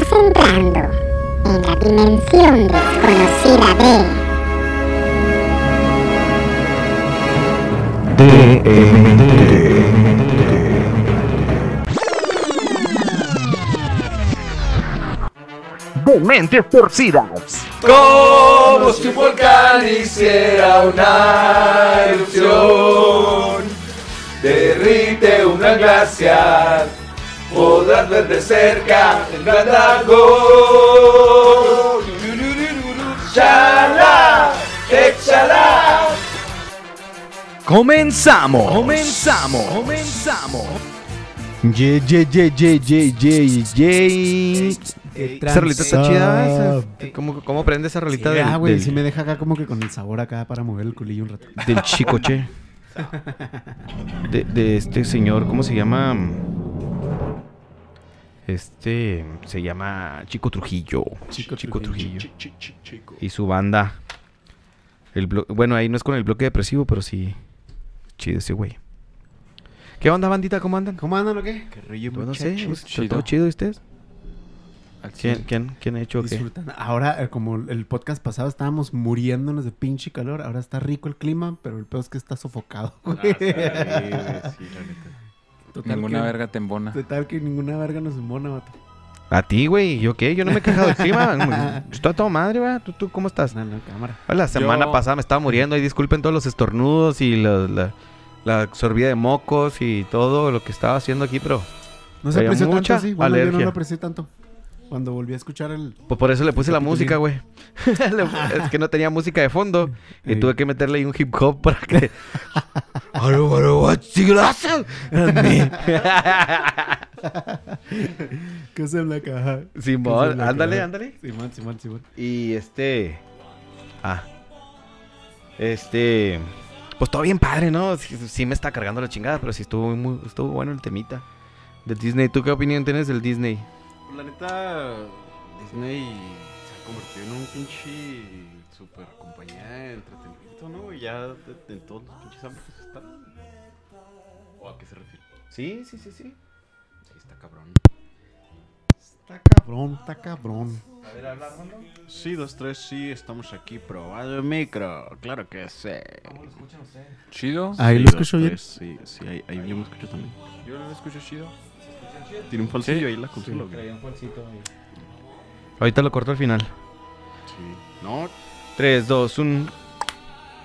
Estás entrando en la dimensión desconocida de De mentes torcidas. Como si un volcán hiciera una erupción, derrite un gran glaciar, podrás ver de cerca el gran dragón. Chala. Comenzamos. Comenzamos. Comenzamos. Ye, ye, ye, ye, ye, ye, ye. Esa rolita está chida. esa- ¿Cómo, cómo prende esa rolita del, Ah, güey, del- sí me deja acá como que con el sabor acá para mover el culillo un rato. del chicoche? De, de este señor, ¿cómo se llama? Este se llama Chico Trujillo. Chico Trujillo. Chico. Y su banda. El bueno, ahí no es con el bloque depresivo, pero sí. Chido ese güey. ¿Qué onda, bandita? ¿Cómo andan? ¿Cómo andan o qué? Qué rollo, Pues no sé. ¿está todo chido y ustedes? ¿Quién, quién, quién ha hecho qué? Ahora, eh, como el podcast pasado estábamos muriéndonos de pinche calor, ahora está rico el clima, pero el peor es que está sofocado. Ah, sí, la neta. Total Ninguna que- verga te embona. Total que ninguna verga nos embona, vato. A ti, güey. ¿Yo qué? Yo no me he quejado del clima. Estoy a toda madre, güey. ¿Tú, ¿Tú cómo estás? No, no, cámara. La semana Yo- pasada me estaba muriendo. Y disculpen todos los estornudos y la, la, la absorbida de mocos y todo lo que estaba haciendo aquí, pero No se apreció mucha tanto así. Bueno, yo no lo aprecié tanto. Cuando volví a escuchar el... pues por eso le puse la música, güey. Es que no tenía música de fondo. Y tuve que meterle ahí un hip hop para que. ¿Qué se la caja? Simón, ándale, ándale. Simón, Simón, Simón. Y este. Ah. Este. Pues todo bien padre, ¿no? Sí, sí me está cargando la chingada, pero sí estuvo muy, estuvo bueno el temita. Del Disney. ¿Tú qué opinión tienes del Disney? La neta, Disney se ha convertido en un pinche super compañía de entretenimiento, ¿no? Y ya de- en todos los pinches ámbitos está. ¿O a qué se refiere? Sí, sí, sí, sí. Sí, está cabrón. Está cabrón, está cabrón. A ver, habla, Sí, dos, tres, sí, estamos aquí probando el micro. Claro que sí. ¿Chido? Ahí Sí, lo dos, escucho bien. tres, Sí, sí, ahí, ahí yo me escucho también. Yo no lo escucho chido. Tiene un falsillo ahí la consola. güey. Ahorita lo corto al final. Sí. No, 3, 2, 1.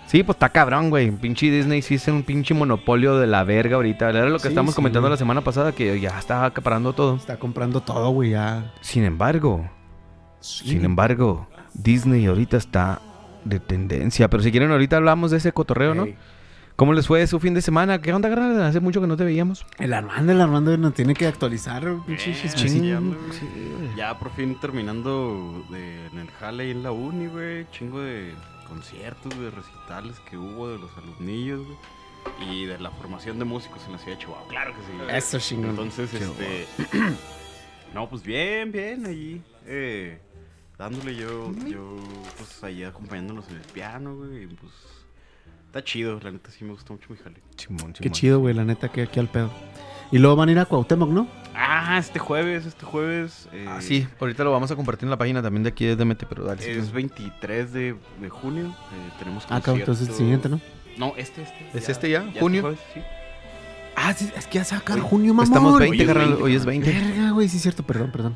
Sí, pues está cabrón, güey. Pinche Disney sí es un pinche monopolio de la verga ahorita. Era lo que Sí, estamos sí, comentando güey. la semana pasada, que ya estaba acaparando todo. Está comprando todo, güey, ya. Sin embargo, sin embargo, Disney ahorita está de tendencia. Pero si quieren, ahorita hablamos de ese cotorreo, ¿no? ¿Cómo les fue su fin de semana? ¿Qué onda, carnal? Hace mucho que no te veíamos. El Armando, el Armando nos tiene que actualizar, pinche Eh, sí. Ya por fin terminando de, en el jale y en la uni, güey. Chingo de conciertos, de recitales que hubo de los alumnillos, güey. Y de la formación de músicos en la ciudad de Chihuahua. Claro que sí. Eso chingón. Entonces, este. no, pues bien, bien, allí. Eh, dándole yo, yo, pues ahí acompañándolos en el piano, güey. y, Pues. Está chido, la neta sí me gustó mucho mi jale. Simón, Qué Simón. chido, güey, la neta, que aquí al pedo. Y luego van a ir a Cuauhtémoc, ¿no? Ah, este jueves, este jueves. eh, Ah, sí, ahorita lo vamos a compartir en la página también de aquí de DMT, pero dale. Es sí. 23 de, de junio. eh, tenemos Ah, cabrón, entonces el concierto- siguiente, ¿no? No, este, este. ¿Es este ya? ¿Junio? jueves, sí. Ah, sí, es que ya se va a acabar junio, mamón. Estamos 20, Oye, carnal. 20, Hoy es 20. Verga, güey, sí es cierto, perdón, perdón.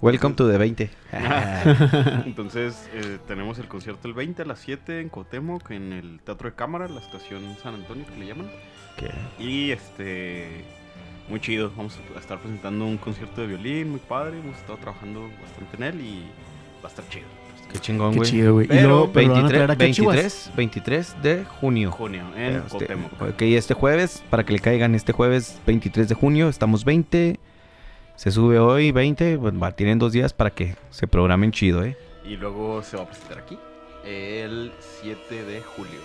Welcome to the 20. Entonces, eh, tenemos el concierto el 20 a las 7 en Cotemoc, en el Teatro de Cámara, la estación San Antonio, que le llaman. ¿Qué? Y este. Muy chido. Vamos a estar presentando un concierto de violín muy padre. Hemos estado trabajando bastante en él y va a estar chido. Qué chingón, Qué güey. chido, güey. Y luego, pero lo van a 23, traer aquí a Chihuahua. 23, 23 de junio. Junio, en Este, Cotemoc. ok, este jueves, para que le caigan este jueves 23 de junio, estamos 20. Se sube hoy 20, pues, va, tienen dos días para que se programen chido, ¿eh? Y luego se va a presentar aquí el 7 de julio.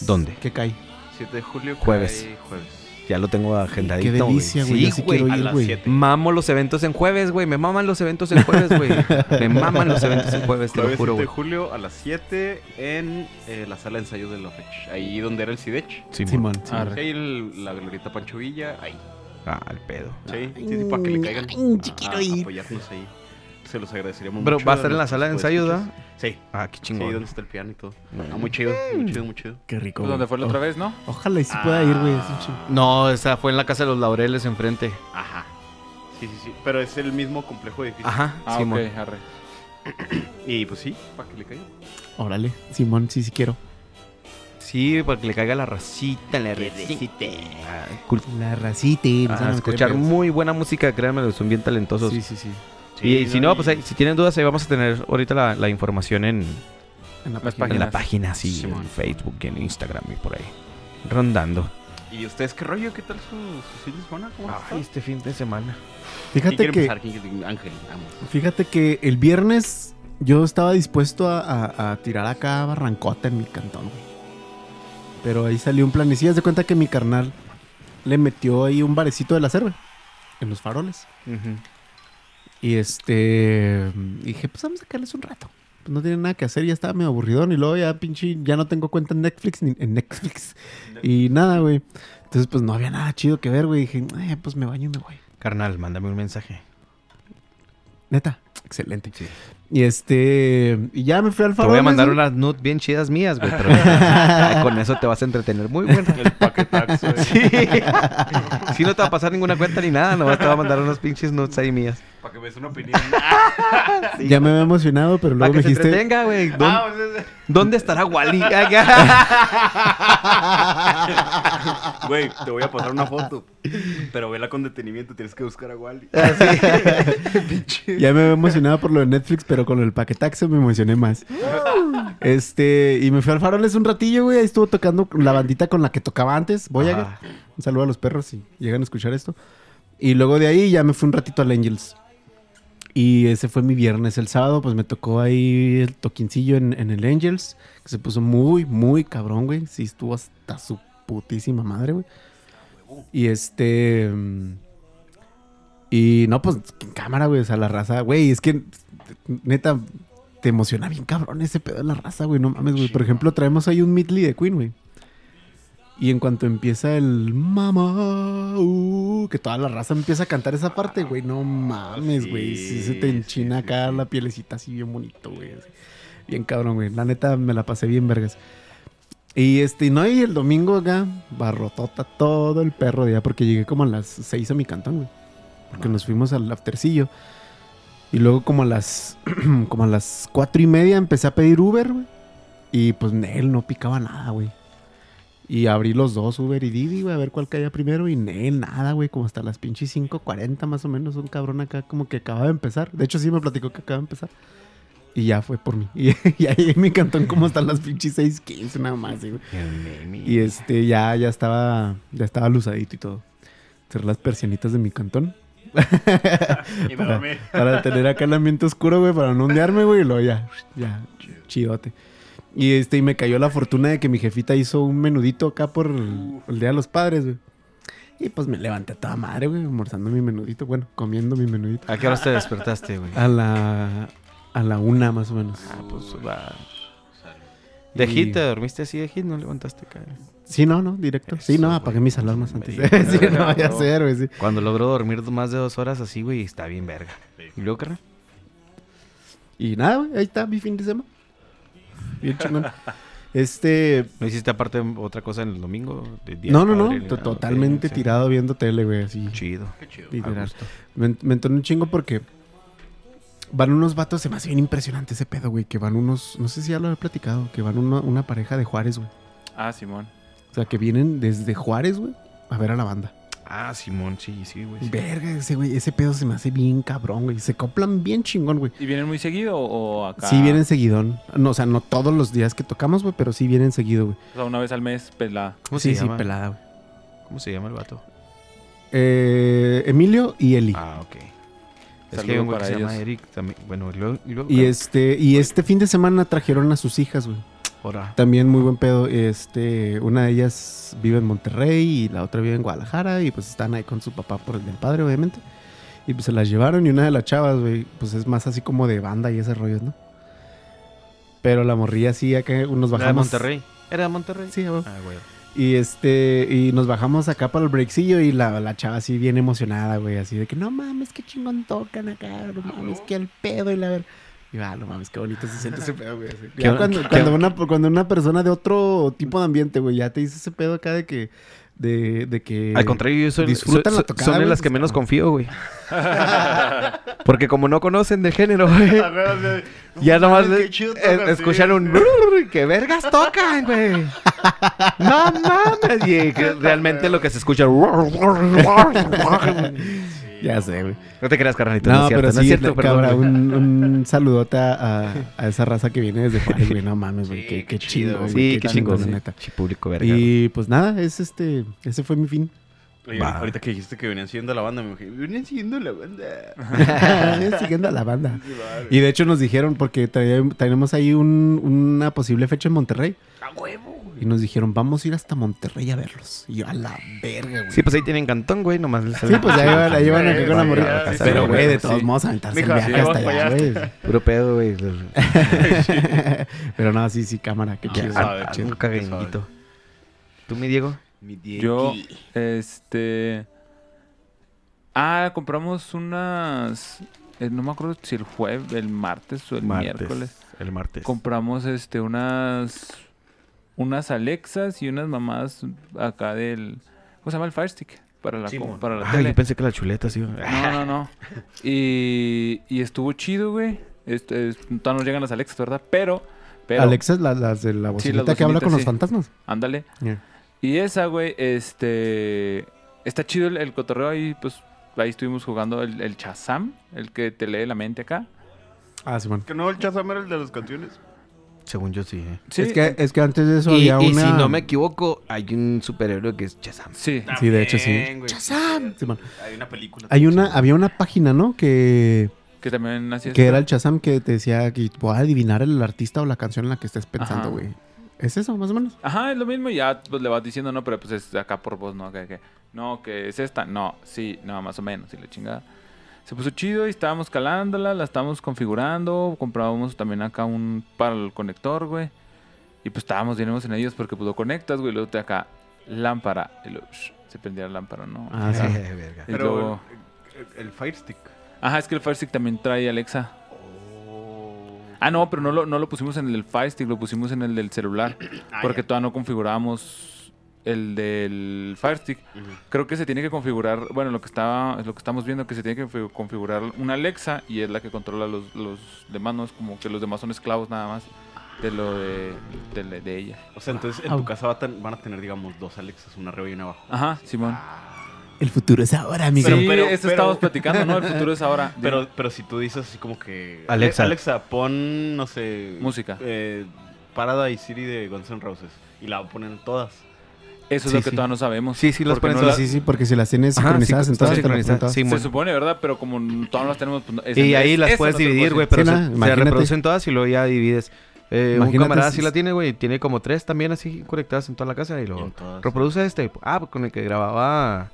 ¿Dónde? ¿Qué cae? 7 de julio, Jueves. cae jueves. Ya lo tengo agendadito. Qué delicia, güey. Sí, güey. A ir, las güey. 7. Mamo los eventos en jueves, güey. Me maman los eventos en jueves, güey. Me maman los eventos en jueves, te lo juro, 7 de julio a las 7 en eh, la sala de ensayos de la. Ahí donde era el CIDECH. Simón. Simón, sí. Arre. Ahí el- la glorieta Pancho Villa, ahí. Ah, al pedo. Sí, sí, sí, para que le caigan. Ay, sí a- quiero ir. apoyarnos ahí. Se los agradeceríamos Pero mucho. va a estar en la sala de ensayo, ¿da? Sí. Ah, qué Sí, chingón. donde está el piano y todo. Ah, muy chido, muy chido, muy chido. Qué rico. Pues donde güey. fue la otra vez, ¿no? O- Ojalá y sí pueda ir, güey. Ah. es un chingo. No, esa fue en la Casa de los Laureles enfrente. Ajá. Sí, sí, sí. Pero es el mismo complejo de edificios. Ajá, Ah, Simón. ok, arre. Y pues sí, para que le caigan. Órale, Simón, sí, sí quiero. Sí, para que le caiga la racita, la racita. Ah, La racita. y nos a van a meter escuchar muy buena música, créanme, son bien talentosos. Sí, sí, sí. y si no, pues ahí, si tienen dudas, ahí vamos a tener ahorita la, la información en, En la Las página. en la Páginas. página, sí, Simón. en Facebook, en Instagram y por ahí. Rondando. ¿Y ustedes qué rollo? ¿Qué tal su, su fin de semana? ¿Cómo Ay, está? este fin de semana. ¿Quién Fíjate que, Ángel, vamos. fíjate que el viernes yo estaba dispuesto a, a- a tirar acá barrancota en mi cantón, güey. Pero ahí salió un plan. Y sí, haz de cuenta que mi carnal le metió ahí un barecito de la cerve en los faroles. Y este. Dije, pues vamos a sacarles un rato. Pues no tiene nada que hacer, ya estaba medio aburridón. Y luego ya pinche, ya no tengo cuenta en Netflix ni en Netflix. Y nada, güey. Entonces, pues no había nada chido que ver, güey. Dije, "Eh, pues me baño y me voy. Carnal, mándame un mensaje. Neta, excelente. Sí. Y este. Y ya me fui al Te farol. voy a mandar unas nudes bien chidas mías, güey. Pero ay, con eso te vas a entretener muy bueno. El paquetaxo. eh. Sí. Sí, no te va a pasar ninguna cuenta ni nada. Nomás te va a mandar unos pinches nudes ahí mías. Para que me des una opinión. Ya me había emocionado, pero luego que me se dijiste. entretenga, güey. ¿Dónde, Ah, pues, dónde estará Wally? Güey, te voy a pasar una foto. Pero vela con detenimiento, tienes que buscar a Wally. Ya me había emocionado por lo de Netflix, pero con lo del paquetaxo me emocioné más. Este, y me fui al faroles un ratillo, güey. Ahí estuvo tocando la bandita con la que tocaba antes, Voyager. Ajá. Un saludo a los perros si llegan a escuchar esto. Y luego de ahí ya me fui un ratito al Angels. Y ese fue mi viernes. El sábado, pues me tocó ahí el toquincillo en, en el Angels. Que se puso muy, muy cabrón, güey. Sí, estuvo hasta su putísima madre, güey. Y este. mm, Y no, pues en cámara, güey. O sea, la raza, güey. Es que neta, te emociona bien cabrón ese pedo de la raza, güey. No mames, güey. Por ejemplo, traemos ahí un medley de Queen, güey. Y en cuanto empieza el mamá, uh, que toda la raza empieza a cantar esa parte, güey. No mames, güey. Sí, se te enchina acá la pielecita así bien bonito, güey. Bien cabrón, güey. La neta me la pasé bien, vergas. Y este, no, y el domingo acá, barrotota todo el perro día, porque llegué como a las seis a mi cantón, güey. Porque nos fuimos al aftercillo. Y luego como a las, como a las cuatro y media empecé a pedir Uber, güey. Y pues Nel no picaba nada, güey. Y abrí los dos, Uber y Didi, güey, a ver cuál caía primero. Y Nel, nada, güey, como hasta las pinches 5.40 más o menos. Un cabrón acá como que acaba de empezar. De hecho, sí me platicó que acaba de empezar. Y ya fue por mí. Y ya llegué a mi cantón como hasta las pinches 6.15 nada más. Y este, ya, ya estaba, ya estaba luzadito y todo. Cerré las persianitas de mi cantón. Y me dormí. Para tener acá el ambiente oscuro, güey, para no ondearme, güey, y luego ya, ya, chidote. Y este, y me cayó la fortuna de que mi jefita hizo un menudito acá por el, el Día de los Padres, güey. Y pues me levanté a toda madre, güey, almorzando mi menudito, bueno, comiendo mi menudito. ¿A qué horas te despertaste, güey? A la, a la una más o menos. Ah, pues va. ¿De Y- hit te dormiste así de hit? ¿No levantaste cara? Sí, no, no, directo. Sí, no, apagué güey. mis alarmas antes. Sí. sí, no vaya a ser, güey, sí. Cuando logro dormir más de dos horas así, güey, está bien verga. ¿Y luego, carnal? Y nada, güey, ahí está mi fin de semana. Bien chingón. Este, ¿No hiciste aparte otra cosa en el domingo? De Día no, no, no, Padre totalmente tirado viendo tele, güey, así. Chido. Qué chido. Me, me entonó un chingo porque van unos vatos, se me hace bien impresionante ese pedo, güey, que van unos, no sé si ya lo he platicado, que van una pareja de Juárez, güey. Ah, Simón. O sea, que vienen desde Juárez, güey, a ver a la banda. Ah, Simón, sí, sí, güey. sí. Verga, ese güey, ese pedo se me hace bien cabrón, güey. Se coplan bien chingón, güey. ¿Y vienen muy seguido o acá? Sí vienen seguidón. No, o sea, no todos los días que tocamos, güey, pero sí vienen seguido, güey. O sea, una vez al mes, la... ¿Cómo sí, se sí, llama? pelada, güey. ¿Cómo se llama el vato? Eh, Emilio y Eli. Ah, ok. Es Saludo que hay un güey que para se llama ellos. Eric también. Bueno, y luego... Y, luego, Y este, y este fin de semana trajeron a sus hijas, güey. Ahora. También muy buen pedo. Este, una de ellas vive en Monterrey y la otra vive en Guadalajara. Y pues están ahí con su papá por el del padre, obviamente. Y pues se las llevaron. Y una de las chavas, güey, pues es más así como de banda y ese rollo, ¿no? Pero la morría sí, acá nos ¿Era de bajamos. Monterrey? ¿Era de Monterrey? Sí, güey. Ah, güey. Y este, y nos bajamos acá para el breakcillo y la, la chava así bien emocionada, güey, así de que no mames, qué chingón tocan acá, no mames, qué al pedo y la ver. Y va, no mames, qué bonito se siente ese pedo, güey. así. Ya cuando, cuando, una, cuando una persona de otro tipo de ambiente, güey, ya te dice ese pedo acá de que, de, de que... Al contrario, yo soy, disfrutan soy- la tocada, son en güey, las que pues, menos cabrón. confío, güey. Porque como no conocen de género, güey. Ya nomás qué eh, escuchan un "Brrr", que vergas tocan, güey. No mames, y que realmente lo que se escucha Ya sé, güey. te creas, carnalito, No, no, es cierto, pero no sí, es cierto, perdón. cabra, un, un saludote a, a- a esa raza que viene desde Juárez, güey. No mames, güey. Sí, qué, qué chido, güey. Sí, qué chingón, la neta. Sí, público, verga. Y pues nada, es este, ese fue mi fin. Oye, ahorita que dijiste que venían siguiendo la banda, me dije, venían siguiendo la banda. Siguiendo a la banda. Y de hecho nos dijeron, porque tenemos ahí un- una posible fecha en Monterrey. ¡A huevo! Y nos dijeron, vamos a ir hasta Monterrey a verlos. Y yo, a la verga, güey. Sí, pues ahí tienen cantón, güey, nomás les Sí, pues ahí iban acá con la Sí, morrita. sí, Pero, güey, de sí. todos modos, aventarse el Mija, viaje hasta allá, güey. Puro pedo, güey. Pero no, sí, sí, cámara, qué chido. Ah, Un cagañito. ¿Tú, mi Diego? Mi Yo, Diegui. este... Ah, compramos unas... eh, no me acuerdo si el jueves, el martes o el miércoles. El martes. Compramos este unas... Unas Alexas y unas mamás acá del... ¿Cómo se llama? El Fire Stick. Para la, Sí, para la Ay, tele. yo pensé que la chuleta, sí. güey. No, no, no. Y, y estuvo chido, güey. Este, es- todavía no llegan las Alexas, ¿verdad? Pero... pero Alexa es la, las de la Sí, bocinita las que habla con los sí. fantasmas. Ándale. Y esa, güey, este... Está chido el, el cotorreo ahí, pues... Ahí estuvimos jugando el, el Chazam, el que te lee la mente acá. Ah, Simón. Que no, el Chazam era el de las canciones. Según yo, sí. eh. Sí, es, que, es que antes de eso Y, había y una... si no me equivoco, hay un superhéroe que es Shazam. Sí. Sí, de hecho, sí. Güey. Shazam. Simón. Hay una película. Hay una, había una página, ¿no? Que, Que también hacía que eso. era el Chazam que te decía que voy a adivinar el artista o la canción en la que estés pensando, Ajá. güey. ¿Es eso, más o menos? Ajá, es lo mismo y ya pues, le vas diciendo, no, pero pues es acá por voz, ¿no? Que, que, no, que es esta, no, sí, no, más o menos, y la chingada. Se puso chido y estábamos calándola, la estábamos configurando, comprábamos también acá un para el conector, güey. Y pues estábamos bien ellos porque pues lo conectas, güey, y luego te acá lámpara, y luego shh, se prendía la lámpara, ¿no? Ah, sí. Verga. Pero luego- el, el Fire Stick. Ajá, es que el Fire Stick también trae Alexa. Ah, no, pero no lo, no lo pusimos en el del Fire Stick, lo pusimos en el del celular. Ah, porque todavía no configurábamos el del Fire Stick. Ujú. Creo que se tiene que configurar, bueno, lo que estaba, lo que estamos viendo que se tiene que fi- configurar una Alexa y es la que controla los, los demás, no es como que los demás son esclavos nada más de lo de, de, de ella. O sea, entonces en tu casa va a ten- van a tener, digamos, dos Alexas, una arriba y una abajo. Ajá, Simón. El futuro es ahora, amigo. sí, Pero- pero- eso pero- estábamos platicando, ¿no? El futuro es ahora. Pero, pero si tú dices así como que... Alexa. Alexa, pon, no sé... Música. Eh, Paradise City de Guns N' Roses. Y la va a poner en todas. Eso es Sí, lo que sí. todavía no sabemos. Sí, sí, las ponen no la- Sí, sí, porque si las tienes Ajá, sincronizadas sí, en todas, están te lo sincronizadas, sí, Se supone, ¿verdad? Pero como todas las tenemos... no- Y ahí las puedes no dividir, güey, pero Sí, se, no, se reproducen todas y luego ya divides. Eh, un camarada si- sí la tiene, güey. Tiene como tres también así conectadas en toda la casa y lo reproduce este. Ah, pues con el que grababa.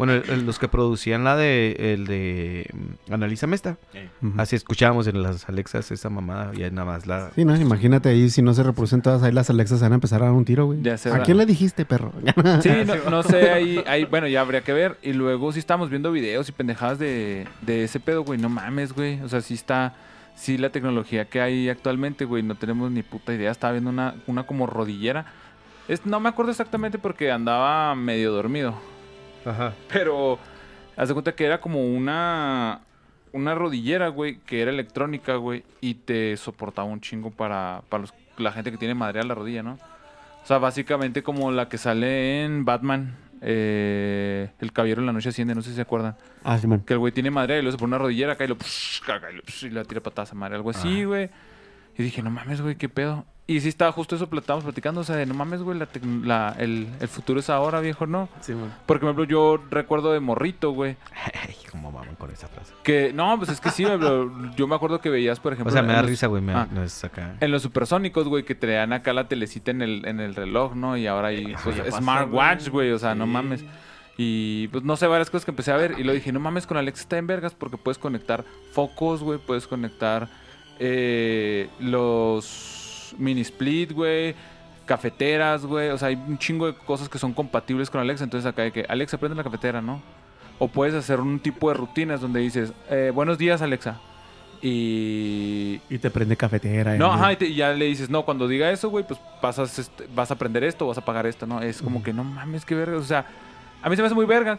Bueno, el- el- los que producían la de. El de. mm, Analízame esta. Eh. Así escuchábamos en las Alexas esa mamada. Y ahí nada más la. Sí, no, imagínate ahí, si no se reproducen todas, ahí las Alexas se van a empezar a dar un tiro, güey. ¿A ¿verdad? quién le dijiste, perro? Sí, no, no sé, ahí, ahí, bueno, ya habría que ver. Y luego sí estamos viendo videos y pendejadas de, de ese pedo, güey. No mames, güey. O sea, sí está, sí la tecnología que hay actualmente, güey. No tenemos ni puta idea. Estaba viendo una, una como rodillera. Es, no me acuerdo exactamente porque andaba medio dormido. Ajá. Pero, haz de cuenta que era como una, una rodillera, güey, que era electrónica, güey. Y te soportaba un chingo para, para los- la gente que tiene madre a la rodilla, ¿no? O sea, básicamente como la que sale en Batman, eh, El Caballero en la Noche Asciende, no sé si se acuerdan. ah, Simón. Que el güey tiene madre y luego se pone una rodillera acá y lo... caga y, lo- y le tira patadas a madre, algo así, güey. Y dije, no mames, güey, qué pedo. Y sí estaba justo eso, pla- estábamos platicando, o sea, de no mames, güey, la tec- la- el, el futuro es ahora, viejo, ¿no? Simón. Porque, por ejemplo, yo recuerdo de morrito, güey, Ay, cómo maman con esa frase. que... No, pues es que sí, güey, pero yo me acuerdo que veías, por ejemplo... O sea, me da los- risa, güey. me- Ah. No es acá. En los supersónicos, güey, que traían acá la telecita en el, en el reloj, ¿no? Y ahora hay pues, smartwatch, güey. güey, o sea, no Sí. mames. Y pues no sé, varias cosas que empecé a ver. Y lo dije, no mames, con Alexa está en vergas porque puedes conectar focos, güey, puedes conectar eh, los mini split, güey. cafeteras, güey. O sea, hay un chingo de cosas que son compatibles con Alexa. Entonces acá hay que, Alexa, prende la cafetera, ¿no? O puedes hacer un tipo de rutinas donde dices, eh, buenos días, Alexa. Y... Y te prende cafetera. No, ajá, y, te- y ya le dices, no, cuando diga eso, güey, pues pasas, este, vas a aprender esto, vas a pagar esto, ¿no? Es como que no mames, qué verga. O sea, a mí se me hace muy verga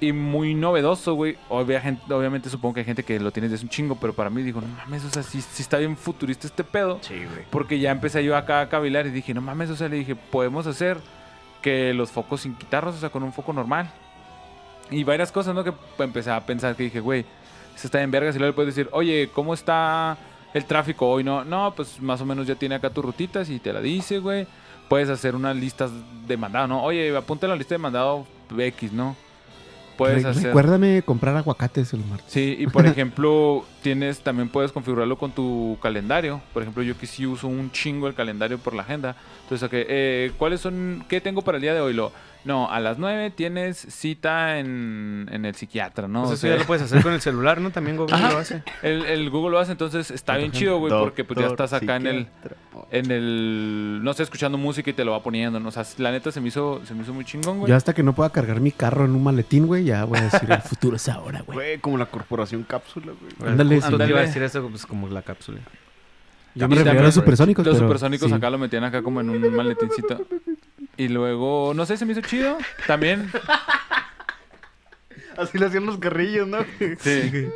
y muy novedoso, güey. Obviamente supongo que hay gente que lo tiene desde un chingo, pero para mí digo, no mames, o sea, sí, sí está bien futurista este pedo. Sí, güey. Porque ya empecé yo acá a cavilar y dije, no mames, o sea, le dije, podemos hacer que los focos sin quitarlos, o sea, con un foco normal. Y varias cosas, ¿no? Que empecé a pensar que dije, güey, eso está en vergas. Y luego le puedes decir, oye, ¿cómo está el tráfico hoy? No, no, pues más o menos ya tiene acá tus rutitas y te la dice, güey. Puedes hacer unas listas de mandado, ¿no? Oye, apunta la lista de mandado X, ¿no? Puedes Re- hacer... Recuérdame comprar aguacates el martes. Sí, y por ejemplo, tienes también puedes configurarlo con tu calendario. Por ejemplo, yo que sí uso un chingo el calendario por la agenda. Entonces, ok, eh, ¿cuáles son, qué tengo para el día de hoy? Lo, no, a las 9 tienes cita en, en el psiquiatra, ¿no? Pues O eso sea, ya lo puedes hacer con el celular, ¿no? También Google Ajá. lo hace. el, el Google lo hace, entonces está bien chido, güey, porque pues ya estás acá en el, en el, no sé, escuchando música y te lo va poniendo, ¿no? O sea, la neta se me hizo, se me hizo muy chingón, güey. Yo hasta que no pueda cargar mi carro en un maletín, güey, ya voy a decir el futuro es ahora, güey. Güey, como la corporación cápsula, güey. Ándale, te iba a decir eso, pues como la cápsula. Yo Y me refiero a los supersónicos, Los pero supersónicos sí. acá lo metían acá como en un maletincito. Y luego, no sé, se me hizo chido. También. Así le hacían los carrillos, ¿no? Sí.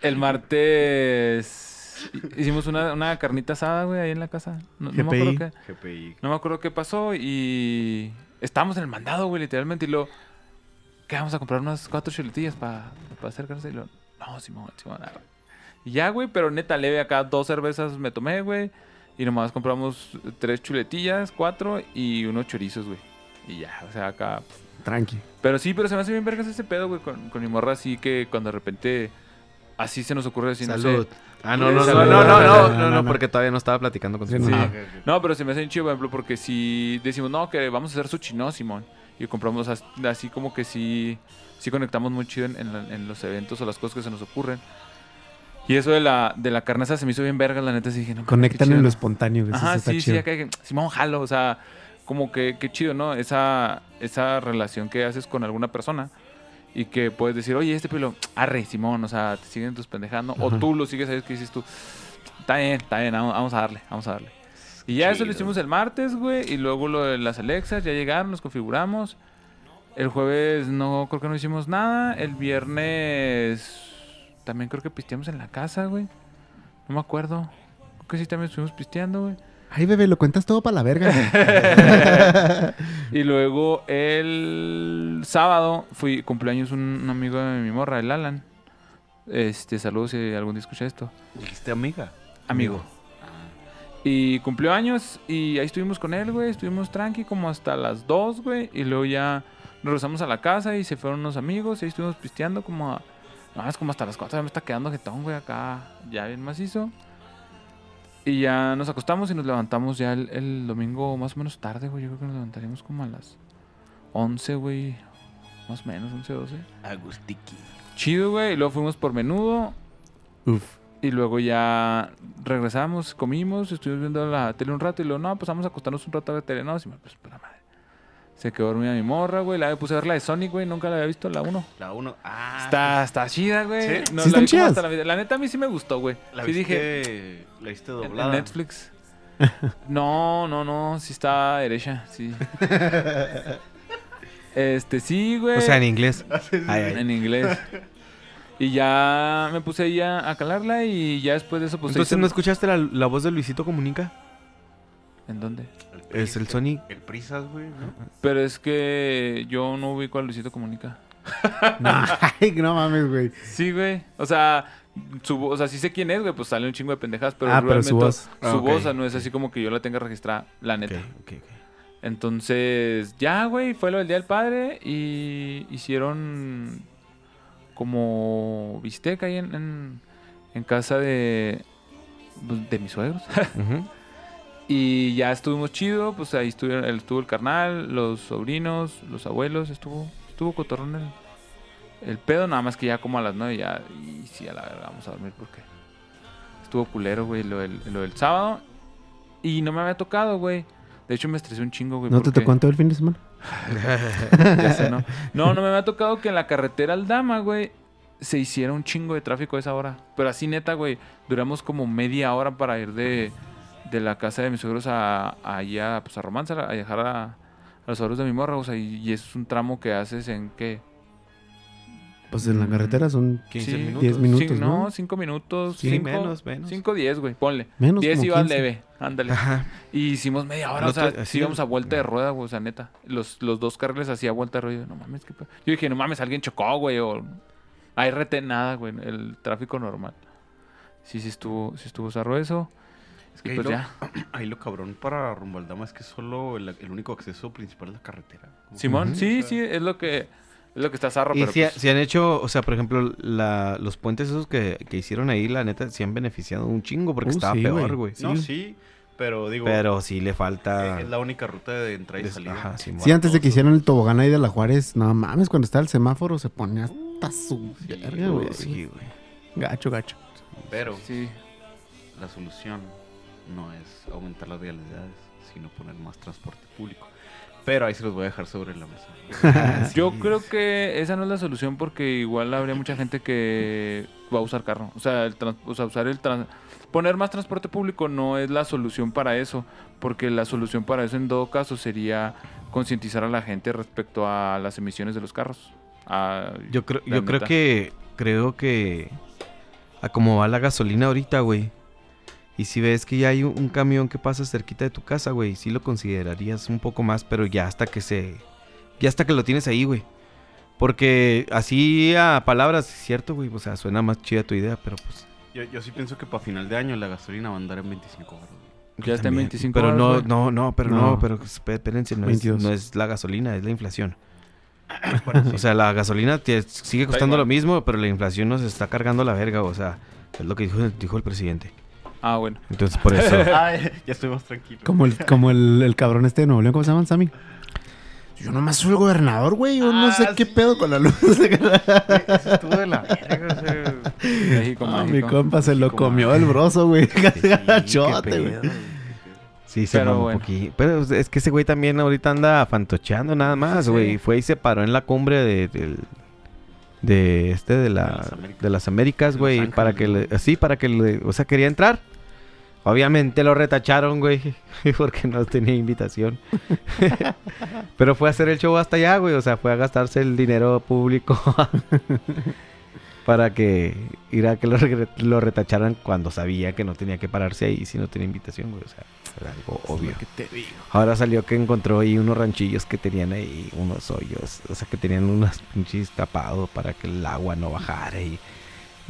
El martes hicimos una, una carnita asada, güey, ahí en la casa. No, no me acuerdo qué, GPI. no me acuerdo qué pasó y estábamos en el mandado, güey, literalmente. Y luego, ¿qué vamos a comprar unas cuatro chuletillas para hacer carne? Y luego, no, Simón, Simón. Y ya, güey, pero neta leve acá, dos cervezas me tomé, güey. Y nomás compramos tres chuletillas, cuatro y unos chorizos, güey. Y ya, o sea, acá Tranqui. pero sí, pero se me hace bien vergas ese pedo, güey, con, con mi morra así que cuando de repente así se nos ocurre decir, no Salud. sé. Ah, no, no, no, Salud. no, no, no, No, no, no, no, no. porque todavía no estaba platicando con su Sí, no. Ah, ok. No, pero se me hace bien chido, por ejemplo, porque si decimos, no, que vamos a hacer sushi, no, Simón. Y compramos as- así como que sí, sí conectamos muy chido en, en la- en los eventos o las cosas que se nos ocurren. Y eso de la, de la carne asada se me hizo bien vergas, la neta, sí dije, no, Conectan en lo espontáneo, Ajá, sí, sí, acá dije, Simón, jalo, o sea, como que qué chido, ¿no? Esa, esa relación que haces con alguna persona y que puedes decir, oye, este pelo, arre, Simón, o sea, te siguen tus pendejando, o tú lo sigues, ¿sabes qué dices tú? Está bien, está bien, vamos, a darle, vamos a darle. Y ya eso lo hicimos el martes, güey, y luego lo de las Alexas, ya llegaron, los configuramos. El jueves no, creo que no hicimos nada. El viernes también creo que pisteamos en la casa, güey. No me acuerdo. Creo que sí también estuvimos pisteando, güey. Ay, bebé, lo cuentas todo para la verga. Y luego el sábado fui cumpleaños un, un amigo de mi morra, el Alan. Este, saludos si algún día escucha esto. ¿Dijiste amiga? Amigo. Y cumplió años y ahí estuvimos con él, güey. Estuvimos tranqui como hasta las 2, güey. Y luego ya nos regresamos a la casa y se fueron unos amigos. Y ahí estuvimos pisteando como a... No, es como hasta las 4. Ya me está quedando jetón, güey, acá. Ya bien macizo. Y ya nos acostamos y nos levantamos ya el, el domingo más o menos tarde, güey. Yo creo que nos levantaríamos como a las 11, güey. Más o menos, 11, 12. Agustiki. Chido, güey. Y luego fuimos por menudo. Uf. Y luego ya regresamos, comimos, estuvimos viendo la tele un rato y luego, no, pues vamos a acostarnos un rato a ver tele. No, sí, pues, puta madre. Se quedó dormida mi morra, güey. La puse a ver la de Sonic, güey. Nunca la había visto, la 1. La 1. Ah. Está, está chida, güey. ¿Sí? No, ¿Sí la están chidas? hasta la, vida- la neta a mí sí me gustó, güey. La sí viste, dije, La viste en- en doblada. Netflix. No, no, no. Sí está derecha, sí. este, sí, güey. O sea, en inglés. Ah, Ay, ay. en inglés. Y ya me puse ahí a, a calarla y ya después de eso, pues... Entonces, ¿no escuchaste la, la voz de Luisito Comunica? ¿En dónde? Es el Sonic. El Prisas, güey, ¿no? Pero es que yo no ubico a Luisito Comunica. No, ay, no mames, güey. Sí, güey. O sea, su o sea, sí sé quién es, güey, pues sale un chingo de pendejas, pero Ah, pero realmente su voz. Ah, su voz o sea, no es así como que yo la tenga registrada, la neta. Ok, ok, ok. Entonces, ya, güey, fue lo del Día del Padre y hicieron como bistec ahí en, en, en casa de, pues, de mis suegros. Y ya estuvimos chido, pues ahí estuvieron, estuvo el carnal, los sobrinos, los abuelos, estuvo, estuvo cotorrón el, el pedo, nada más que ya como a las nueve ya, y sí, a la verga, vamos a dormir porque estuvo culero, güey, lo del, lo del sábado. Y no me había tocado, güey. De hecho, me estresé un chingo, güey. ¿No te tocó en todo el fin de semana? ya sé, ¿no? No, no me había tocado que en la carretera Aldama, güey, se hiciera un chingo de tráfico a esa hora. Pero así, neta, güey, duramos como media hora para ir de, de la casa de mis suegros a, a allá, pues a Romance, a dejar a, a los suegros de mi morra, o sea, y, y es un tramo que haces en, ¿qué? Pues en la carretera son 15 Sí, minutos. 10 minutos, Sí, ¿no? no, cinco minutos. Sí, cinco, menos, menos. Cinco, diez, güey, ponle. menos 10 como iba 15. leve, ándale. Ajá. Y hicimos media hora, El o sea, otro- sí así- íbamos a vuelta de rueda, güey, o sea, neta. Los, los dos carriles hacía vuelta de rueda. No mames, qué pedo. Yo dije, no mames, alguien chocó, güey, o... Hay rete, nada, güey, el tráfico normal. Sí, sí estuvo, sí estuvo zarro eso. Es que ahí, pues lo, ya. ahí lo cabrón para rumbo al Dama es que solo el, el único acceso principal es la carretera. Simón, sí, sí, es lo que, es lo que está zarro, Y pero si, pues, si han hecho, o sea, por ejemplo, la, los puentes esos que, que hicieron ahí, la neta, sí han beneficiado un chingo porque Uh, estaba sí, peor, güey. No, sí, pero digo, Pero sí le eh, falta... es la única ruta de entrada y des- salida. Ajá, Simón. Sí, antes de que hicieran el tobogán ahí de la Juárez, no mames, cuando estaba el semáforo se ponía hasta su verga, güey. Sí, güey. Gacho, gacho. Pero sí. la solución no es aumentar las vialidades, sino poner más transporte público. Pero ahí se los voy a dejar sobre la mesa. Yo creo que esa no es la solución porque igual habría mucha gente que va a usar carro. O sea, el trans- o sea, usar el trans- poner más transporte público no es la solución para eso, porque la solución para eso en todo caso sería concientizar a la gente respecto a las emisiones de los carros. A- Yo creo, yo creo que, creo que a como va la gasolina ahorita, güey. Y si ves que ya hay un, un camión que pasa cerquita de tu casa, güey, sí lo considerarías un poco más, pero ya hasta que se, ya hasta que lo tienes ahí, güey. Porque así a palabras, es cierto, güey, o sea, suena más chida tu idea, pero pues... Yo, yo sí pienso que para final de año la gasolina va a andar en 25 baros. Ya está en también. 25 Pero no, güey. no, no, pero no, No. pero espé- espérense, no es, 22. no es la gasolina, es la inflación. O sea, la gasolina te- sigue costando lo mismo, pero la inflación nos está cargando la verga, o sea, es lo que dijo, dijo el presidente. Ah, bueno. Entonces, por eso. Ay, ya estoy más tranquilo. Como el, como el, el cabrón este de Nuevo León, ¿cómo se llama, Sammy? Yo nomás soy el gobernador, güey. Yo no Ah, sé qué sí. pedo con la luz. Eso estuvo de la verga, México, Ah, mi mágico. compa se lo México comió el broso, güey. qué Gachote, güey. Sí, se Pero bueno. un poquillo. Pero es que ese güey también ahorita anda fantocheando nada más, güey. Sí. Fue y se paró en la cumbre de, de este de, la, las Américas. de las Américas, güey, para que le, sí, para que le, o sea, quería entrar. Obviamente lo retacharon, güey, porque no tenía invitación. Pero fue a hacer el show hasta allá, güey, o sea, fue a gastarse el dinero público para que ir a que lo retacharan cuando sabía que no tenía que pararse ahí si no tenía invitación, güey, o sea, era algo obvio. te digo. Ahora salió que encontró ahí unos ranchillos que tenían ahí unos hoyos, o sea, que tenían unos pinches tapados para que el agua no bajara y...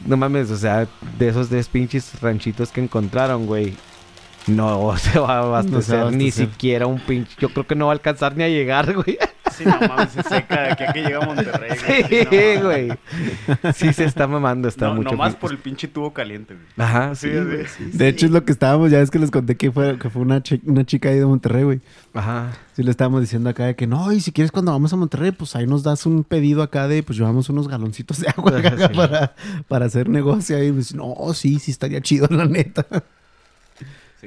No mames, o sea, de esos tres pinches ranchitos que encontraron, güey, no se va a abastecer, va a ni siquiera un pinche... Yo creo que no va a alcanzar ni a llegar, güey. Sí, no mames, se seca de aquí a que llega a Monterrey. Sí, güey. Sí se está mamando, está No, mucho... nomás por el pinche tubo caliente, güey. Ajá, sí, Sí, güey, sí. sí, De hecho, es lo que estábamos, ya es que les conté que fue, que fue una, chi- una chica ahí de Monterrey, güey. Ajá. Sí, le estábamos diciendo acá de que no, y si quieres cuando vamos a Monterrey, pues ahí nos das un pedido acá de, pues llevamos unos galoncitos de agua acá para, para hacer negocio ahí. Y dice, no, sí, sí estaría chido, la neta.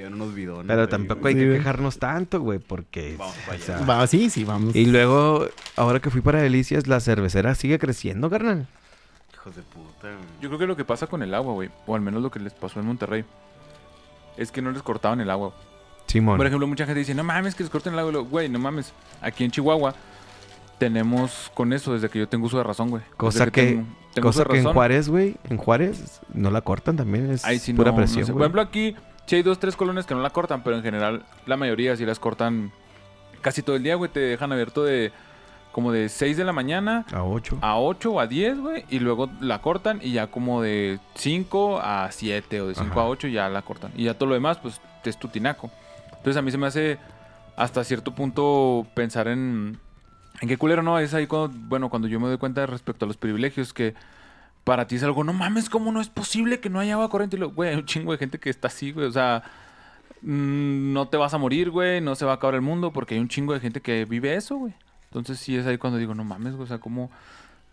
Unos bidones. Pero tampoco hay Sí, que güey. quejarnos tanto, güey, porque... Vamos para allá. o sea, Va, sí, sí, vamos. Y luego, ahora que fui para Delicias, la cervecera sigue creciendo, carnal. Hijos de puta, güey. Yo creo que lo que pasa con el agua, güey, o al menos lo que les pasó en Monterrey, es que no les cortaban el agua. Simón. Por ejemplo, mucha gente dice, no mames, que les corten el agua. Y luego, Güey, no mames. Aquí en Chihuahua tenemos con eso desde que yo tengo uso de razón, güey. Cosa Desde que- tengo- tengo Cosa que en Juárez, güey, en Juárez no la cortan también, es sí pura no, presión, no sé. Por ejemplo, aquí sí hay dos, tres colonias que no la cortan, pero en general la mayoría sí las cortan casi todo el día, güey. Te dejan abierto de como de 6 de la mañana A 8. a 8 o a 10, güey. Y luego la cortan y ya como de 5 a 7 o de 5 Ajá. a 8 ya la cortan. Y ya todo lo demás, pues es tu tinaco. Entonces a mí se me hace hasta cierto punto pensar en... En qué culero no, es ahí cuando, bueno, cuando yo me doy cuenta respecto a los privilegios que para ti es algo, no mames, ¿cómo no es posible que no haya agua corriente? Y lo, güey, hay un chingo de gente que está así, güey, o sea, mm, no te vas a morir, güey, no se va a acabar el mundo porque hay un chingo de gente que vive eso, güey. Entonces sí es ahí cuando digo, no mames, güey, o sea, como,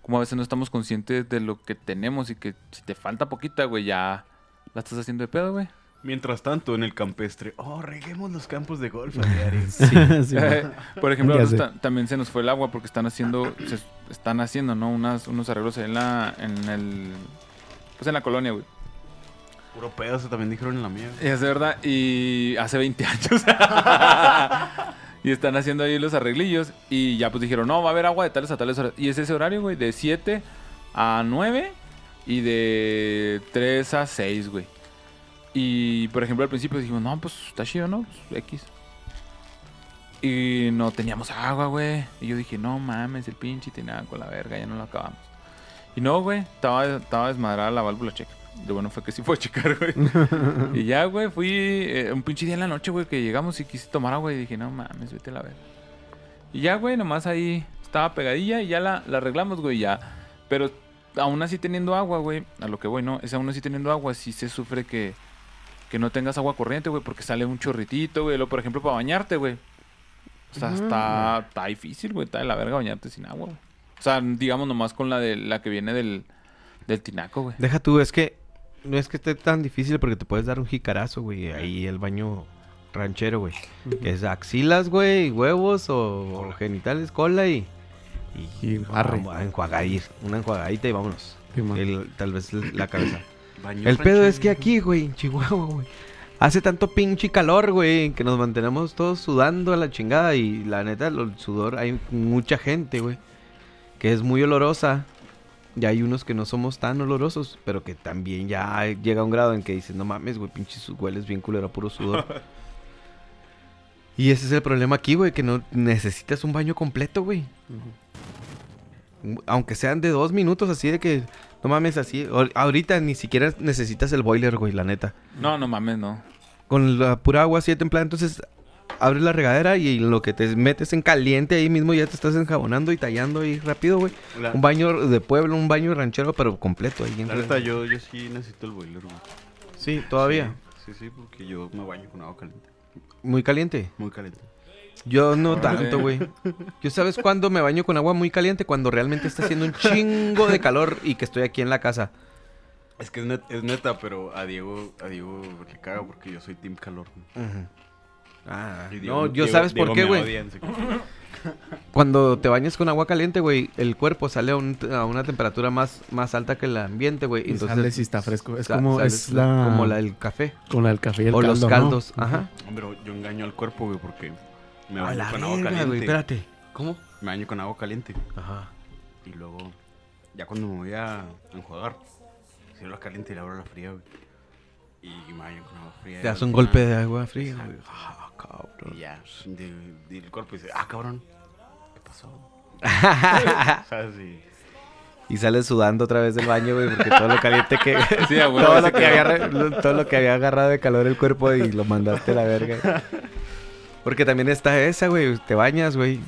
como a veces no estamos conscientes de lo que tenemos y que si te falta poquita, güey, ya la estás haciendo de pedo, güey. Mientras tanto, en el campestre, oh, reguemos los campos de golf a diario. Sí, Eh, Por ejemplo, también se nos fue el agua porque están haciendo, se están haciendo, ¿no? Unas, unos arreglos en la, en el, pues en la colonia, güey. Puro pedo, eso también dijeron en la mía. Es de verdad, y hace 20 años. y están haciendo ahí los arreglillos. Y ya pues dijeron, no, va a haber agua de tales a tales horas. Y es ese horario, güey, de 7 a 9 y de 3 a 6, güey. Y por ejemplo, al principio dijimos, no, pues está chido, ¿no? Pues, X. Y no teníamos agua, güey. Y yo dije, no mames, el pinche tenía con la verga, ya no lo acabamos. Y no, güey, estaba, estaba desmadrada la válvula checa. Lo bueno fue que sí fue a checar, güey. y ya, güey, fui eh, un pinche día en la noche, güey, que llegamos y quise tomar agua y dije, no mames, vete a la verga. Y ya, güey, nomás ahí estaba pegadilla y ya la, la arreglamos, güey, ya. Pero aún así teniendo agua, güey, a lo que voy, ¿no? Es aún así teniendo agua, sí se sufre que, que no tengas agua corriente, güey, porque sale un chorritito, güey. Luego, por ejemplo, para bañarte, güey. O sea, está, está difícil, güey, está de la verga bañarte sin agua, güey. O sea, digamos nomás con la de la que viene del, del tinaco, güey. Deja tú, es que no es que esté tan difícil porque te puedes dar un jicarazo, güey. Ahí el baño ranchero, güey. Que es axilas, güey, huevos o, genitales, cola y. Y, Y arre. vamos a enjuagadir. Una enjuagadita y vámonos. Sí. El- tal vez la cabeza. Baño El pedo es que aquí, güey, en Chihuahua, güey. Hace tanto pinche calor, güey, que nos mantenemos todos sudando a la chingada. Y la neta, el sudor, hay mucha gente, güey, que es muy olorosa. Y hay unos que no somos tan olorosos, pero que también ya llega a un grado en que dices, no mames, güey, pinche hueles bien culero puro sudor. y ese es el problema aquí, güey, que no necesitas un baño completo, güey. Aunque sean de dos minutos, así de que, no mames, así. ahor- Ahorita ni siquiera necesitas el boiler, güey, la neta. No, no mames, no. Con la pura agua así de templada, entonces abres la regadera y lo que te metes en caliente ahí mismo ya te estás enjabonando y tallando ahí rápido, güey. La, Un baño de pueblo, un baño ranchero, pero completo ahí. en la neta, yo, yo sí necesito el boiler, güey. Sí, todavía. Sí, sí, sí, porque yo me baño con agua caliente. Muy caliente. Muy caliente. Yo no tanto, güey. Yo sabes cuándo me baño con agua muy caliente cuando realmente está haciendo un chingo de calor y que estoy aquí en la casa. Es que es, net- es neta, pero a Diego, a Diego le caga porque yo soy team calor. Ah, no, yo Diego- sabes por Diego qué, güey. Cuando te bañas con agua caliente, güey, el cuerpo sale a, un- a una temperatura más, más alta que el ambiente, güey. Entonces sale si está fresco. Es como, es la, como la del café. Con la del café y el o caldo, los caldos. Ajá. Pero yo engaño al cuerpo, güey, porque me baño la con agua caliente. güey, espérate. ¿Cómo? Me baño con agua caliente. Ajá. Y luego, ya cuando me voy a enjuagar, cierro la caliente y le abro la fría, güey. Y me baño con agua fría. Te das y un golpe de agua fría, güey. Ah, cabrón. Y ya, de- el cuerpo dice, ah, cabrón, ¿qué pasó? ¿Sabes? Y Y sales sudando otra vez del baño, güey, porque todo lo caliente que... Sí, a huevo, todo, lo que había, todo lo que había agarrado de calor el cuerpo y lo mandaste a la verga. Porque también está esa, güey. Te bañas, güey.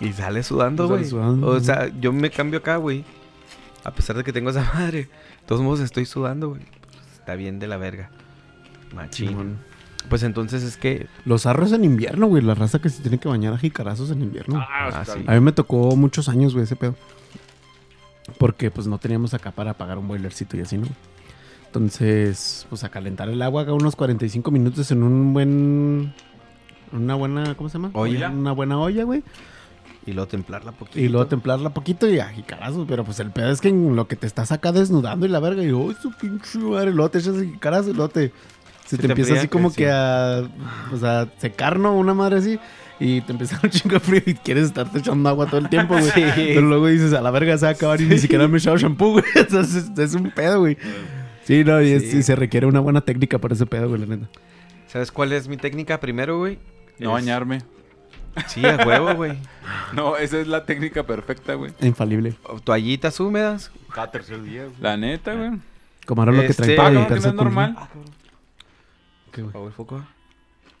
Y sales sudando, Sales güey. sudando, O sea, yo me cambio acá, güey. A pesar de que tengo esa madre. De todos modos estoy sudando, güey. Está bien de la verga. Machín. Simón. Pues entonces es que... Los arros en invierno, güey. La raza que se tiene que bañar a jicarazos en invierno. Ah, Ah, sí. A mí me tocó muchos años, güey, ese pedo. Porque pues no teníamos acá para pagar un boilercito y así, ¿no? Entonces, pues a calentar el agua, haga unos 45 minutos en un buen... Una buena, ¿cómo se llama? Olla. Una buena olla, güey. Y luego templarla poquito. Y luego templarla poquito y a jicarazos. Pero pues el pedo es que en lo que te estás acá desnudando y la verga, y ¡ay, su pinche madre! Luego te echas el jicarazo y luego te... Se Se te, te empieza así enfría, como que que sí. a... O sea, secar, ¿no? Una madre así. Y te empieza un chingo de frío y quieres estarte echando agua todo el tiempo, güey. Sí. Pero luego dices, a la verga se va a acabar y ni siquiera me he echado shampoo, güey. Entonces es, un pedo, güey. Sí, no, y, es- Sí. y se requiere una buena técnica para ese pedo, güey, la neta. ¿Sabes cuál es mi técnica primero, güey? No Es- bañarme. Sí, a huevo, güey. No, esa es la técnica perfecta, güey. Infalible. Toallitas húmedas. cada tercer día, güey. La neta, güey. Como ahora lo que Este- traen Ah, para Ah, ¿cómo que limpiarse no es normal? ¿Qué, güey? ¿Apagó el foco?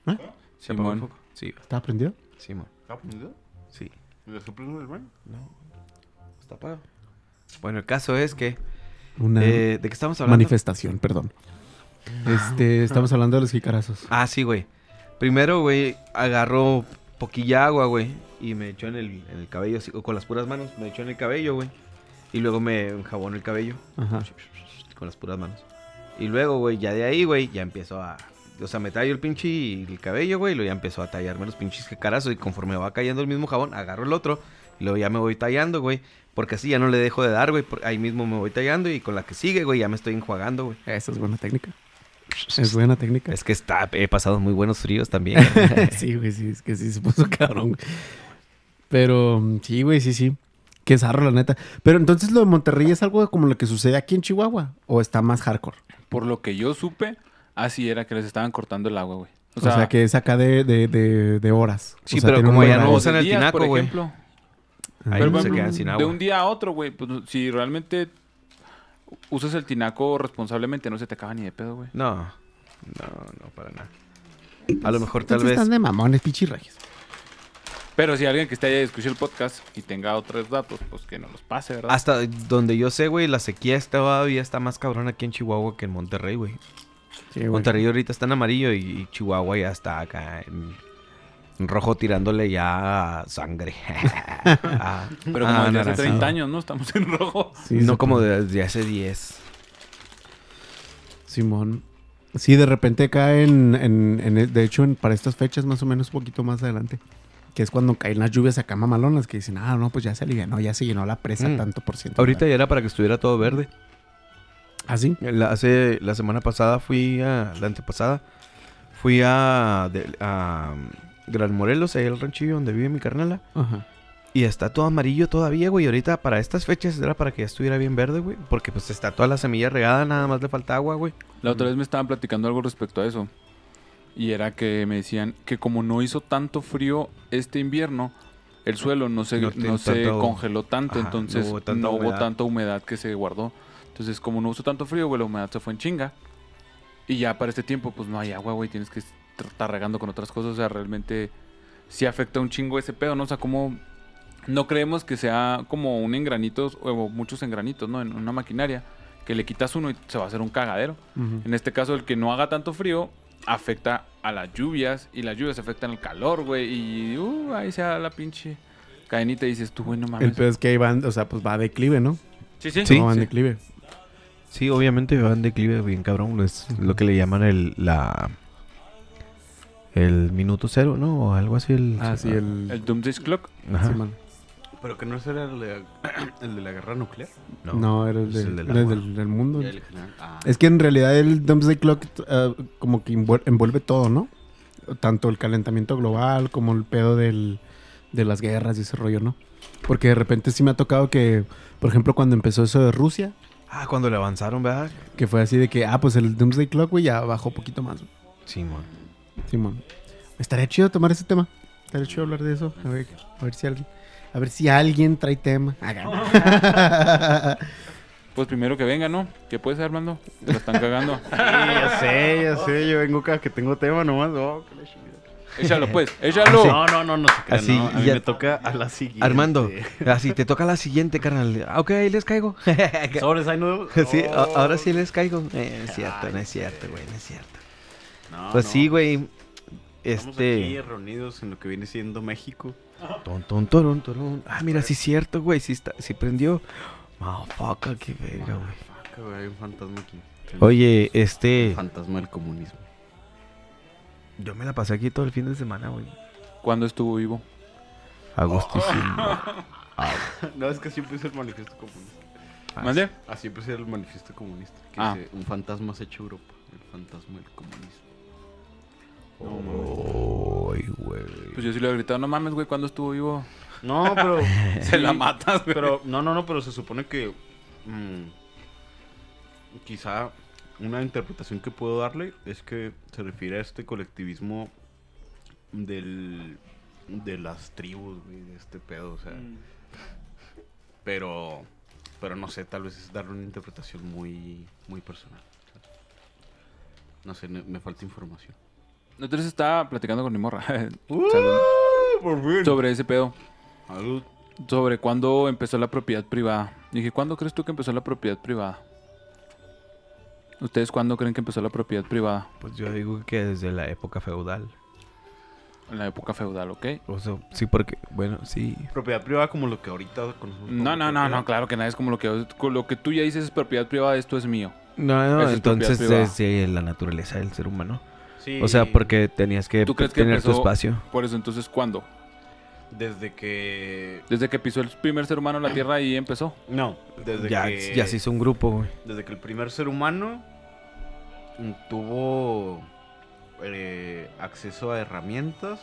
¿Eh? ¿Se apagó el foco? Sí, ¿Está prendido? sí, man. ¿Está prendido? Sí. ¿Le soplas el baño? No, está apagado. Bueno, el caso es que... Una eh, ¿De qué estamos hablando? manifestación, perdón. Este, estamos hablando de los jicarazos. Ah, sí, güey. Primero, güey, agarró poquilla agua, güey. Y me echó en el, en el cabello, así, con las puras manos. Me echó en el cabello, güey. Y luego me enjabonó el cabello. Ajá. Con las puras manos. Y luego, güey, ya de ahí, güey, ya empiezo a... O sea, me tallo el pinche y el cabello, güey, y luego ya empezó a tallarme los pinches jecarazos. Y conforme va cayendo el mismo jabón, agarro el otro. Y luego ya me voy tallando, güey. Porque así ya no le dejo de dar, güey. Ahí mismo me voy tallando y con la que sigue, güey, ya me estoy enjuagando, güey. Esa es buena técnica. Es buena técnica. Es que está, he pasado muy buenos fríos también. sí, güey, sí, es que sí se puso cabrón. Pero sí, güey, sí, sí. Qué zarro, la neta. Pero entonces lo de Monterrey es algo como lo que sucede aquí en Chihuahua. ¿O está más hardcore? Por lo que yo supe, así era que les estaban cortando el agua, güey. O sea, que es acá de, de, de, de horas. Sí, O sea, pero como ya no usan el tinaco, por güey. ejemplo. Ahí Pero, se ejemplo, quedan sin De agua. un día a otro, güey. Pues, si realmente usas el tinaco responsablemente, no se te acaba ni de pedo, güey. No, no, no, para nada. A lo mejor tal vez... están de mamones, pichirrayos. Pero si alguien que esté allá escuche el podcast y tenga otros datos, pues que nos los pase, ¿verdad? Hasta donde yo sé, güey, la sequía está- todavía está más cabrón aquí en Chihuahua que en Monterrey, güey. Sí, güey. Monterrey ahorita está en amarillo y, y Chihuahua ya está acá en rojo tirándole ya sangre. Ah, Pero como ah, desde hace naranjado. 30 años, ¿no? Estamos en rojo. Sí, no como desde hace 10. Simón. Sí, de repente acá en, en, de hecho, en- para estas fechas, más o menos un poquito más adelante, que es cuando caen las lluvias acá mamalonas, que dicen, ah, no, pues ya se alivianó, ya se llenó la presa Mm. tanto por ciento. Ahorita ya era para que estuviera todo verde. ¿Ah, sí? La, hace, la semana pasada fui a... La antepasada fui a, de- a Gran Morelos, ahí al ranchillo donde vive mi carnala. Ajá. Y está todo amarillo todavía, güey. Ahorita para estas fechas era para que ya estuviera bien verde, güey. Porque pues está toda la semilla regada, nada más le falta agua, güey. La otra vez me estaban platicando algo respecto a eso. Y era que me decían que como no hizo tanto frío este invierno, el suelo no se, No se tanto- congeló tanto, Ajá, entonces no hubo hubo, tanta humedad. tanta humedad que se guardó. Entonces, como no hubo tanto frío, güey, la humedad se fue en chinga. Y ya para este tiempo, pues no hay agua, güey, tienes que regando con otras cosas. O sea, realmente sí afecta un chingo ese pedo, ¿no? O sea, como no creemos que sea como un engranitos o muchos engranitos, ¿no? En una maquinaria, que le quitas uno y se va a hacer un cagadero. En este caso, el que no haga tanto frío afecta a las lluvias y las lluvias afectan al calor, güey. Y uh, ahí se da la pinche cadenita y dices tú, güey, no El mames. pedo es que ahí van, o sea, pues va a declive, ¿no? Sí, sí. Sí, No, va en sí. declive. Sí, obviamente va en declive bien cabrón. Es lo que le llaman el... La... El minuto cero, ¿no? O algo así. El, Ah, sí, el... El Doomsday Clock. Ajá. Simón. Pero que no ese era el de, el de la guerra nuclear. No, era el, es de- el del era el del, del mundo. El. Ah. Es que en realidad el Doomsday Clock eh, como que envuel- envuelve todo, ¿no? Tanto el calentamiento global como el pedo del, de las guerras y ese rollo, ¿no? Porque de repente sí me ha tocado que, por ejemplo, cuando empezó eso de Rusia, Ah, cuando le avanzaron, ¿verdad? que fue así de que, ah, pues el Doomsday Clock, güey, ya bajó poquito más. Sí, man. Simón. Estaría chido tomar ese tema. Estaría chido hablar de eso. A ver, a ver si alguien... A ver si alguien trae tema. Pues primero que venga, ¿no? ¿Qué puede ser, Armando? Te la están cagando. Sí, ya sé, ya sé. Yo vengo cada que tengo tema nomás. Oh, chingada. échalo, pues, échalo. No, no, no, no Así, no. A mí ya- me toca a la siguiente. Armando, así te toca la siguiente, carnal. Ah, ok, ahí les caigo. Sobres, ahí no. sí, a- Oh. ahora sí les caigo. Eh, no es cierto, no es cierto, güey, no es cierto. No, Pues no. sí, güey. Estamos aquí Este. reunidos en lo que viene siendo México. Ton, ton, torón, torón. Ah, mira, sí es cierto, güey. Sí, está, sí prendió. Motherfucker, qué verga, güey. Hay un fantasma aquí. Oye, este. El fantasma del comunismo. Yo me la pasé aquí todo el fin de semana, güey. ¿Cuándo estuvo vivo? Agustísimo. no, es que así empieza el manifiesto comunista. ¿Mande? Así empieza el manifiesto comunista. Que Ah. dice, un fantasma se echa Europa. El fantasma del comunismo. Ay, güey. Pues yo sí le he gritado, no mames, güey, ¿cuándo estuvo vivo? No, pero... Se la matas, güey. Pero, no, no, no, pero se supone que... mm, quizá una interpretación que puedo darle es que se refiere a este colectivismo del... De las tribus, güey, de este pedo, o sea... Pero... Pero no sé, tal vez es darle una interpretación muy... Muy personal. No sé, me falta información. Entonces estaba platicando con mi morra Uh, Salud. por fin. sobre ese pedo. Salud. Sobre cuándo empezó la propiedad privada. Dije, ¿cuándo crees tú que empezó la propiedad privada? ¿Ustedes cuándo creen que empezó la propiedad privada? Pues yo digo que desde la época feudal. En la época feudal, ¿ok? O sea, sí, porque, bueno, sí. Propiedad privada como lo que ahorita conocemos. No, no, no, propiedad. no, claro que nada es como lo que, lo que tú ya dices es propiedad privada, esto es mío. No, no, es entonces es de la naturaleza del ser humano. Sí, O sea, porque tenías que ¿Tú crees que tener tu espacio. Por eso, entonces, ¿cuándo? Desde que... Desde que pisó el primer ser humano en la Tierra y empezó. No, desde Ya, que... ya se hizo un grupo, güey. Desde que el primer ser humano tuvo eh, acceso a herramientas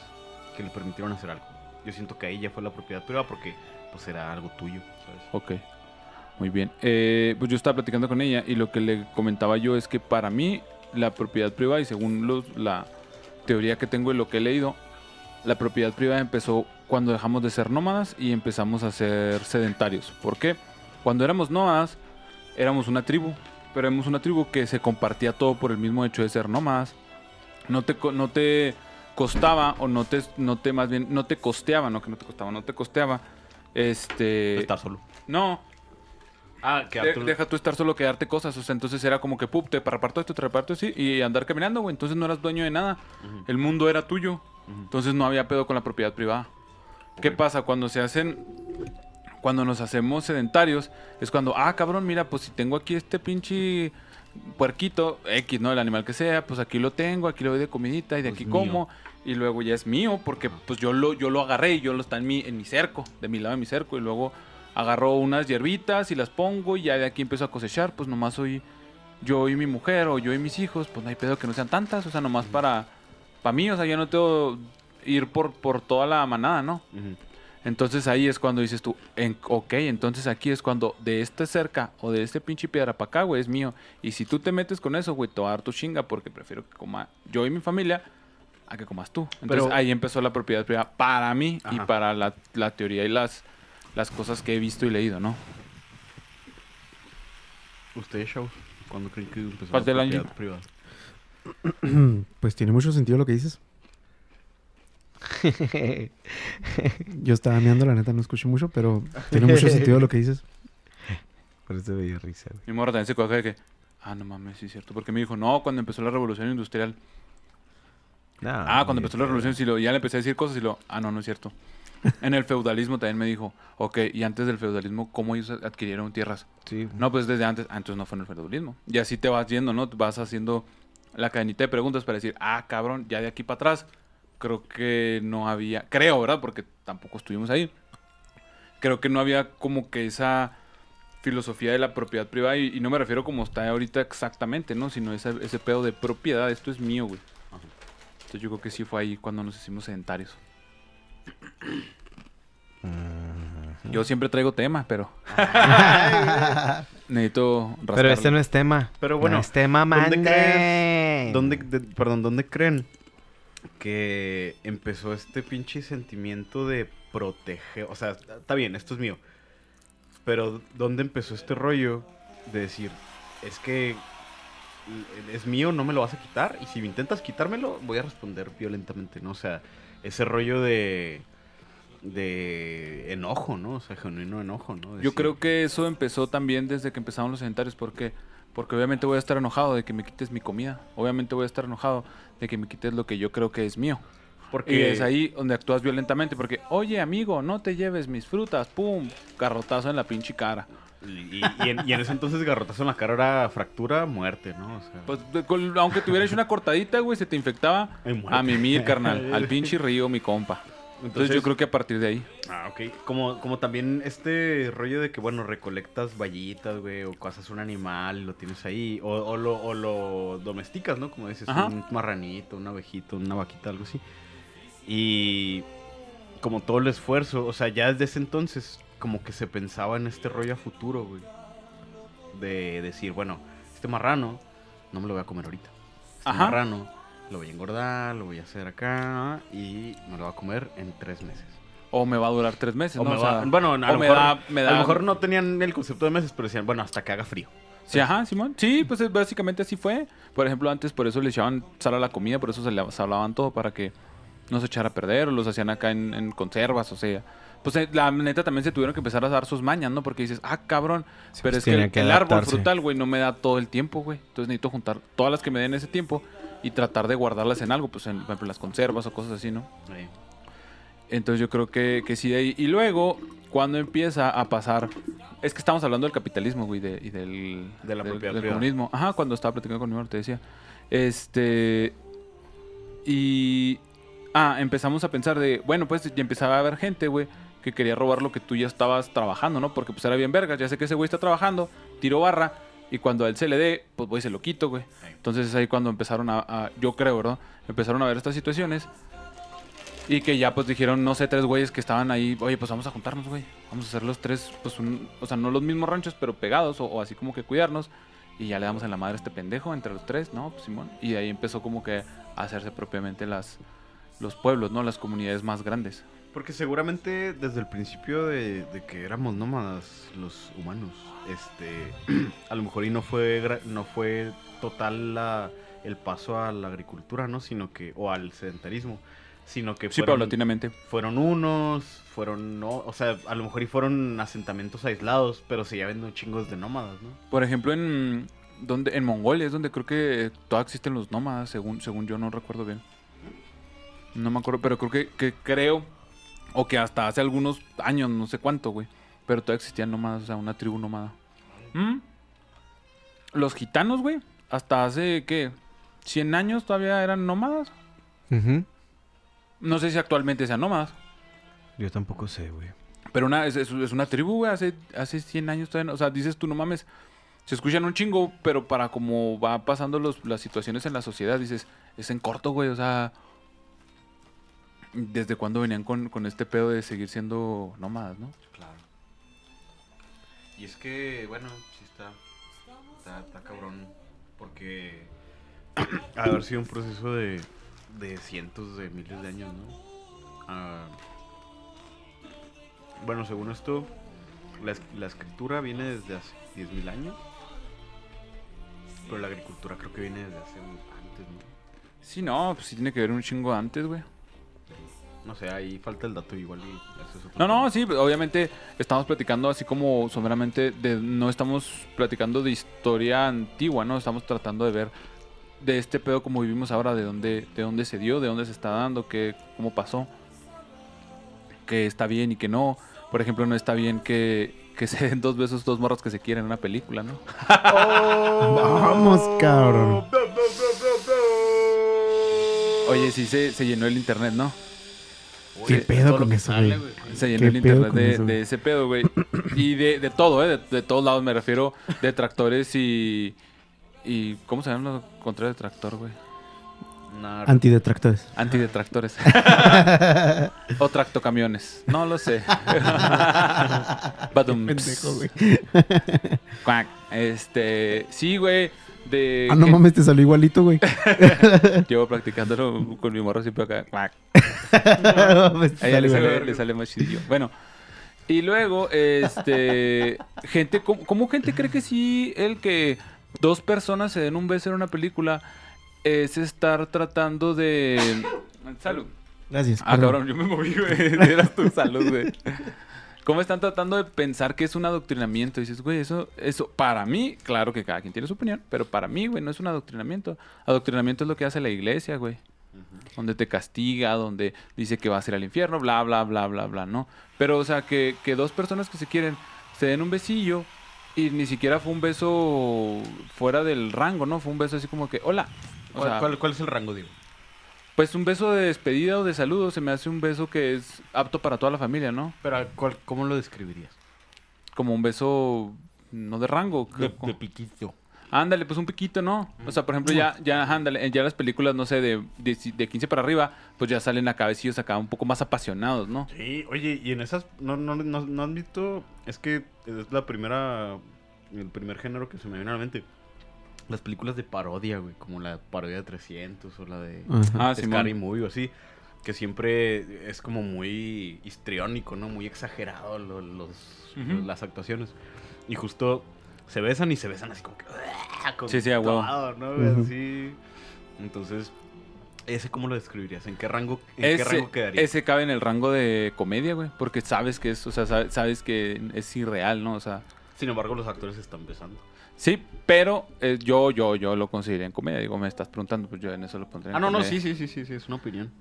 que le permitieron hacer algo. Yo siento que ahí ya fue la propiedad privada porque pues era algo tuyo, ¿sabes? Ok, muy bien. Eh, pues yo estaba platicando con ella y lo que le comentaba yo es que para mí la propiedad privada, y según los- la teoría que tengo y lo que he leído, la propiedad privada empezó cuando dejamos de ser nómadas y empezamos a ser sedentarios. ¿Por qué? Cuando éramos nómadas, éramos una tribu, pero éramos una tribu que se compartía todo por el mismo hecho de ser nómadas. No te, no te costaba o no te, no te más bien, no te costeaba, no que no te costaba, no te costeaba. Este... Estar solo. No, Ah, que de- deja tú estar solo que darte cosas. O sea, entonces era como que, pup, te reparto esto, te reparto así. Y andar caminando, güey. Entonces no eras dueño de nada. El mundo era tuyo. Entonces no había pedo con la propiedad privada. ¿Qué pasa? Cuando se hacen. Cuando nos hacemos sedentarios, es cuando, ah, cabrón, mira, pues si tengo aquí este pinche puerquito, X, ¿no? El animal que sea, pues aquí lo tengo, aquí le doy de comidita y de Pues aquí mío. como. Y luego ya es mío, porque pues yo lo, yo lo agarré y yo lo está en mi, en mi cerco, de mi lado de mi cerco. Y luego agarro unas hierbitas y las pongo y ya de aquí empiezo a cosechar, pues nomás soy yo y mi mujer o yo y mis hijos, pues no hay pedo que no sean tantas, o sea, nomás para, para mí, o sea, yo no tengo ir por, por toda la manada, ¿no? Entonces ahí es cuando dices tú, en, ok, entonces aquí es cuando de este cerca o de este pinche piedra para acá, güey, es mío. Y si tú te metes con eso, güey, te voy a dar tu chinga porque prefiero que coma yo y mi familia a que comas tú. Entonces Pero- ahí empezó la propiedad privada para mí y para la, la teoría y las, las cosas que he visto y leído, ¿no? Ustedes, chavos, ¿cuándo creen que empezó el la año. propiedad privada? Pues tiene mucho sentido lo que dices. Yo estaba meando, la neta, no escuché mucho, pero tiene mucho sentido lo que dices. Por eso me dio risa, güey. Mi morra también se coge de que, ah, no mames, sí es cierto. Porque me dijo, no, cuando empezó la revolución industrial. Ah, cuando empezó la revolución, sí, lo, ya le empecé a decir cosas y lo, ah, no, no es cierto. En el feudalismo también me dijo, ok, y antes del feudalismo, ¿cómo ellos adquirieron tierras? Sí. No, pues desde antes, ah, entonces no fue en el feudalismo. Y así te vas yendo, ¿no? Vas haciendo la cadenita de preguntas para decir, ah, cabrón, ya de aquí para atrás, creo que no había, creo, ¿verdad? Porque tampoco estuvimos ahí. Creo que no había como que esa filosofía de la propiedad privada, y, y no me refiero como está ahorita exactamente, ¿no? Sino ese, ese pedo de propiedad, esto es mío, güey. Ajá. Entonces yo creo que sí fue ahí cuando nos hicimos sedentarios. Yo siempre traigo tema, pero necesito rascarle. Pero este no es tema. Pero bueno, no es tema, ¿dónde mande. crees- ¿Dónde, de- perdón, ¿dónde creen que empezó este pinche sentimiento de proteger? O sea, está bien, esto es mío. Pero ¿dónde empezó este rollo de decir, es que es mío, no me lo vas a quitar? Y si me intentas quitármelo, voy a responder violentamente, ¿no? O sea, ese rollo de de enojo, ¿no? O sea, genuino enojo, ¿no? Yo creo que eso empezó también desde que empezaron los sedentarios. ¿Por qué? Porque obviamente voy a estar enojado de que me quites mi comida. Obviamente voy a estar enojado de que me quites lo que yo creo que es mío. porque Y es ahí donde actúas violentamente. Porque, oye, amigo, no te lleves mis frutas. ¡Pum! Garrotazo en la pinche cara. Y, y en, y en ese entonces garrotazo en la cara era fractura, muerte, ¿no? O sea, Pues, de- con- aunque tuvieras una cortadita, güey, se te infectaba a mimir, carnal. Al pinche río, mi compa. Entonces, yo creo que a partir de ahí. Ah, ok. Como, como también este rollo de que, bueno, recolectas vallitas, güey, o cazas un animal lo tienes ahí, o, o lo, o lo domesticas, ¿no? Como dices, Ajá. un marranito, una abejita, una vaquita, algo así. Y como todo el esfuerzo, o sea, ya desde ese entonces, como que se pensaba en este rollo a futuro, güey. De decir, bueno, este marrano no me lo voy a comer ahorita. Este Ajá. marrano lo voy a engordar, lo voy a hacer acá y me lo voy a comer en tres meses. O me va a durar tres meses, O ¿no? me O va- sea, bueno, a lo, me mejor, da- me a lo mejor no tenían el concepto de meses, pero decían, bueno, hasta que haga frío. Sí, ajá, Simón. Sí, pues es- básicamente así fue. Por ejemplo, antes por eso le echaban sal a la comida, por eso se le salaban todo para que no se echara a perder, o los hacían acá en, en conservas, o sea. Pues eh, la neta también se tuvieron que empezar a dar sus mañas, ¿no? Porque dices, ah, cabrón, Sí, pero pues es que, el, que el árbol frutal, güey, no me da todo el tiempo, güey. Entonces necesito juntar todas las que me den ese tiempo y tratar de guardarlas en algo, pues en, por ejemplo, las conservas o cosas así, ¿no? Entonces yo creo que, que sí de ahí. Y luego, cuando empieza a pasar es que estamos hablando del capitalismo, güey, de, y del, De la del- propiedad del privada. comunismo. Ajá, cuando estaba platicando con mi hermano, te decía. Este. Y. Ah, empezamos a pensar de. Bueno, pues ya empezaba a haber gente, güey, que quería robar lo que tú ya estabas trabajando, ¿no? Porque pues era bien vergas. Ya sé que ese güey está trabajando, tiro barra. Y cuando a él se le dé, pues voy y se lo quito, güey. Entonces es ahí cuando empezaron a, a- Yo creo, ¿verdad? Empezaron a ver estas situaciones. Y que ya pues dijeron, no sé, tres güeyes que estaban ahí, oye, pues vamos a juntarnos, güey. Vamos a hacer los tres, pues un, o sea, no los mismos ranchos, pero pegados, o, o así como que cuidarnos. Y ya le damos en la madre a este pendejo entre los tres, ¿no? Pues Simón. Y de ahí empezó como que a hacerse propiamente las, los pueblos, ¿no? Las comunidades más grandes. Porque seguramente desde el principio de, de que éramos nómadas los humanos, este, a lo mejor y no fue no fue total la, el paso a la agricultura, ¿no? Sino que o al sedentarismo, sino que Sí, fueron, paulatinamente. fueron unos, fueron no, o sea, a lo mejor y fueron asentamientos aislados, pero seguía habiendo chingos de nómadas, ¿no? Por ejemplo, en donde en Mongolia es donde creo que todavía existen los nómadas, según, según yo no recuerdo bien. No me acuerdo, pero creo que, que creo, o que hasta hace algunos años, no sé cuánto, güey. Pero todavía existían nómadas, o sea, una tribu nómada. ¿Mm? Los gitanos, güey, hasta hace, ¿qué? ¿100 años todavía eran nómadas? No sé si actualmente sean nómadas. Yo tampoco sé, güey. Pero una, es, es- es una tribu, güey, hace, hace 100 años todavía. no- O sea, dices tú, no mames, se escuchan un chingo, pero para como va pasando los, las situaciones en la sociedad, dices, es en corto, güey, o sea... ¿Desde cuándo venían con, con este pedo de seguir siendo nómadas, no? Claro. Y es que, bueno, sí está, está, está cabrón, porque ha de haber sido un proceso de, de cientos de miles de años, ¿no? Ah, bueno, según esto, la, la escritura viene desde hace 10.000 años, pero la agricultura creo que viene desde hace antes, ¿no? Sí, no, pues sí tiene que ver un chingo antes, güey. No sé, ahí falta el dato igual y eso es otro No, no, sí, pues, obviamente estamos platicando así como someramente de no estamos platicando de historia antigua, ¿no? Estamos tratando de ver de este pedo como vivimos ahora, de dónde, de dónde se dio, de dónde se está dando, qué, cómo pasó, que está bien y que no. Por ejemplo, no está bien que, que se den dos besos, dos morras que se quieren en una película, ¿no? Vamos, cabrón. Oye, sí se, se llenó el internet, ¿no? ¿Qué pedo con que eso, sale, güey? Se llenó ¿Qué el internet de, eso, de güey? ese pedo, güey. Y de, de todo, ¿eh? De, de todos lados me refiero. De tractores y... y ¿Cómo se llama lo contrario de tractor, güey? Nar- Antidetractores. Antidetractores. o tractocamiones. No lo sé. Badum. Pendejo, güey. Cuac. Este... Sí, güey. De... Ah, no que- mames, te salió igualito, güey. Llevo practicándolo con mi morro siempre acá. No mames, te A ella le salió sale, le sale más chidillo. Bueno. Y luego, este. gente, ¿cómo, cómo gente cree que sí el que dos personas se den un beso en una película es estar tratando de. Salud. Gracias. Ah, perdón. cabrón, yo me moví, güey. Eras tu salud, güey. ¿Cómo están tratando de pensar que es un adoctrinamiento? dices, güey, eso, eso, para mí, claro que cada quien tiene su opinión, pero para mí, güey, no es un adoctrinamiento. Adoctrinamiento es lo que hace la iglesia, güey. Donde te castiga, donde dice que vas a ir al infierno, bla, bla, bla, bla, bla, ¿no? Pero, o sea, que, que dos personas que se quieren se den un besillo y ni siquiera fue un beso fuera del rango, ¿no? Fue un beso así como que, hola. O ¿Cuál, sea, cuál- cuál es el rango, digo? Pues un beso de despedida o de saludo se me hace un beso que es apto para toda la familia, ¿no? Pero, ¿cuál- ¿cómo lo describirías? Como un beso no de rango. De, como- de piquito. Ándale, pues un piquito, ¿no? O sea, por ejemplo, ya, ya, ándale, ya las películas, no sé, de, de, de 15 para arriba, pues ya salen a cabecillos acá un poco más apasionados, ¿no? Sí, oye, y en esas, no, no, no, no han visto, es que es la primera, el primer género que se me viene a la mente. Las películas de parodia, güey, como la parodia de 300 o la de Ajá. Ah, Scary. Movie o así, que siempre es como muy histriónico, ¿no? Muy exagerado lo- los, las actuaciones. Y justo se besan y se besan así como que... con Sí, sí. Ujú. Así. Entonces, ¿ese cómo lo describirías? ¿En qué rango, en qué Ese, rango quedaría? ese cabe en el rango de comedia, güey, porque sabes que es, o sea, sabe- sabes que es irreal, ¿no? O sea, Sin embargo, los actores están besando. Sí, pero eh, yo, yo, yo lo consideraría en comedia. Digo, me estás preguntando, pues yo en eso lo pondría. en Ah, no, no, comedia. sí, sí, sí, sí, sí, es una opinión.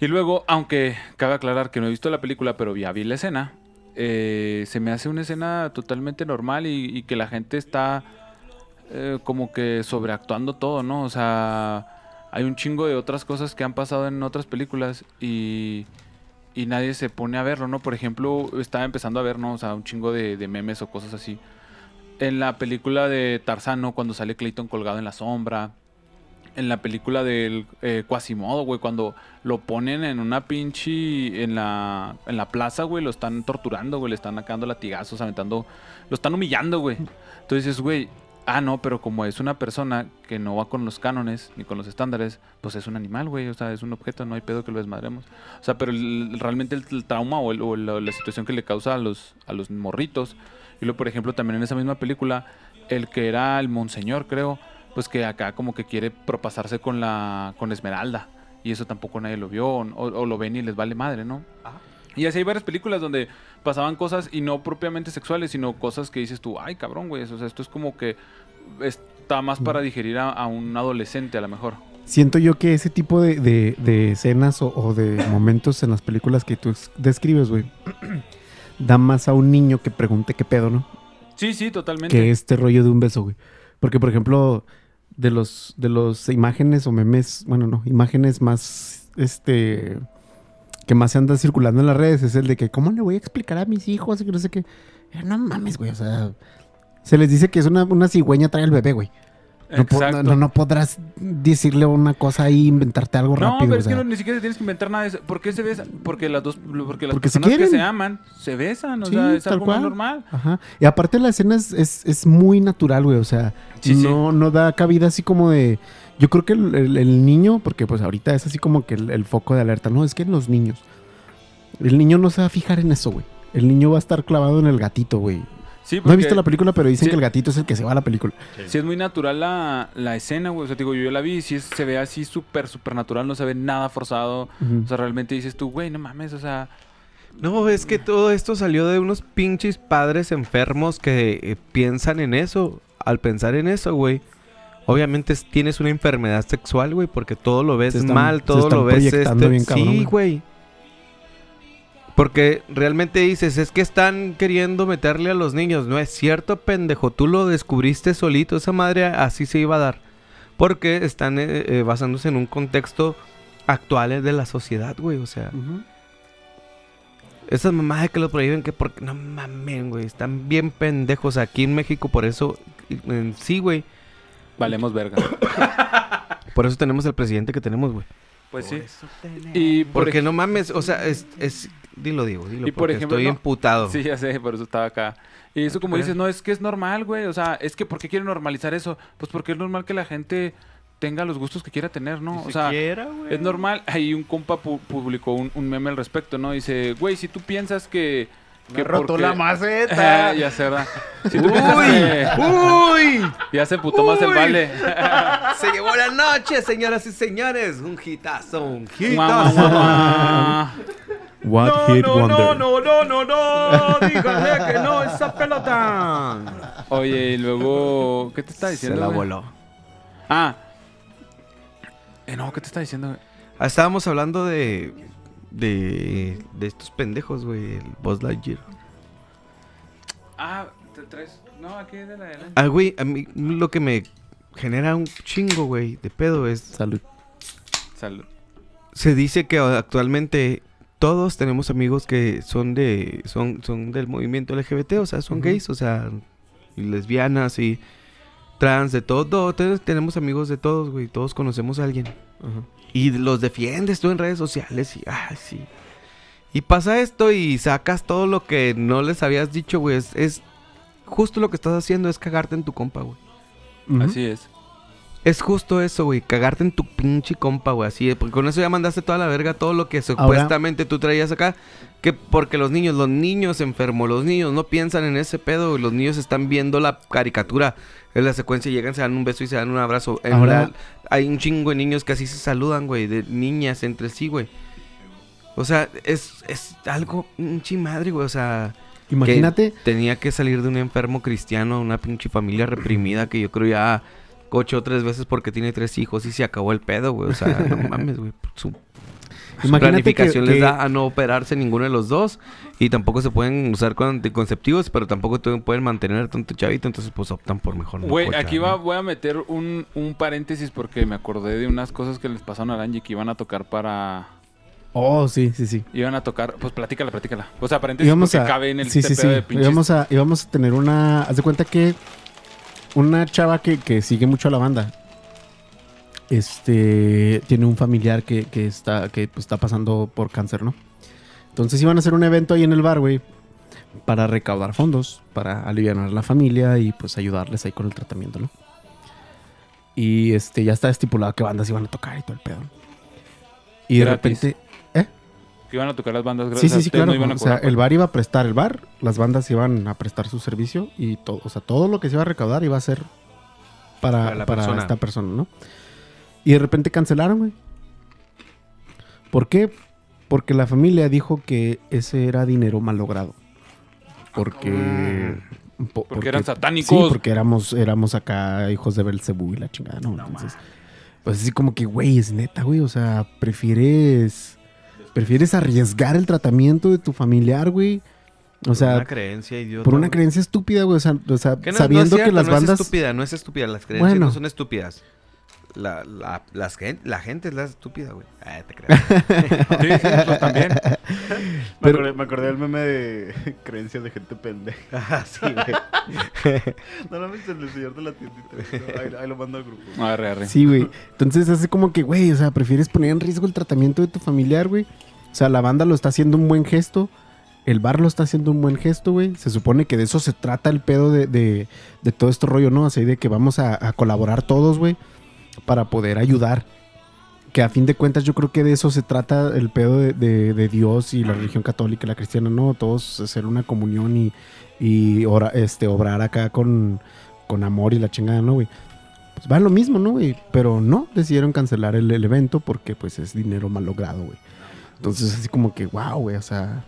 Y luego, aunque cabe aclarar que no he visto la película, pero ya vi la escena, eh, se me hace una escena totalmente normal y, y que la gente está eh, como que sobreactuando todo, ¿no? O sea, hay un chingo de otras cosas que han pasado en otras películas y, y nadie se pone a verlo, ¿no? Por ejemplo, estaba empezando a ver, ¿no? O sea, un chingo de, de memes o cosas así. En la película de Tarzán, ¿no? Cuando sale Clayton colgado en la sombra. En la película del eh, Quasimodo, güey, cuando lo ponen en una pinche. En la, en la plaza, güey, lo están torturando, güey, le están sacando latigazos, aventando. Lo están humillando, güey. Entonces güey, ah, no, pero como es una persona que no va con los cánones ni con los estándares, pues es un animal, güey, o sea, es un objeto, no hay pedo que lo desmadremos. O sea, pero el- realmente el, trauma o, el- la, la situación que le causa a los, a los morritos. Y luego, por ejemplo, también en esa misma película, el que era el monseñor, creo, pues que acá como que quiere propasarse con la con Esmeralda. Y eso tampoco nadie lo vio, o, o lo ven y les vale madre, ¿no? Y así hay varias películas donde pasaban cosas y no propiamente sexuales, sino cosas que dices tú, ay cabrón, güey, o sea, esto es como que está más para digerir a, a un adolescente a lo mejor. Siento yo que ese tipo de, de- de escenas o, o de momentos en las películas que tú describes, güey, da más a un niño que pregunte qué pedo, ¿no? Sí, sí, totalmente. Que este rollo de un beso, güey. Porque, por ejemplo, de los, de los imágenes o memes, bueno, no, imágenes más, este, que más se andan circulando en las redes es el de que, ¿cómo le voy a explicar a mis hijos? Que no sé qué. Eh, No mames, güey, o sea, se les dice que es una, una cigüeña trae al bebé, güey. No, no, no podrás decirle una cosa ahí, inventarte algo No, rápido. pero o es que no, ni siquiera tienes que inventar nada de eso. ¿Por qué se besan? Porque las dos, porque las Porque se personas que quieren. se aman se besan, o Sí, sea, es tal algo muy cual. normal. Ajá. Y aparte la escena es, es, es muy natural, güey. O sea, Sí, sí. no, no da cabida así como de. Yo creo que el, el- el niño, porque pues ahorita es así como que el, el foco de alerta. No, es que en los niños. El niño no se va a fijar en eso, güey. El niño va a estar clavado en el gatito, güey. Sí, No he visto la película, pero dicen Sí. que el gatito es el que se va a la película. sí es muy natural la, la escena, güey. O sea, te digo, yo ya la vi y sí es- se ve así súper, súper natural. No se ve nada forzado. O sea, realmente dices tú, güey, no mames, o sea... No, es que todo esto salió de unos pinches padres enfermos que eh, piensan en eso. Al pensar en eso, güey. Obviamente es- tienes una enfermedad sexual, güey, porque todo lo ves Se están- mal, se todo están lo ves este, bien cabrón, sí, güey. Porque realmente dices, es que están queriendo meterle a los niños. No es cierto, pendejo. Tú lo descubriste solito. Esa madre así se iba a dar. Porque están eh, eh, basándose en un contexto actual de la sociedad, güey. O sea, Ujú. esas mamadas de que lo prohíben, que porque no mamen, güey. Están bien pendejos aquí en México. Por eso, en sí, güey. Valemos verga. Por eso tenemos el presidente que tenemos, güey. Pues sí. Y por Porque no mames, o sea, es, es dilo, Diego, dilo. Y por porque ejemplo, estoy no-. Sí, ya sé, por eso estaba acá. Y eso como dices, no, es que es normal, güey. O sea, es que ¿por qué quieren normalizar eso? Pues porque es normal que la gente tenga los gustos que quiera tener, ¿no? o sea, es normal. Ahí un compa pu- publicó un, un meme al respecto, ¿no? Dice, güey, si tú piensas que... que porque- maceta. ya tú piensas que... ¡Uy! Ya se putó más el Uy. vale. Se llevó la noche, señoras y señores. Un hitazo, un hitazo. What No, hit no, wonder. no, no, no, no, no, díganle que no esa pelota. Oye, y luego... ¿Qué te está Se diciendo, la güey? voló. Ah. Eh, no, ¿qué te está diciendo? Ah, Estábamos hablando de, de, de estos pendejos, güey, el Buzz Lightyear. Ah, te traes... No, aquí de la adelante. Ah, güey, a mí lo que me genera un chingo, güey, de pedo es... Salud. Salud. Se dice que actualmente todos tenemos amigos que son de son son del movimiento LGBT, o sea, son Ujú. gays, o sea, y lesbianas y trans de todo, todos tenemos amigos de todos, güey, todos conocemos a alguien. Y los defiendes tú en redes sociales y ay, sí. Y pasa esto y sacas todo lo que no les habías dicho, güey, es, es justo lo que estás haciendo es cagarte en tu compa, güey. Así es. Es justo eso, güey. Cagarte en tu pinche compa, güey. Así, porque con eso ya mandaste toda la verga, todo lo que supuestamente tú traías acá. Que porque los niños, los niños enfermos, los niños no piensan en ese pedo, güey. Los niños están viendo la caricatura. En la secuencia llegan, se dan un beso y se dan un abrazo. En Ahora- real, hay un chingo de niños que así se saludan, güey. De niñas entre sí, güey. O sea, es, es algo pinche madre, güey. O sea, Imagínate. tenía que salir de un enfermo cristiano, una pinche familia reprimida que yo creo ya cocho tres veces porque tiene tres hijos y se acabó el pedo, güey. O sea, no mames, güey. Su, su planificación que- les que- da a no operarse ninguno de los dos Y tampoco se pueden usar con anticonceptivos, pero tampoco pueden mantener tanto chavito, entonces pues optan por mejor no Güey, aquí ¿no? va, voy a meter un, un paréntesis porque me acordé de unas cosas que les pasaron a Angie que iban a tocar para... Oh, sí, sí, sí. Iban a tocar... Pues platícala, platícala. O sea, paréntesis Íbamos porque a, cabe en el sí, sí, pedo sí. de pinches... Íbamos a, íbamos a tener una... Haz de cuenta que una chava que, que sigue mucho a la banda, este, tiene un familiar que, que está, que pues, está pasando por cáncer, ¿no? Entonces iban a hacer un evento ahí en el bar, güey, para recaudar fondos, para aliviar a la familia y pues ayudarles ahí con el tratamiento, ¿no? Y este, ya está estipulado qué bandas iban a tocar y todo el pedo. Y de Gratis. repente... Que iban a tocar las bandas Sí, gratis. sí, sí, claro. No iban a o sea, el bar iba a prestar el bar, las bandas iban a prestar su servicio y todo, o sea, todo lo que se iba a recaudar iba a ser para, Para la para persona. esta persona, ¿no? Y de repente cancelaron, güey. ¿Por qué? Porque la familia dijo que ese era dinero mal logrado. Porque... po- Porque eran satánicos. Sí, porque éramos, éramos acá hijos de Belcebú y la chingada, ¿no? Entonces, pues así como que, güey, es neta, güey. O sea, prefieres... Prefieres arriesgar el tratamiento de tu familiar, güey. O Por sea, una creencia idiota. por una creencia estúpida, güey. O sea, o sea, Que no- no es sabiendo que las no bandas... es estúpida, no es estúpida. Las creencias Bueno. no son estúpidas. La, la, las gen- la gente es la estúpida, güey. Ah, te creas. Sí, sí, también. Me, Pero- acordé, me acordé del meme de creencias de gente pendeja. Ah, sí, güey. No lo viste el señor de la tiendita. ahí lo mando al grupo. Arre, arre. Sí, güey. Entonces hace como que, güey, o sea, prefieres poner en riesgo el tratamiento de tu familiar, güey. O sea, la banda lo está haciendo un buen gesto. El bar lo está haciendo un buen gesto, güey. Se supone que de eso se trata el pedo de, de, todo este rollo, ¿no? Así de que vamos a, colaborar todos, güey, para poder ayudar. Que a fin de cuentas yo creo que de eso se trata el pedo de, de- Dios y la religión católica y la cristiana, ¿no? Todos hacer una comunión y, y ora- este, obrar acá con, con amor y la chingada, ¿no, güey? Pues va lo mismo, ¿no, güey? Pero no, decidieron cancelar el, el evento porque pues es dinero mal logrado, güey. Entonces así como que, wow, güey, o sea,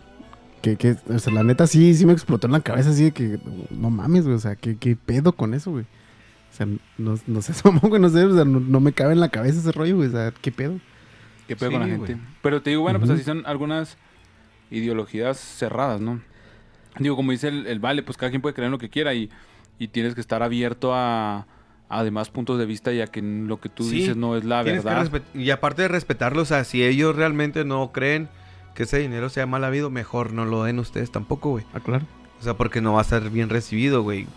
que, que, o sea, la neta sí, sí me explotó en la cabeza así de que, no mames, güey, o sea, ¿qué, qué pedo con eso, güey? O sea, no, no sé, somos, güey, no sé, o sea, no, no me cabe en la cabeza ese rollo, güey, o sea, ¿qué pedo? ¿Qué pedo Sí, con la güey. gente? Pero te digo, bueno, pues así son algunas ideologías cerradas, ¿no? Digo, como dice el, el Vale, pues cada quien puede creer en lo que quiera y, y tienes que estar abierto a, a demás puntos de vista y a que lo que tú Sí, dices no es la verdad. y aparte de respetarlo, o sea, si ellos realmente no creen que ese dinero sea mal habido, mejor no lo den ustedes tampoco, güey. Ah, claro. O sea, porque no va a ser bien recibido, güey.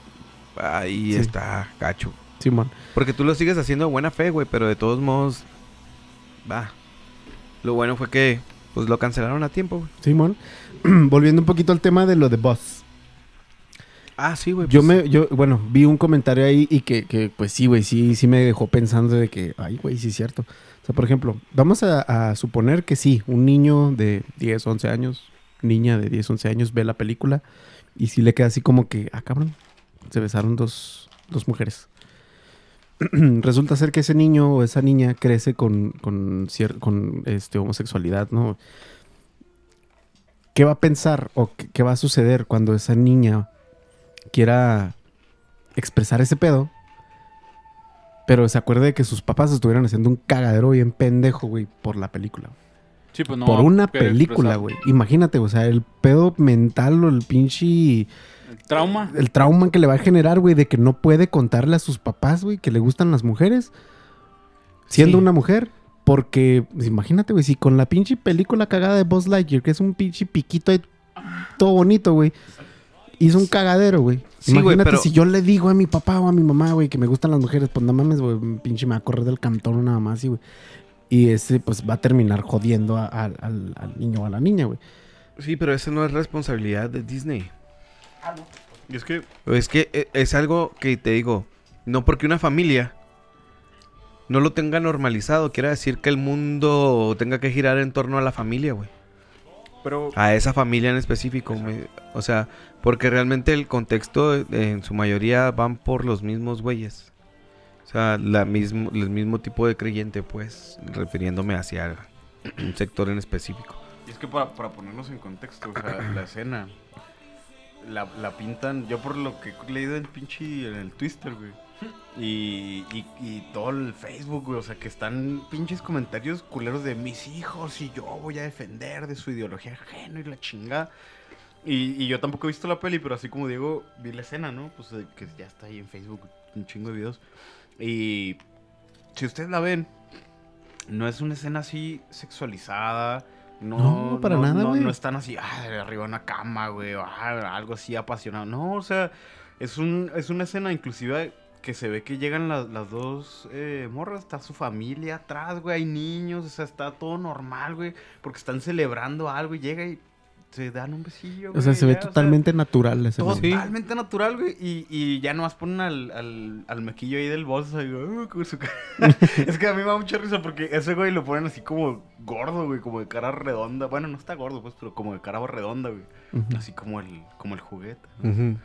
Ahí Sí. está, gacho. Simón. Porque tú lo sigues haciendo de buena fe, güey, pero de todos modos, va. Lo bueno fue que, pues, lo cancelaron a tiempo, güey. Simón. Volviendo un poquito al tema de lo de Boss. Ah, sí, güey. Yo pues, me, yo, bueno, vi un comentario ahí y que, que, pues sí, güey, sí, sí me dejó pensando de que, ay, güey, sí es cierto. O sea, por ejemplo, vamos a, a suponer que sí, un niño de 10, 11 años, niña de 10, 11 años ve la película y sí le queda así como que, ah, cabrón, se besaron dos, dos mujeres. Resulta ser que ese niño o esa niña crece con, con, con este, homosexualidad, ¿no? ¿Qué va a pensar o qué, qué va a suceder cuando esa niña quiera expresar ese pedo? Pero se acuerde de que sus papás estuvieran haciendo un cagadero bien pendejo, güey, por la película. Sí, pues no por una película, güey. Imagínate, o sea, el pedo mental o el pinche... El trauma. El trauma que le va a generar, güey, de que no puede contarle a sus papás, güey, que le gustan las mujeres. Siendo Sí. una mujer. Porque, pues, imagínate, güey, si con la pinche película cagada de Buzz Lightyear, que es un pinche piquito ahí todo bonito, güey, hizo un cagadero, güey. Sí, güey, imagínate pero- si yo le digo a mi papá o a mi mamá, güey, que me gustan las mujeres, pues no mames, güey, pinche me va a correr del cantón nada más, y, güey. Y ese, pues, va a terminar jodiendo a- al- al, al niño o a la niña, güey. Sí, pero eso no es responsabilidad de Disney. Y es que Es que eh, es algo que te digo, no porque una familia no lo tenga normalizado, quiere decir que el mundo tenga que girar en torno a la familia, güey. Pero A esa familia en específico, me- o sea, porque realmente el contexto eh, en su mayoría van por los mismos güeyes. O sea, la mismo, el mismo tipo de creyente, pues, refiriéndome hacia un sector en específico. Y es que para, para ponernos en contexto, o sea, la escena la, la pintan, yo por lo que he leído en pinche en el Twitter, güey. Y, y, y todo el Facebook, güey, o sea, que están pinches comentarios culeros de mis hijos y yo voy a defender de su ideología ajena y la chingada. Y, y yo tampoco he visto la peli, pero así como Diego, vi la escena, ¿no? Pues eh, que ya está ahí en Facebook, un chingo de videos. Y si ustedes la ven, no es una escena así sexualizada. No, No, para nada, no, güey. no están así, ah, de arriba de una cama, güey, o ah, algo así apasionado. No, o sea, es, un, es una escena inclusive que se ve que llegan las, las dos eh, morras, está su familia atrás, güey, hay niños, o sea, está todo normal, güey, porque están celebrando algo y llega y se dan un besillo, O sea, güey, se ve ya, totalmente natural ese güey. Totalmente natural, güey. Y, y ya nomás ponen al, al, al mequillo ahí del boss. Ahí, "Ah", con su cara. es que a mí me da mucha risa porque ese güey lo ponen así como gordo, güey. Como de cara redonda. Bueno, no está gordo, pues, pero como de cara redonda, güey. Así como el, como el juguete. ¿no?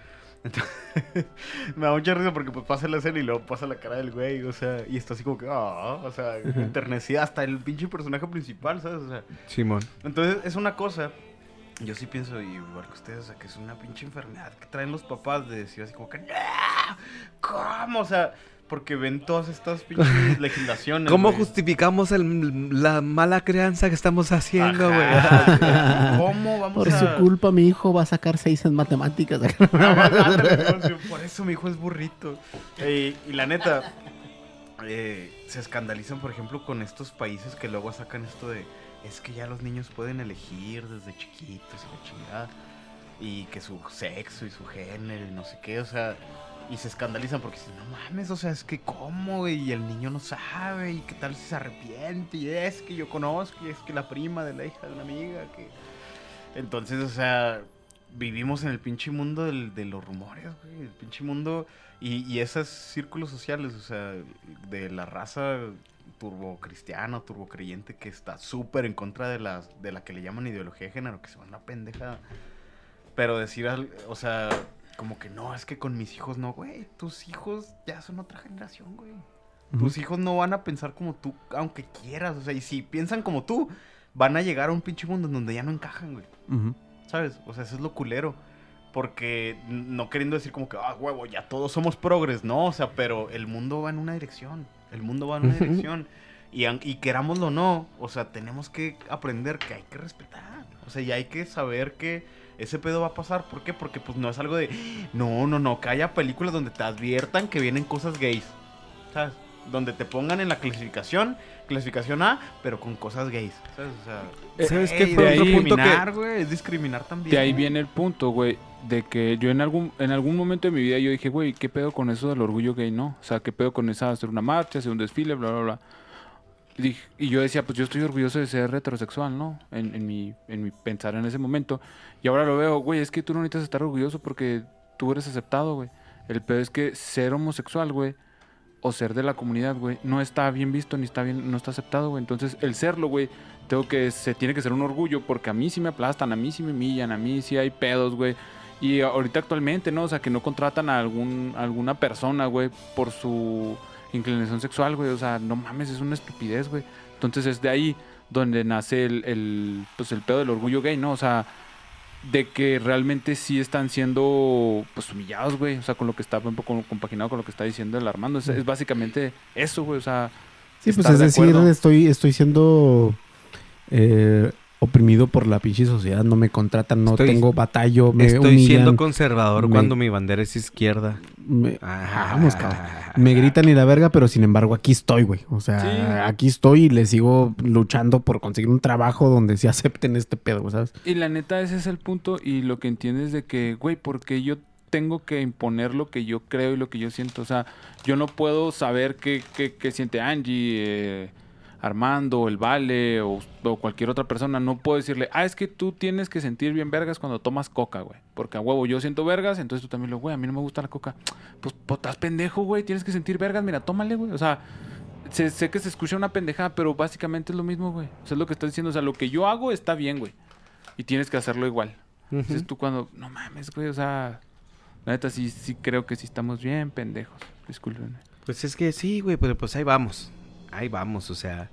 Ujú. Me da mucha risa porque pues pasa la escena y luego pasa la cara del güey, o sea, y está así como que, ah, o sea, enternecida hasta el pinche personaje principal, ¿sabes? O sea, Simón. entonces es una cosa, yo sí pienso, y igual que ustedes, o sea, que es una pinche enfermedad que traen los papás de decir así como que, "No, ¿cómo? O sea, porque ven todas estas pinches legislaciones. ¿Cómo justificamos el- la mala crianza que estamos haciendo, güey? ¿Cómo vamos Por a...? su culpa mi hijo va a sacar seis en matemáticas. Ah, Por eso mi hijo es burrito. Eh, y la neta, eh, se escandalizan, por ejemplo, con estos países que luego sacan esto de. Es que ya los niños pueden elegir desde chiquitos y la chingada. Y que su sexo y su género y no sé qué, o sea. Y se escandalizan porque dicen, no mames, o sea, es que cómo, y el niño no sabe, y qué tal si se arrepiente, y es que yo conozco, y es que la prima de la hija de una amiga, que... Entonces, o sea, vivimos en el pinche mundo del- de los rumores, güey. El pinche mundo y, y esos círculos sociales, o sea, de la raza turbo cristiana, turbo creyente que está súper en contra de la, de la que le llaman ideología de género, que se van a pendeja. Pero decir, o sea, como que no, es que con mis hijos no, güey. Tus hijos ya son otra generación, güey. Tus hijos no van a pensar como tú, aunque quieras. O sea, y si piensan como tú, van a llegar a un pinche mundo en donde ya no encajan, güey. ¿Sabes? O sea, eso es lo culero. Porque no queriendo decir como que, ah, huevo, ya todos somos progres, no, o sea, pero el mundo va en una dirección. El mundo va en una dirección. Y, y querámoslo o no, o sea, tenemos que aprender que hay que respetar. O sea, y hay que saber que ese pedo va a pasar. ¿Por qué? Porque pues no es algo de, no, no, no, que haya películas donde te adviertan que vienen cosas gays. ¿Sabes? Donde te pongan en la clasificación, clasificación A, pero con cosas gays. ¿Sabes? O sea, Eh, ¿Sabes güey, qué fue de otro punto que- discriminar, güey, es discriminar también. De ahí viene el punto, güey, de que yo en algún en algún momento de mi vida yo dije, güey, ¿qué pedo con eso del orgullo gay, no? O sea, ¿qué pedo con esa hacer una marcha, hacer un desfile, bla, bla, bla? Y, yo decía, pues yo estoy orgulloso de ser heterosexual, ¿no? En, en mi, en mi pensar en ese momento. Y ahora lo veo, güey, es que tú no necesitas estar orgulloso porque tú eres aceptado, güey. El pedo es que ser homosexual, güey, o ser de la comunidad, güey, no está bien visto ni está bien, no está aceptado, güey. Entonces, el serlo, güey, tengo que, se tiene que ser un orgullo porque a mí sí me aplastan, a mí sí me humillan, a mí sí hay pedos, güey. Y ahorita actualmente, ¿no? O sea, que no contratan a algún, alguna persona, güey, por su inclinación sexual, güey. O sea, no mames, es una estupidez, güey. Entonces es de ahí donde nace el, el, pues, el pedo del orgullo gay, ¿no? O sea, de que realmente sí están siendo, pues, humillados, güey. O sea, con lo que está un poco compaginado con lo que está diciendo el Armando. Es, es básicamente eso, güey. O sea, Sí, pues ¿estás es de decir, acuerdo? estoy, estoy siendo eh, oprimido por la pinche sociedad. No me contratan, no Estoy- tengo batallo, me Estoy humillan, siendo conservador me- cuando mi bandera es izquierda. me- Ah. Vamos, cabrón. Me gritan y la verga, pero sin embargo aquí estoy, güey. O sea, Sí. aquí estoy y le sigo luchando por conseguir un trabajo donde se acepten este pedo, güey, ¿sabes? Y la neta, ese es el punto. Y lo que entiendes de que, güey, porque yo tengo que imponer lo que yo creo y lo que yo siento. O sea, yo no puedo saber qué, qué- qué siente Angie, eh, Armando, el Vale o, o cualquier otra persona. No puedo decirle, ah, es que tú tienes que sentir bien vergas cuando tomas coca, güey. Porque a huevo yo siento vergas, entonces tú también lo, güey, a mí no me gusta la coca. Pues, pues estás pendejo, güey, tienes que sentir vergas, mira, tómale, güey. O sea, sé, sé que se escucha una pendejada, pero básicamente es lo mismo, güey. O sea, es lo que estás diciendo. O sea, lo que yo hago está bien, güey. Y tienes que hacerlo igual. Entonces tú cuando, no mames, güey, o sea, la neta sí, sí creo que sí estamos bien pendejos. Discúlpenme. Pues es que sí, güey, pero pues ahí vamos. Ahí vamos, o sea.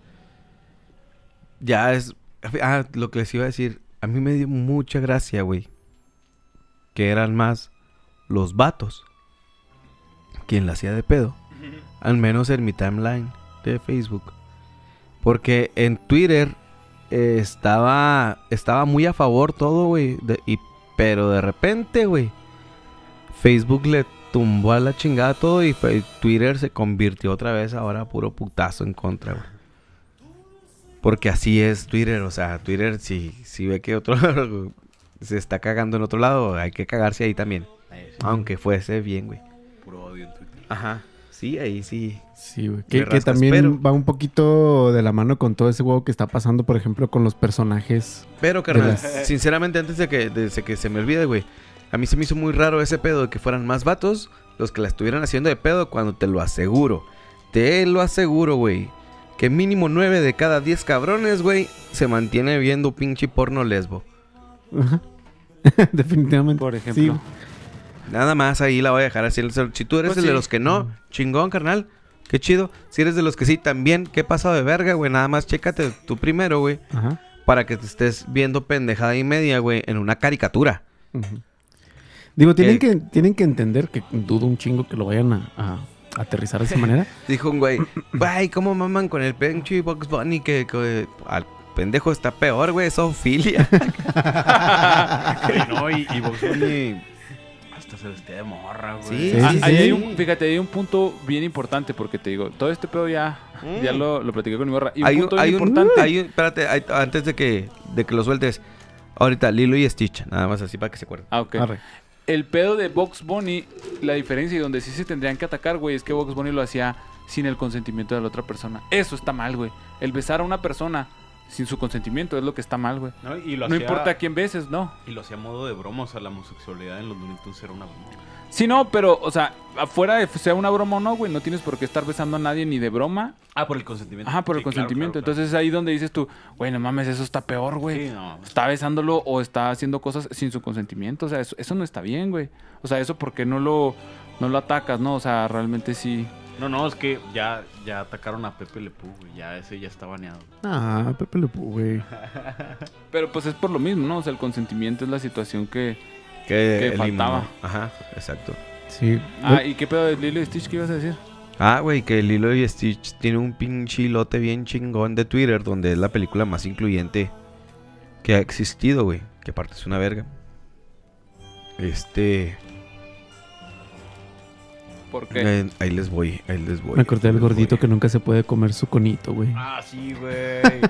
Ya es. Ah, lo que les iba a decir. A mí me dio mucha gracia, güey. Que eran más los vatos. Quien la hacía de pedo. Al menos en mi timeline de Facebook. Porque en Twitter eh, estaba. Estaba muy a favor todo, güey. Pero de repente, güey, Facebook le tumbó a la chingada todo y Twitter se convirtió otra vez ahora a puro putazo en contra, güey. Porque así es Twitter, o sea, Twitter si, si ve que otro se está cagando en otro lado, hay que cagarse ahí también. Sí, Aunque fuese bien, güey. Puro odio en Twitter. Ajá. Sí, ahí sí. Sí, güey. Que, también pero- va un poquito de la mano con todo ese juego que está pasando, por ejemplo, con los personajes. Pero, carnal, las- sinceramente, antes de que, de que se me olvide, güey, a mí se me hizo muy raro ese pedo de que fueran más vatos los que la estuvieran haciendo de pedo cuando te lo aseguro. Te lo aseguro, güey. Que mínimo 9 de cada 10 cabrones, güey, se mantiene viendo pinche porno lesbo. Ajá. Definitivamente. Por ejemplo. Nada más ahí la voy a dejar así. Si tú eres Pues el de los que no, chingón, carnal. Qué chido. Si eres de los que sí, también, qué pasado de verga, güey. Nada más chécate tú primero, güey. Ajá. Para que te estés viendo pendejada y media, güey, en una caricatura. Digo, tienen Que- que, tienen que entender que dudo un chingo que lo vayan a, a aterrizar de esa manera. Dijo un güey, güey, ¿cómo maman con el pinche Box Bunny? Que, que al pendejo está peor, güey, es zoofilia. Güey, no, y, y Vox Bunny hasta se vestía de morra, güey. Sí, Sí, Ah, sí, ahí hay un, fíjate, hay un punto bien importante porque te digo, todo este pedo ya, ya lo, lo platiqué con mi morra. Y un hay un, punto hay un- importante. hay un- espérate, hay- antes de que, de que lo sueltes. Ahorita, Lilo y Stitch, nada más así para que se acuerden. Ah, ok. Arre. El pedo de Box Bunny, la diferencia y donde sí se tendrían que atacar, güey, es que Box Bunny lo hacía sin el consentimiento de la otra persona. Eso está mal, güey. El besar a una persona sin su consentimiento es lo que está mal, güey. No, y lo No hacía- importa a quién beses, no. Y lo hacía a modo de broma, o sea, la homosexualidad en los Looney era una broma. Sí, no, pero, o sea, afuera de sea una broma o no, güey, no tienes por qué estar besando a nadie ni de broma. Ah, por el consentimiento. Ajá, por el Sí, claro, consentimiento. claro, claro. Entonces es ahí donde dices tú, güey, no mames, eso está peor, güey. Sí, no. Está besándolo o está haciendo cosas sin su consentimiento. O sea, eso, eso no está bien, güey. O sea, eso porque no lo, no lo atacas, ¿no? O sea, realmente sí. No, no, es que ya, ya atacaron a Pepe Le Pew, güey. Ya ese ya está baneado. Ah, Pepe Le Pew, güey. Pero pues es por lo mismo, ¿no? O sea, el consentimiento es la situación que... Que faltaba. Ajá, exacto. Sí. Ah, ¿y qué pedo de Lilo y Stitch que ibas a decir? Ah, güey, que Lilo y Stitch tiene un pinche lote bien chingón de Twitter, donde es la película más incluyente que ha existido, güey. Que aparte es una verga. Este. ¿Por qué? eh, ahí les voy, ahí les voy. Me acordé del gordito voy. que nunca se puede comer su conito, güey. Ah, sí, güey.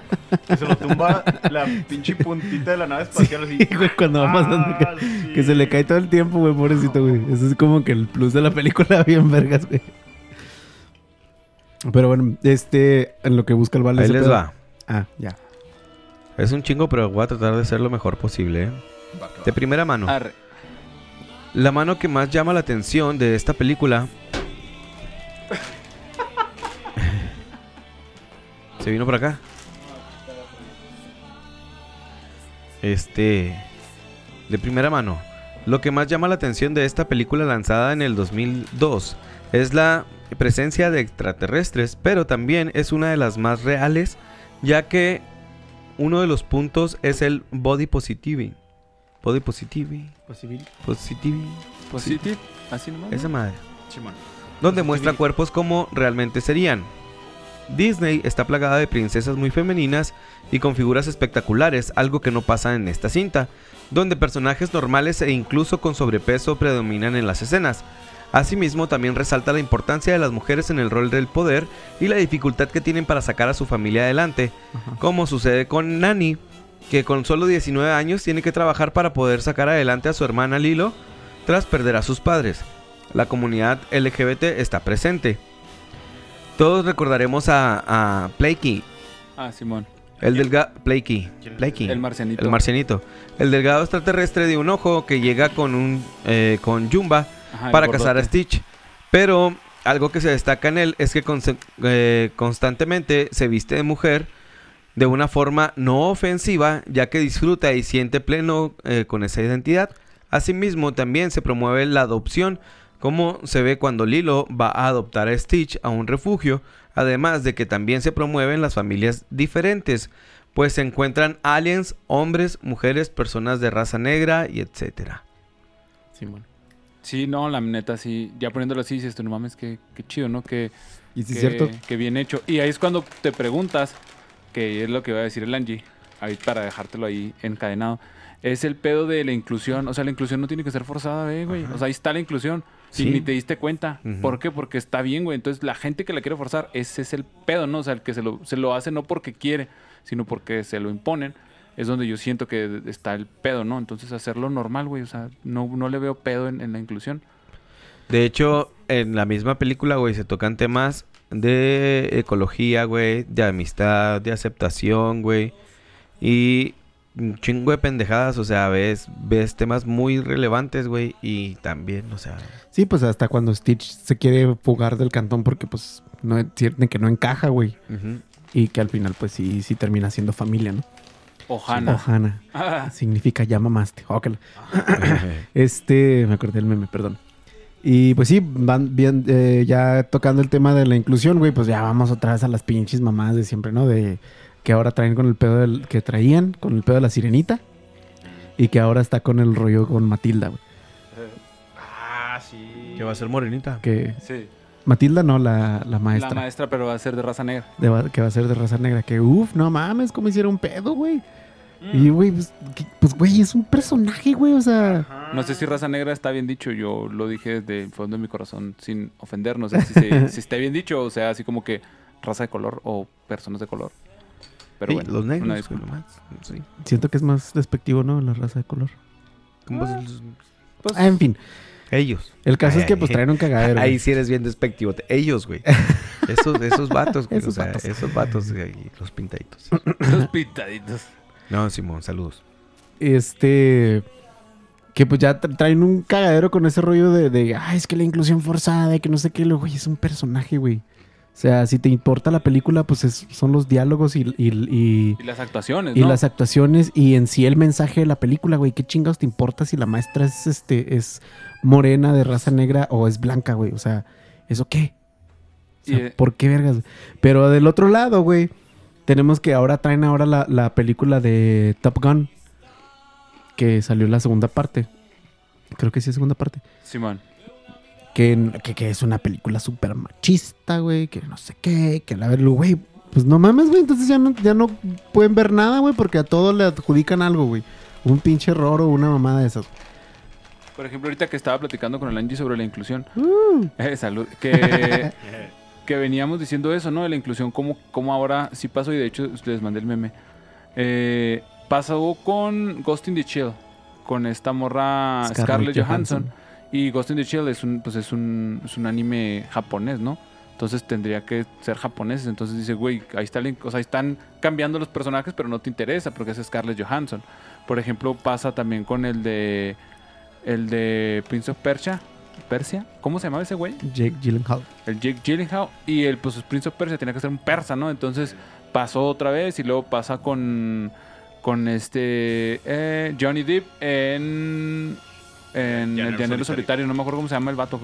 que se lo tumba la pinche puntita de la nave espacial así. güey, cuando va pasando que, Ah, sí. que se le cae todo el tiempo, güey, pobrecito, güey. Eso es como que el plus de la película, bien vergas, güey. Pero bueno, este, en lo que busca el vale. Ahí les pedo- va. Ah, ya. Es un chingo, pero voy a tratar de ser lo mejor posible, ¿eh? Va, que va. De primera mano. Arre. La mano que más llama la atención de esta película. Se vino por acá. Este. De primera mano. Lo que más llama la atención de esta película lanzada en el 2002 es la presencia de extraterrestres, pero también es una de las más reales, ya que uno de los puntos es el body positivity. Positivity. Positive. Así nomás. ¿no? Esa madre. Simón. Donde muestra cuerpos como realmente serían. Disney está plagada de princesas muy femeninas y con figuras espectaculares, algo que no pasa en esta cinta, donde personajes normales e incluso con sobrepeso predominan en las escenas. Asimismo, también resalta la importancia de las mujeres en el rol del poder y la dificultad que tienen para sacar a su familia adelante, Ajá. como sucede con Nani, que con solo 19 años tiene que trabajar para poder sacar adelante a su hermana Lilo tras perder a sus padres. La comunidad LGBT está presente. Todos recordaremos a, a Ah, Simón. el delgado Playkey, ¿Quién es Playkey, El marcianito. el marcianito, el delgado extraterrestre de un ojo que llega con un eh, con Jumba Ajá, para cazar a. Stitch. Pero algo que se destaca en él es que eh, constantemente se viste de mujer de una forma no ofensiva, ya que disfruta y siente pleno eh, con esa identidad. Asimismo, también se promueve la adopción, como se ve cuando Lilo va a adoptar a Stitch a un refugio, además de que también se promueven las familias diferentes, pues se encuentran aliens, hombres, mujeres, personas de raza negra y etcétera. Simón. Sí, no, la neta, sí. Ya poniéndolo así, dices tú, no mames, qué, qué chido, ¿no? Que, Y sí, que, es cierto. que bien hecho. Y ahí es cuando te preguntas, que es lo que va a decir el Angie, ahí para dejártelo ahí encadenado. es el pedo de la inclusión. O sea, la inclusión no tiene que ser forzada, ¿ve, güey. O sea, ahí está la inclusión. Sí. Y ni te diste cuenta. ¿Por qué? Porque está bien, güey. Entonces, la gente que la quiere forzar, ese es el pedo, ¿no? O sea, el que se lo, se lo hace no porque quiere, sino porque se lo imponen. Es donde yo siento que está el pedo, ¿no? Entonces, hacerlo normal, güey. O sea, no, no le veo pedo en, en la inclusión. De hecho, en la misma película, güey, se tocan temas de ecología, güey, de amistad, de aceptación, güey. Y un chingo de pendejadas, o sea, ves, ves temas muy relevantes, güey. Y también, o sea, Sí, pues hasta cuando Stitch se quiere fugar del cantón porque pues no sienten que no encaja, güey. Y que al final pues sí, sí termina siendo familia, ¿no? Ojana. Ojana. Ah, Significa ya mamaste. Ócala. Este, me acordé del meme, perdón. Y pues sí, van bien, eh, ya tocando el tema de la inclusión, güey, pues ya vamos otra vez a las pinches mamadas de siempre, ¿no? De que ahora traen con el pedo del, que traían, con el pedo de la sirenita. Y que ahora está con el rollo con Matilda, güey. Ah, sí. que va a ser morenita. Que sí. Matilda no, la, la maestra. La maestra, pero va a ser de raza negra. de que va a ser de raza negra. Que uff, no mames, cómo hicieron pedo, güey. Y, güey, pues, que- pues, güey, es un personaje, güey, o sea. No sé si raza negra está bien dicho, yo lo dije desde el fondo de mi corazón sin ofender, no sé si, se- si está bien dicho, o sea, así como que raza de color o personas de color. Pero Sí, bueno, los negros, disculpa. Sí. Siento que es más despectivo, ¿no? La raza de color. ¿Cómo se los- Pues, Ah, en fin. Ellos. El caso es que pues traen un cagadero. Ahí güey. sí eres bien despectivo. Ellos, güey. Esos, esos vatos, güey. Esos o sea, vatos. esos vatos, güey, los pintaditos. los pintaditos. No, Simón, saludos. Este. Que pues ya tra- traen un cagadero con ese rollo de, de ay, es que la inclusión forzada y que no sé qué, lo- güey, es un personaje, güey. O sea, si te importa la película, pues es- son los diálogos y, y- y- Y las actuaciones, y ¿no? las actuaciones y en sí el mensaje de la película, güey. ¿Qué chingados te importa si la maestra es este es morena de raza negra o es blanca, güey? O sea, ¿eso qué? O sea, eh, ¿Por qué vergas? Pero del otro lado, güey, tenemos que ahora traen ahora la, la película de Top Gun. Que salió la segunda parte. Creo que sí es segunda parte. Simón. Que, que, que es una película súper machista, güey. Que no sé qué. Que la verlo, güey. Pues no mames, güey. Entonces ya no, ya no pueden ver nada, güey. Porque a todos le adjudican algo, güey. Un pinche error o una mamada de esas. Por ejemplo, ahorita que estaba platicando con el Angie sobre la inclusión, Uh. eh, salud, que, que veníamos diciendo eso, ¿no? De la inclusión, cómo, cómo ahora sí pasó, y de hecho les mandé el meme. Eh, pasó con Ghost in the Chill, con esta morra Scarlett Scarlett, Johansson. Johansson. Y Ghost in the Chill es un, pues es un, es un anime japonés, ¿no? Entonces tendría que ser japonés. Entonces dice, güey, ahí, está o sea, ahí están cambiando los personajes, pero no te interesa porque es Scarlett Johansson. Por ejemplo, pasa también con el de. El de Prince of Persia. ¿Persia? ¿Cómo se llamaba ese güey? Jake Gyllenhaal. El Jake Gyllenhaal. Y el pues, Prince of Persia tenía que ser un persa, ¿no? Entonces pasó otra vez y luego pasa con. Con este. eh, Johnny Depp en. En Llanero el Llanero Solitario. Solitario. No me acuerdo cómo se llama el vato.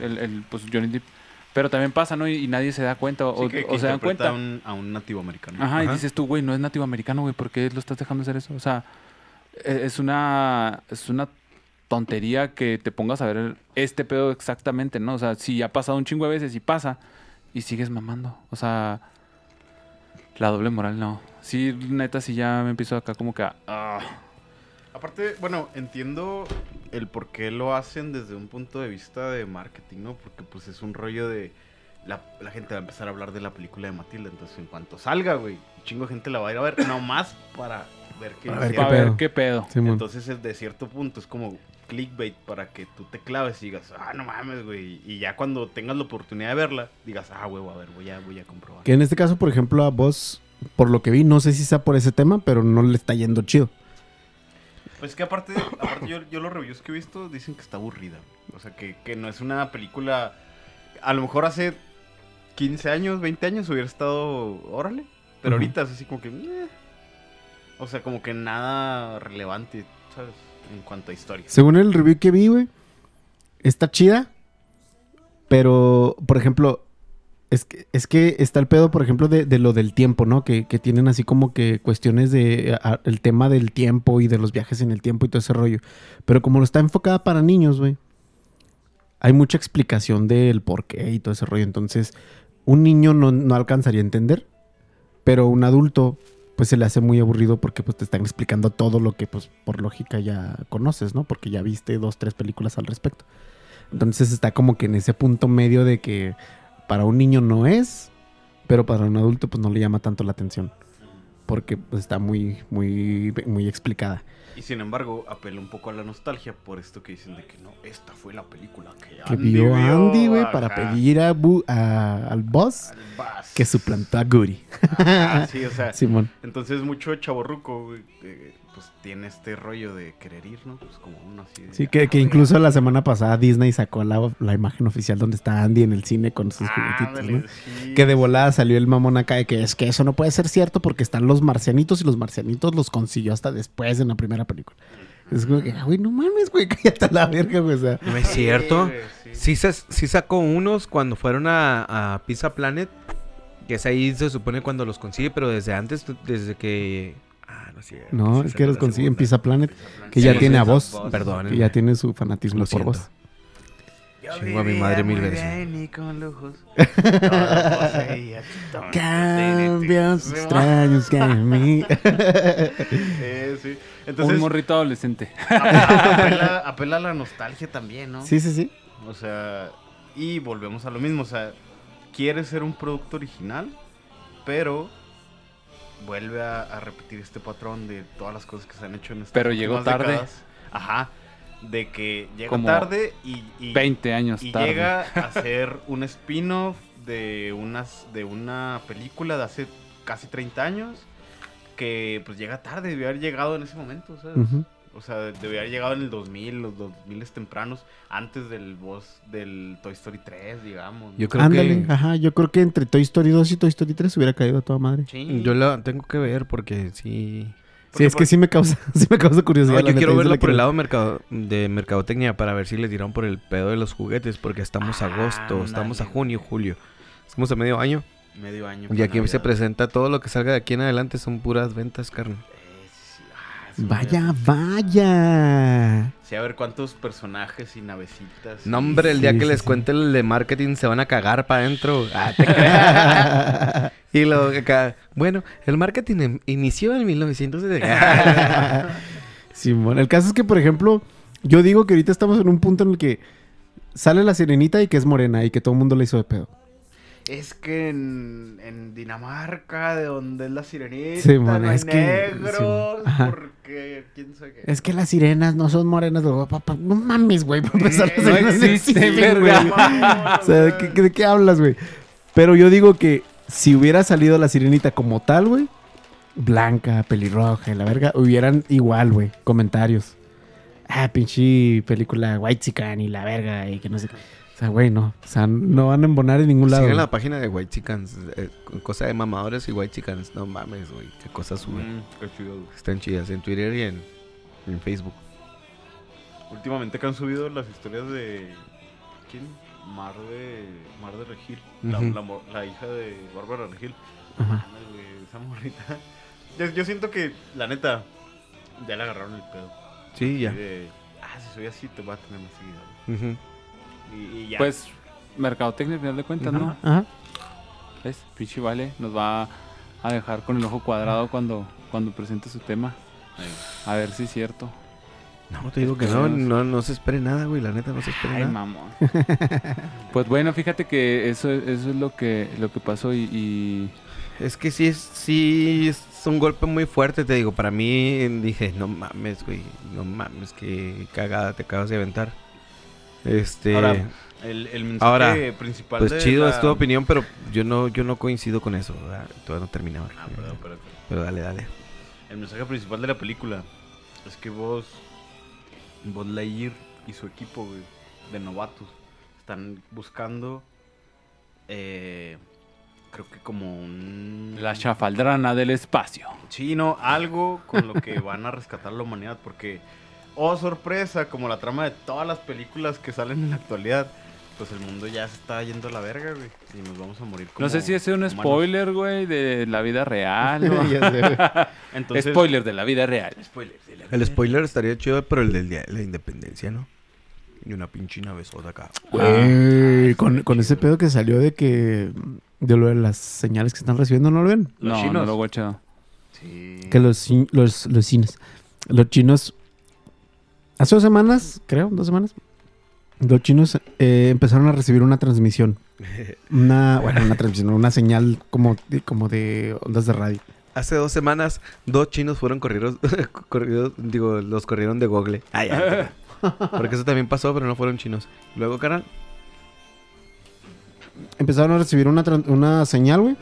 El, el, pues Johnny Depp. Pero también pasa, ¿no? Y, y nadie se da cuenta. O, Sí, que- o que se dan cuenta. A un, a un nativo americano. Ajá, y dices tú, güey, no es nativo americano, güey, ¿por qué lo estás dejando hacer eso? O sea, e- es una, es una tontería que te pongas a ver este pedo exactamente, ¿no? O sea, si ha pasado un chingo de veces y pasa y sigues mamando. O sea, la doble moral no. Sí, neta, sí ya me empiezo acá como que a... ah. Aparte, bueno, entiendo el por qué lo hacen desde un punto de vista de marketing, ¿no? Porque pues es un rollo de... La, la gente va a empezar a hablar de la película de Matilda, entonces en cuanto salga, güey, un chingo de gente la va a ir a ver, nomás para ver qué Para ver ver? ¿qué pedo? Simón. Entonces, es de cierto punto, es como clickbait para que tú te claves y digas, ah, no mames, güey. Y ya cuando tengas la oportunidad de verla, digas, ah, huevo, a ver, voy a, voy a comprobar. Que en este caso, por ejemplo, a vos, por lo que vi, no sé si sea por ese tema, pero no le está yendo chido. Pues que aparte, aparte yo, yo los reviews que he visto dicen que está aburrida. O sea, que, que no es una película... A lo mejor hace 15 años, 20 años hubiera estado, órale. Pero ahorita es así como que... "Meh". O sea, como que nada relevante, ¿sabes? En cuanto a historia. Según el review que vi, güey, está chida. Pero, por ejemplo, es que, es que está el pedo, por ejemplo, de, lo del tiempo, ¿no? Que, tienen así como que cuestiones de el tema del tiempo y de los viajes en el tiempo y todo ese rollo. Pero como lo está enfocada para niños, güey, hay mucha explicación del por qué y todo ese rollo. Entonces, un niño no, no alcanzaría a entender, pero un adulto pues se le hace muy aburrido porque pues te están explicando todo lo que pues por lógica ya conoces, ¿no? Porque ya viste dos, tres películas al respecto. Entonces está como que en ese punto medio de que para un niño no es, pero para un adulto pues no le llama tanto la atención. Porque pues, está muy, muy, muy explicada. Y sin embargo, apela un poco a la nostalgia por esto que dicen de que no, esta fue la película que, Que vio Andy, güey, para pedir a Bu- a- al boss al que suplantó a. Ah, sí, o sea, Simón. entonces mucho chaborruco, güey, eh, pues tiene este rollo de querer ir, ¿no? Pues como uno así de, Sí, que, que "Ah, incluso la semana pasada Disney sacó la, la imagen oficial donde está Andy en el cine con sus ándale, juguetitos, ¿no? sí, Que de volada salió el mamón acá de que es que eso no puede ser cierto porque están los marcianitos y los marcianitos los consiguió hasta después en la primera película. Es como que, ah, güey, no mames, güey, cállate a la verga, güey. O sea, No es cierto. sí. Sí, se- sí sacó unos cuando fueron a, a Pizza Planet. Que es ahí se supone cuando los consigue, pero desde antes, desde que. No es cierto. no, es que los la consigue en. Pizza Planet, que ya Sí, tiene a. Buzz. Perdón. Que ya tiene su fanatismo por voz. Chingo a mi madre mil veces. Cambios extraños que en mí. Eh, sí. Entonces, un morrito adolescente. apela, apela a la nostalgia también, ¿no? Sí, sí, sí. O sea, y volvemos a lo mismo, o sea, quiere ser un producto original, pero vuelve a, a repetir este patrón de todas las cosas que se han hecho en estas Pero llegó tarde. décadas. Ajá, de que llega Como tarde y, y, 20 años y tarde. llega a ser un spin-off de, unas, de una película de hace casi 30 años que pues llega tarde, debió haber llegado en ese momento, ¿sabes? Ujú. O sea, debió haber llegado en el 2000, los 2000 tempranos, antes del boss del Toy Story 3, digamos. ¿no? Yo creo Ándale, que. ajá. Yo creo que entre Toy Story 2 y Toy Story 3 hubiera caído a toda madre. Sí. Yo la tengo que ver porque sí. Sí, es que sí me causa, sí me causa curiosidad. No, yo neta, quiero verlo por el lado mercado, de mercadotecnia para ver si les dieron por el pedo de los juguetes, porque estamos a agosto, estamos a junio, julio. Estamos a medio año. Medio año. Y aquí se presenta todo lo que salga de aquí en adelante son puras ventas, carne. Vaya, vaya. Sí, a ver cuántos personajes y navecitas. No, hombre, el día Sí, que sí, les sí. cuente el de marketing se van a cagar para adentro. Ah, te creas. y lo acá. Bueno, el marketing em- inició en 1970. Simón, el caso es que, por ejemplo, yo digo que ahorita estamos en un punto en el que sale la sirenita y que es morena y que todo el mundo le hizo de pedo. Es que en, en Dinamarca, de donde es la sirenita, Sí, no hay es que- negros, sí, porque quién sabe qué. Es que las sirenas no son morenas, pero, papá, no mames, güey. para empezar, las No existen, verga. güey. O sea, ¿de qué, de qué hablas, güey? Pero yo digo que si hubiera salido la sirenita como tal, güey, blanca, pelirroja, y la verga, hubieran igual, güey, comentarios. Ah, pinche película White Chican y la verga, y que no sé qué. O sea, güey, no. O sea, no van a embonar en ningún lado. Sigan la página de White Chickens. eh, cosa de mamadores y White Chickens. No mames, güey. Qué cosas suben. Mm, qué chido, güey. Están chidas en Twitter y en, en Facebook. Últimamente que han subido las historias de. ¿Quién? Mar de. Mar de Regil. la, la la hija de Bárbara Regil. Mames, güey, esa morrita. Yo, yo siento que, la neta, ya le agarraron el pedo. Sí, ya. De, ah, si soy así, te voy a tener más seguido. Ujú. Y, y ya. Pues, mercadotecnia al final de cuentas, ¿no? Ajá. ¿Ves? Pinche Vale nos va a dejar con el ojo cuadrado cuando, cuando presente su tema. A ver si es cierto. No, te digo que no, no, no se espere nada, güey. La neta, no se espere Ay, nada. mamón. pues bueno, fíjate que eso, eso es lo que, lo que pasó y, y Es que sí es, sí es un golpe muy fuerte, te digo. Para mí dije, no mames, güey. No mames, qué cagada te acabas de aventar. Este. Ahora, el, el mensaje ahora, principal pues de chido la- es tu opinión, pero yo no, yo no coincido con eso. ¿verdad? Todavía no terminaba. Ah, perdón, perdón. Pero dale, dale. El mensaje principal de la película es que vos, vos Lightyear y su equipo güey, de novatos están buscando, eh, creo que como un... la chafaldrana del espacio. Sí, no, algo con lo que van a rescatar la humanidad, porque, oh sorpresa, como la trama de todas las películas que salen en la actualidad, pues el mundo ya se está yendo a la verga, güey, y nos vamos a morir como No sé si ese es un humanos. spoiler, güey, de la vida real. ¿no? Ya sé, güey. Entonces, Spoiler de la vida real. Spoiler de la El spoiler estaría chido, pero el del día de la independencia, ¿no? Y una pinche besota acá. Güey, con, con ese pedo que salió de que. De lo de las señales que están recibiendo, ¿no lo ven? Los No, chinos. no lo he guachado. Sí, que los, los, los chinos, los chinos, hace dos semanas, creo, dos semanas, los chinos eh, empezaron a recibir una transmisión. Una, bueno, una transmisión, una señal como de, como de ondas de radio. Hace dos semanas, dos chinos fueron corridos, corridos digo, los corrieron de Google. Ay, ay. Porque eso también pasó, pero no fueron chinos. Luego, carnal, Empezaron a recibir una, una señal, güey.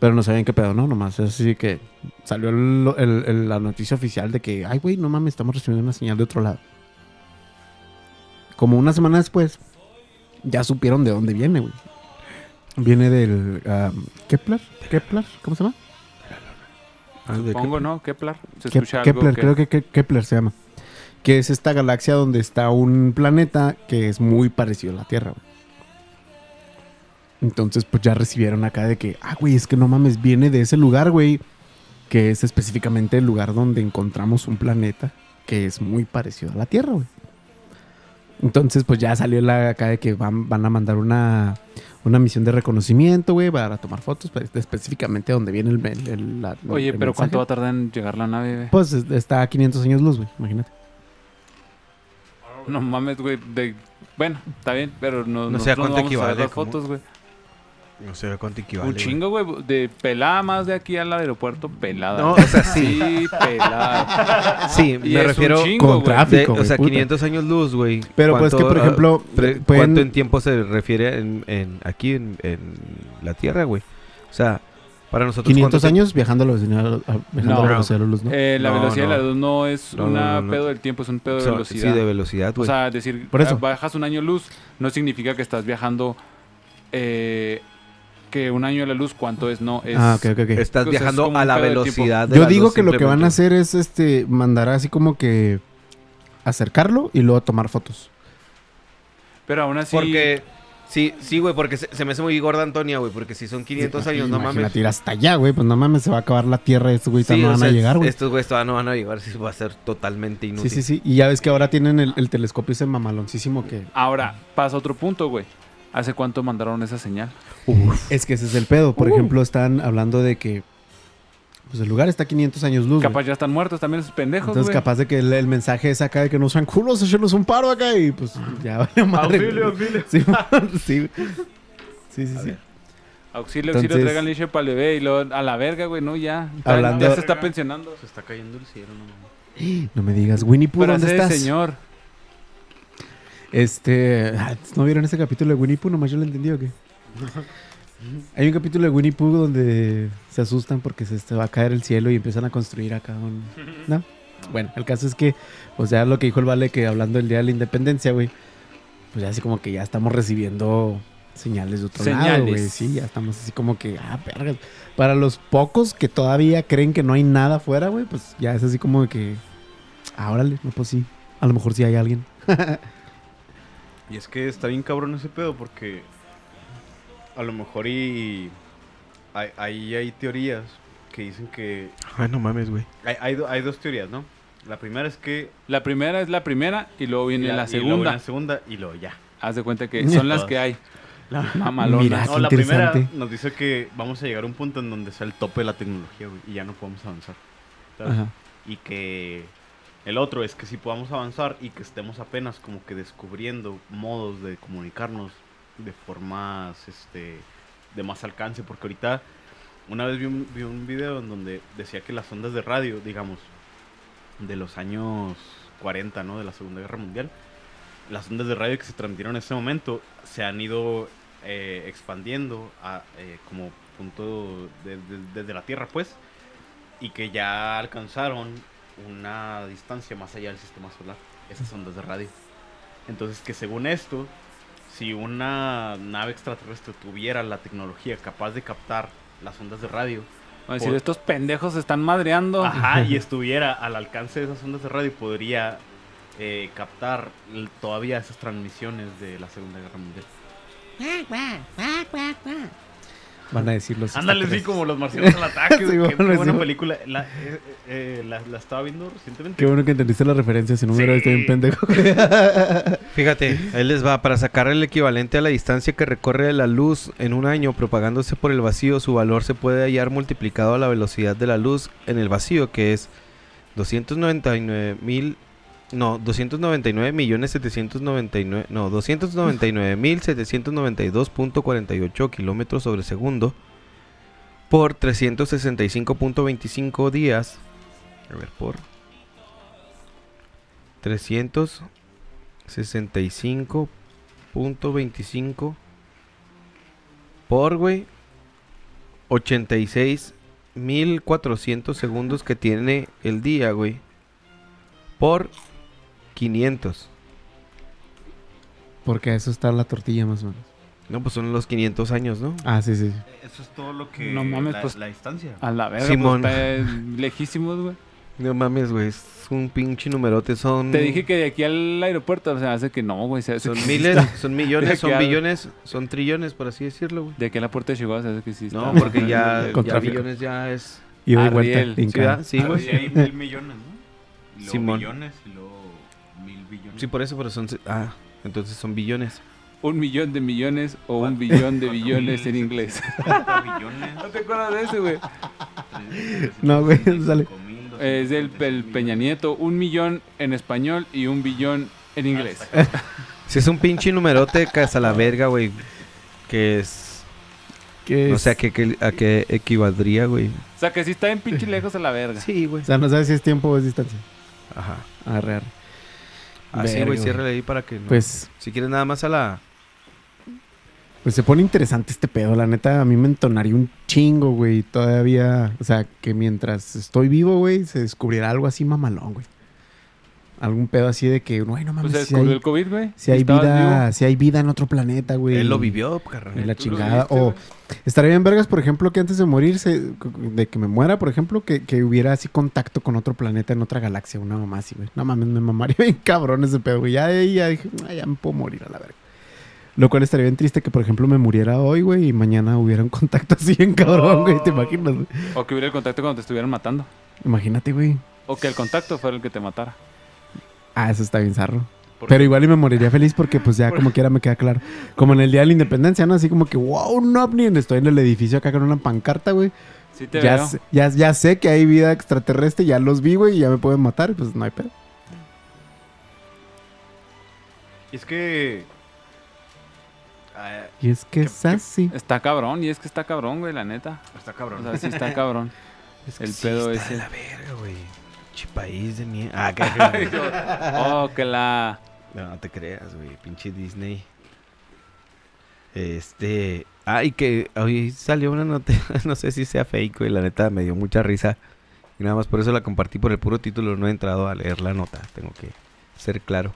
Pero no sabían qué pedo, ¿no? Nomás es así que salió el- el- el- la noticia oficial de que, ay, güey, no mames, estamos recibiendo una señal de otro lado. Como una semana después, ya supieron de dónde viene, güey. Viene del ah, Kepler, Kepler, ¿cómo se llama? Pongo, ¿no? Kepler. Se Kep- escucha algo Kepler, que- creo que Ke- Kepler se llama. Que es esta galaxia donde está un planeta que es muy parecido a la Tierra, güey. Entonces, pues ya recibieron acá de que, ah, güey, es que no mames, viene de ese lugar, güey. Que es específicamente el lugar donde encontramos un planeta que es muy parecido a la Tierra, güey. Entonces, pues ya salió la acá de que van, van a mandar una, una misión de reconocimiento, güey, para tomar fotos, pues, específicamente donde viene el, el- el- la- Oye, el pero mensaje. ¿cuánto va a tardar en llegar la nave, güey? Pues es- está a 500 años luz, güey, imagínate. No mames, güey. de- Bueno, está bien, pero no, No sé a cuánto vamos ver equivale, las fotos, güey. No sé cuánto equivale. Un chingo, güey. De pelada más de aquí al aeropuerto, pelada. No, o sea, sí. Sí, pelada. Sí, Y me refiero. chingo, con güey. tráfico. de- o sea, puta. 500 años luz, güey. Pero pues que, por ¿Cuánto, ejemplo, ah, pre- pueden- ¿Cuánto en tiempo se refiere en, en- aquí en, en la Tierra, güey? O sea, para nosotros. 500 ¿cuánto años viajando a la velocidad, a- viajando No. a la velocidad de la luz, ¿no? Eh, la No, velocidad de no. la luz no es No, una no, no. pedo del tiempo, es un pedo de velocidad. Sí, de velocidad, O güey. sea, decir, Por eso. eh, bajas un año luz no significa que estás viajando eh, que un año de la luz, ¿cuánto es? No, es... ah. Estás pues, es viajando a la velocidad de Yo la digo luz, que lo que van a hacer es este mandar así como que acercarlo y luego tomar fotos. Pero aún así... Porque. Sí, sí, güey, porque se, se me hace muy gorda Antonia, güey, porque si son 500 años, no mames. Ir hasta allá, güey, pues no mames, se va a acabar la Tierra y estos güey Sí, no van sea, a llegar, güey. Estos güeyes todavía no van a llegar, sí, va a ser totalmente Sí, inútil. sí, sí. Y ya ves que ahora tienen el, el telescopio ese mamaloncísimo que... Ahora, pasa otro punto, güey. ¿Hace cuánto mandaron esa señal? Es que ese es el pedo. Por Uh. ejemplo, están hablando de que pues el lugar está a 500 años luz. Capaz ya están muertos también esos pendejos, Entonces, capaz de que el, el mensaje es acá de que no sean culos, echenlos un paro acá y pues ya vale madre. Auxilio, auxilio. Sí, sí. Sí, sí, sí. Auxilio, auxilio, Entonces- traigan leche para el bebé y luego a la verga, güey, no, ya. Hablando- Ya se está pensionando. Se está cayendo el cielo, no mames. No me digas, Winnie Pooh, ¿dónde estás? señor. Este, ah, ¿no vieron ese capítulo de Winnie Pooh? Nomás yo lo entendí o qué. Hay un capítulo de Winnie Pooh donde se asustan porque se, va a caer el cielo y empiezan a construir acá un... ¿No? Bueno, el caso es que, o sea, lo que dijo el Vale, que hablando del Día de la Independencia, güey, pues ya así como que ya estamos recibiendo señales de otro lado, güey. Sí, ya estamos así como que, ah, vergas. Para los pocos que todavía creen que no hay nada afuera, güey, pues ya es así como que, ah, órale, no, pues sí. A lo mejor sí hay alguien. Y es que está bien cabrón ese pedo porque a lo mejor y hay, hay, hay teorías que dicen que Ay, no mames, güey. hay, hay, do- hay dos teorías, ¿no? La primera es que La primera es la primera y luego viene y la, y luego segunda. la segunda y luego ya. Haz de cuenta que son las que hay. Mamalonas. Mira. Ah, no, la primera nos dice que vamos a llegar a un punto en donde sea el tope de la tecnología, güey, y ya no podemos avanzar. Y que el otro es que si podamos avanzar y que estemos apenas como que descubriendo modos de comunicarnos de formas este de más alcance, porque ahorita una vez vi un, vi un video en donde decía que las ondas de radio, digamos, de los años 40, ¿no? De la Segunda Guerra Mundial, las ondas de radio que se transmitieron en ese momento se han ido eh, expandiendo a, eh, como punto de- de- desde la Tierra, pues, y que ya alcanzaron una distancia más allá del sistema solar, esas ondas de radio. Entonces que según esto, si una nave extraterrestre tuviera la tecnología capaz de captar las ondas de radio, decir, Por- estos pendejos se están madreando. ajá, y estuviera al alcance de esas ondas de radio, podría eh, captar todavía esas transmisiones de la Segunda Guerra Mundial. Van a decir los Ándale, sí, como los marcianos al ataque. Sí, qué, buena película. La, eh, eh, la, la estaba viendo recientemente. Qué bueno que entendiste la referencia, si no me hubiera Sí. visto bien pendejo. Fíjate, ahí les va. Para sacar el equivalente a la distancia que recorre la luz en un año propagándose por el vacío, su valor se puede hallar multiplicado a la velocidad de la luz en el vacío, que es 299 mil. No, 299 millones 799. No, 299 mil 792.48 kilómetros sobre segundo por 365.25 días. A ver, por 365.25 por, güey, 86.400 segundos que tiene el día, güey. Por 500. Porque a eso está la tortilla más o menos. No, pues son los 500 años, ¿no? Ah, sí, sí. Eso es todo lo que. No mames, la, pues- la distancia. A la verga, Simón. pues, está lejísimos, güey. No mames, güey, es un pinche numerote, son... Te dije que de aquí al aeropuerto, o sea, hace que no, güey. Son que miles, está- son millones, son al- billones, son trillones, por así decirlo, güey. De aquí a la puerta de Chihuahua se hace que sí No, porque ya, ya billones ya es... Y vuelta. Sí, Ah, güey. sí, hay mil millones, ¿no? Y luego Simón. billones y luego. Sí, por eso, pero son... Ah, entonces son billones. Un millón de millones o un billón de billones en inglés. 50 billones. ¿No te acuerdas de ese, güey? No, güey, sale. Es del el Peña Nieto. Un millón en español y un billón en inglés. Si es un pinche numerote casa la verga, güey. Que es... ¿Qué O es? sea, que, que- ¿a qué equivaldría, güey? O sea, que sí está en pinche lejos a la verga. Sí, güey. O sea, no sabes si es tiempo o es distancia. Ajá. Arre, arre. Así, güey, ciérrale ahí para que... no- Pues, Si quieres nada más a la... pues se pone interesante este pedo. La neta, a mí me entonaría un chingo, güey. Todavía, o sea, que mientras estoy vivo, güey, se descubriera algo así mamalón, güey. Algún pedo así de que, güey, no mames, Pues se si descubrió hay, el COVID, güey. si hay vida, vivo. si hay vida en otro planeta, güey. Él lo vivió, carnal. Y la chingada. O estaría bien, vergas, por ejemplo, que antes de morir, se- de que me muera, por ejemplo, que, que hubiera así contacto con otro planeta en otra galaxia, una mamá así, güey. No mames, me mamaría bien cabrón ese pedo, güey. Ya ya dije, "Ah, ya me puedo morir a la verga. Lo cual estaría bien triste que, por ejemplo, me muriera hoy, güey, y mañana hubiera un contacto así bien cabrón, güey. ¿Te imaginas, güey? O que hubiera el contacto cuando te estuvieran matando. Imagínate, güey. O que el contacto fuera el que te matara. Ah, eso está bien zarro. ¿Por Pero igual y me moriría feliz porque pues ya como quiera me queda claro. Como en el Día de la Independencia, ¿no? Así como que, wow, un ovni. Estoy en el edificio acá con una pancarta, güey. Sí te Ya, veo. sé- ya, ya sé que hay vida extraterrestre, ya los vi, güey, y ya me pueden matar, pues no hay pedo. Y es que. ah, Y es que ¿Qué- es así. Está cabrón, y es que está cabrón, güey, la neta. está cabrón. O sea, sí está cabrón. Es El sí pedo está ese. la verga, güey. Pinche país de mierda. Ah, que- Oh, que la... No, no te creas, güey. Pinche Disney. Este. Ah, y que hoy salió una nota. No sé si sea fake, güey. La neta me dio mucha risa. Y nada más por eso la compartí por el puro título. No he entrado a leer la nota. Tengo que ser claro.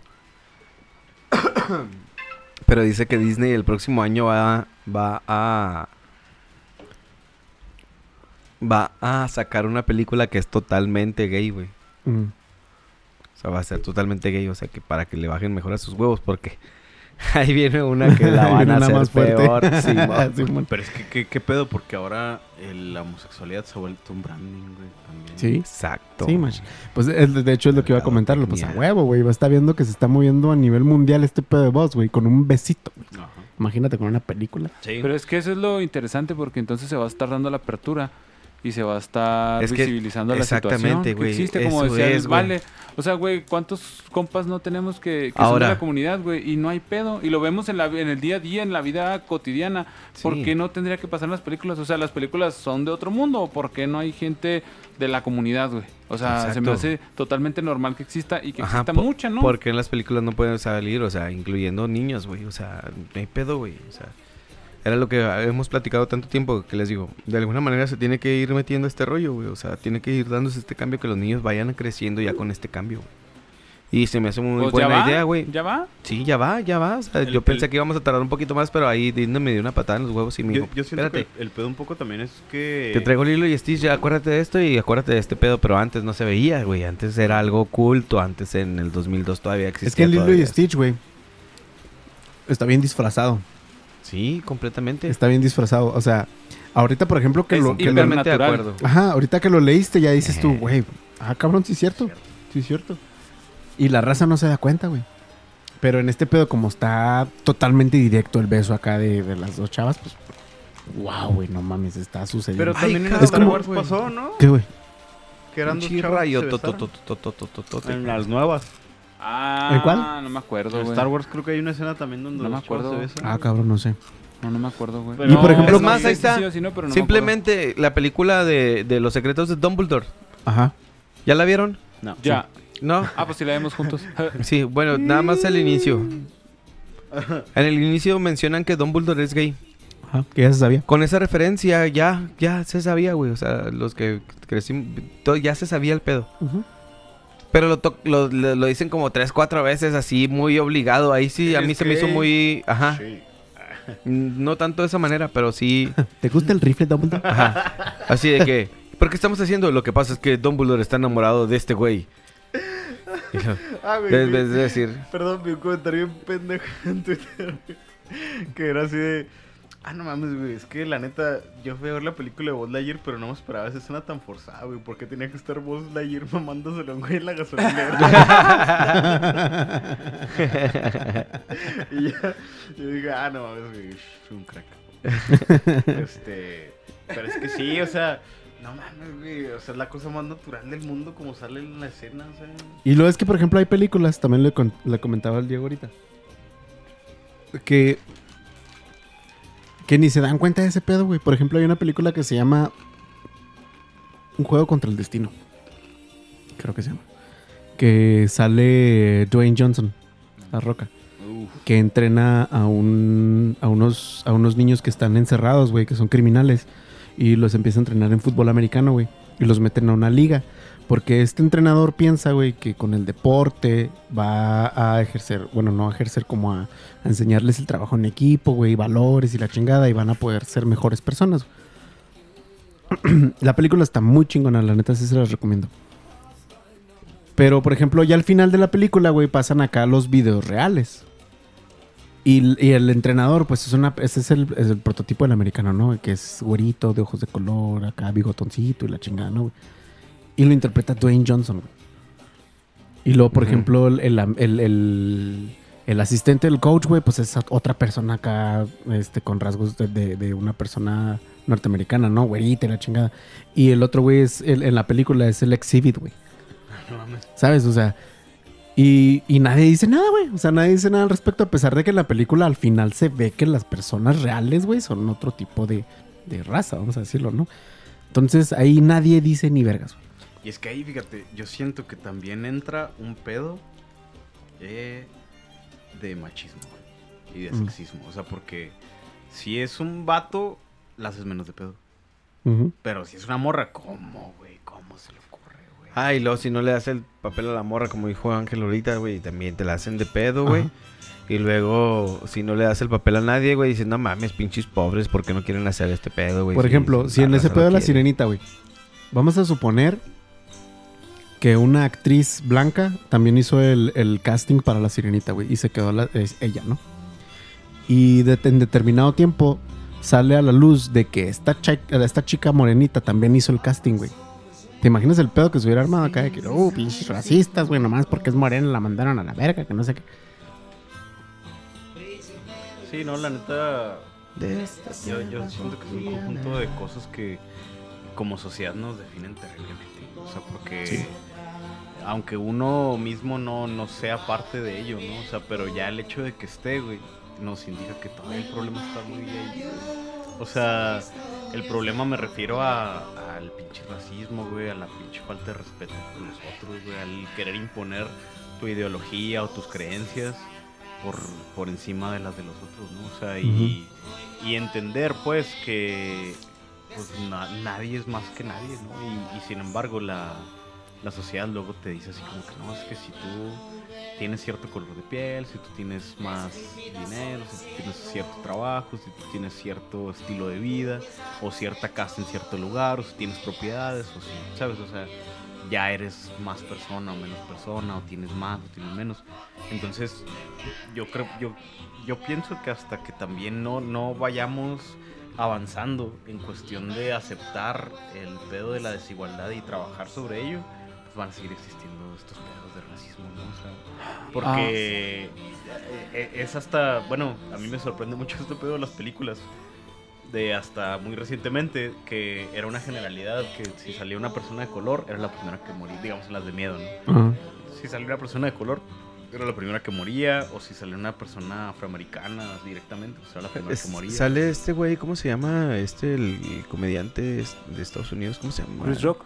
Pero dice que Disney el próximo año va, va a. Va a sacar una película que es totalmente gay, güey. Mm. O sea, va a ser totalmente gay, o sea, que para que le bajen mejor a sus huevos, porque ahí viene una que la van a hacer más peor. sí, Simón. Pero es que, ¿qué, qué pedo? Porque ahora el- la homosexualidad se ha vuelto un branding, güey. También. Sí. Exacto. Sí, macho. Pues es- de hecho es lo que iba a La comentarlo. Pues a mierda. huevo, güey. Va a estar viendo que se está moviendo a nivel mundial este pedo de voz, güey. Con un besito, güey. Ajá. Imagínate con una película. Sí. Pero es que eso es lo interesante porque entonces se va a estar dando la apertura y se va a estar Es que- visibilizando la situación que existe, como decía es. Vale. O sea, güey, ¿cuántos compas no tenemos que, que son Ahora. de la comunidad, güey? Y no hay pedo. Y lo vemos en, la, en el día a día, en la vida cotidiana. ¿Por Sí. qué no tendría que pasar en las películas? O sea, las películas son de otro mundo. ¿Por qué no hay gente de la comunidad, güey? O sea, se me hace totalmente normal que exista y que Ajá, exista mucha, ¿no? Porque en las películas no pueden salir, o sea, incluyendo niños, güey. O sea, no hay pedo, güey. O sea, era lo que hemos platicado tanto tiempo que les digo. De alguna manera se tiene que ir metiendo este rollo, güey. O sea, tiene que ir dándose este cambio que los niños vayan creciendo ya con este cambio, güey. Y se me hace muy Pues buena va, idea, güey. ¿Ya va? Sí, ya va, ya va. O sea, El- yo pensé el- que íbamos a tardar un poquito más, pero ahí Disney me dio una patada en los huevos y me Yo, dijo, yo siento espérate, que el pedo un poco también es que. te traigo Lilo y Stitch, ya acuérdate de esto y acuérdate de este pedo, pero antes no se veía, güey. Antes era algo oculto, antes en el 2002 todavía existía. Es que el Lilo y. Stitch, güey. Está bien disfrazado. Sí, completamente. Está bien disfrazado. O sea, ahorita, por ejemplo, que Es lo... que lo- Totalmente de natural. acuerdo. Ajá, ahorita que lo leíste ya dices tú, güey, ah, cabrón, sí es cierto. Sí es cierto. Y la raza no se da cuenta, güey. Pero en este pedo, como está totalmente directo el beso acá de, de las dos chavas, pues, wow, güey, no mames, está sucediendo. Pero también en cabrón, Star como- Wars pasó, ¿no? ¿Qué, güey? Que eran dos chavas En las nuevas. Ah, ¿En cuál? No me acuerdo, En güey. Star Wars creo que hay una escena también donde No me se acuerdo. besan. Ah, cabrón, no sé. No, no me acuerdo, güey. Pero- Y por ejemplo- Es más, ahí está. sí o si no, pero no me Simplemente la película de, de los secretos de Dumbledore. Ajá. ¿Ya la vieron? No. Ya. ¿No? Ah, pues si la vemos juntos. Sí, bueno, nada más el inicio. En el inicio mencionan que Dumbledore es gay. Ajá, que ya se sabía. Con esa referencia ya, ya se sabía, güey. O sea, los que crecimos, todo- ya se sabía el pedo. Pero lo, to- lo, lo- lo dicen como tres, cuatro veces así, muy obligado. Ahí sí, a ¿Eres mí se me hizo muy... Ajá. Sí. No tanto de esa manera, pero sí... ¿Te gusta el rifle, Dumbledore? Ajá. Así de que... ¿Por qué estamos haciendo? Lo que pasa es que Dumbledore está enamorado de este güey. Ah, güey. de- vi- de- de decir... Perdón, vi un comentario bien pendejo en Twitter. Que era así de. Ah, no mames, güey. Es que la neta, yo fui a ver la película de Buzz Lightyear, pero no me esperaba esa escena tan forzada, güey. Porque tenía que estar Buzz Lightyear mamándoselo güey en la gasolinera. y ya, yo dije, ah, no mames, güey. Es un crack. este. Pero es que sí, o sea. No mames, güey. O sea, es la cosa más natural del mundo como sale en la escena, o sea. Y luego es que, por ejemplo, hay películas, también le, con- le comentaba al Diego ahorita, que, que ni se dan cuenta de ese pedo, güey. Por ejemplo, hay una película que se llama Un juego contra el destino. Creo que se llama. Que sale Dwayne Johnson, la roca. Que entrena a, un, a, unos, a unos niños que están encerrados, güey, que son criminales. Y los empieza a entrenar en fútbol americano, güey. Y los meten a una liga. Porque este entrenador piensa, güey, que con el deporte va a ejercer, bueno, no a ejercer como a, enseñarles el trabajo en equipo, güey, valores y la chingada, y van a poder ser mejores personas. la película está muy chingona, la neta sí se las recomiendo. Pero, por ejemplo, ya al final de la película, güey, pasan acá los videos reales. Y, y el entrenador, pues es una, ese es el, es el prototipo del americano, ¿no? Que es güerito, de ojos de color, acá bigotoncito y la chingada, ¿no? güey? Y lo interpreta Dwayne Johnson, güey. Y luego, por ejemplo, el, el- el- asistente del coach, güey, pues es otra persona acá, este, con rasgos de, de- de una persona norteamericana, ¿no? Güerita la chingada. Y el otro, güey, es, en la película es el exhibit, güey. No mames. ¿Sabes? O sea, y, y nadie dice nada, güey. O sea, nadie dice nada al respecto, a pesar de que en la película al final se ve que las personas reales, güey, son otro tipo de, de raza, vamos a decirlo, ¿no? Entonces ahí nadie dice ni vergas, güey. Y es que ahí, fíjate, yo siento que también entra un pedo eh, de machismo y de Mm. sexismo. O sea, porque si es un vato, la haces menos de pedo. Pero si es una morra, ¿cómo, güey? ¿Cómo se le ocurre, güey? Ah, y luego si no le das el papel a la morra, como dijo Ángel ahorita, güey, también te la hacen de pedo, güey. Y luego, si no le das el papel a nadie, güey, dices, no mames, pinches pobres, ¿por qué no quieren hacer este pedo, güey? Por ejemplo, si en ese pedo de la quiere. sirenita, güey, vamos a suponer que una actriz blanca también hizo el, el casting para la sirenita, güey, y se quedó la- es ella, ¿no? Y de- en determinado tiempo sale a la luz de que esta, esta chica morenita también hizo el casting, güey. ¿Te imaginas el pedo que se hubiera armado acá de que, oh, pinches racistas, güey, nomás porque es morena la mandaron a la verga, que no sé qué? Sí, no, la neta. Yo, yo siento que es un conjunto de cosas que como sociedad nos definen terriblemente. O sea, porque aunque uno mismo no, no sea parte de ello, ¿no? O sea, pero ya el hecho de que esté, güey, nos indica que todavía el problema está muy ahí. güey. O sea, el problema me refiero a- al pinche racismo, güey, a la pinche falta de respeto por los otros, güey, al querer imponer tu ideología o tus creencias por, por encima de las de los otros, ¿no? O sea, y, y entender, pues, que pues, na- nadie es más que nadie, ¿no? Y, y sin embargo, la, la sociedad luego te dice así como que no, es que si tú tienes cierto color de piel, si tú tienes más dinero, si tú tienes cierto trabajo, si tú tienes cierto estilo de vida, o cierta casa en cierto lugar, o si tienes propiedades, o si, ¿sabes? O sea, ya eres más persona o menos persona, o tienes más o tienes menos. Entonces, yo creo, yo, yo pienso que hasta que también no, no vayamos avanzando en cuestión de aceptar el pedo de la desigualdad y trabajar sobre ello, van a seguir existiendo estos pedos de racismo, ¿no? O sea, porque eh, es hasta, bueno, a mí me sorprende mucho este pedo de las películas. De hasta muy recientemente, que era una generalidad que si salía una persona de color, era la primera que moría, digamos en las de miedo, ¿no? Si salía una persona de color, era la primera que moría, o si salía una persona afroamericana directamente, pues era la primera Es- que moría. sale este güey, ¿cómo se llama? Este, el, el comediante de Estados Unidos, ¿cómo se llama? Chris Rock.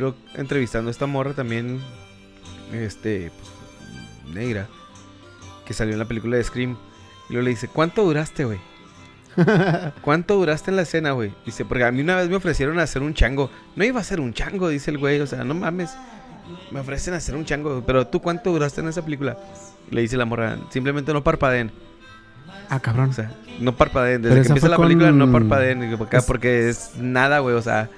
Rock entrevistando a esta morra también, este, pues, negra, que salió en la película de Scream. Y luego le dice, ¿cuánto duraste, güey? ¿Cuánto duraste en la escena, güey? Dice, porque a mí una vez me ofrecieron hacer un chango. No iba a ser un chango, dice el güey. O sea, no mames. Me ofrecen hacer un chango. Pero tú, ¿cuánto duraste en esa película? Le dice la morra, simplemente no parpadeen. Ah, cabrón. O sea, no parpadeen. Desde que empieza la película, no parpadeen. Acá, Es- Porque es nada, güey. O sea,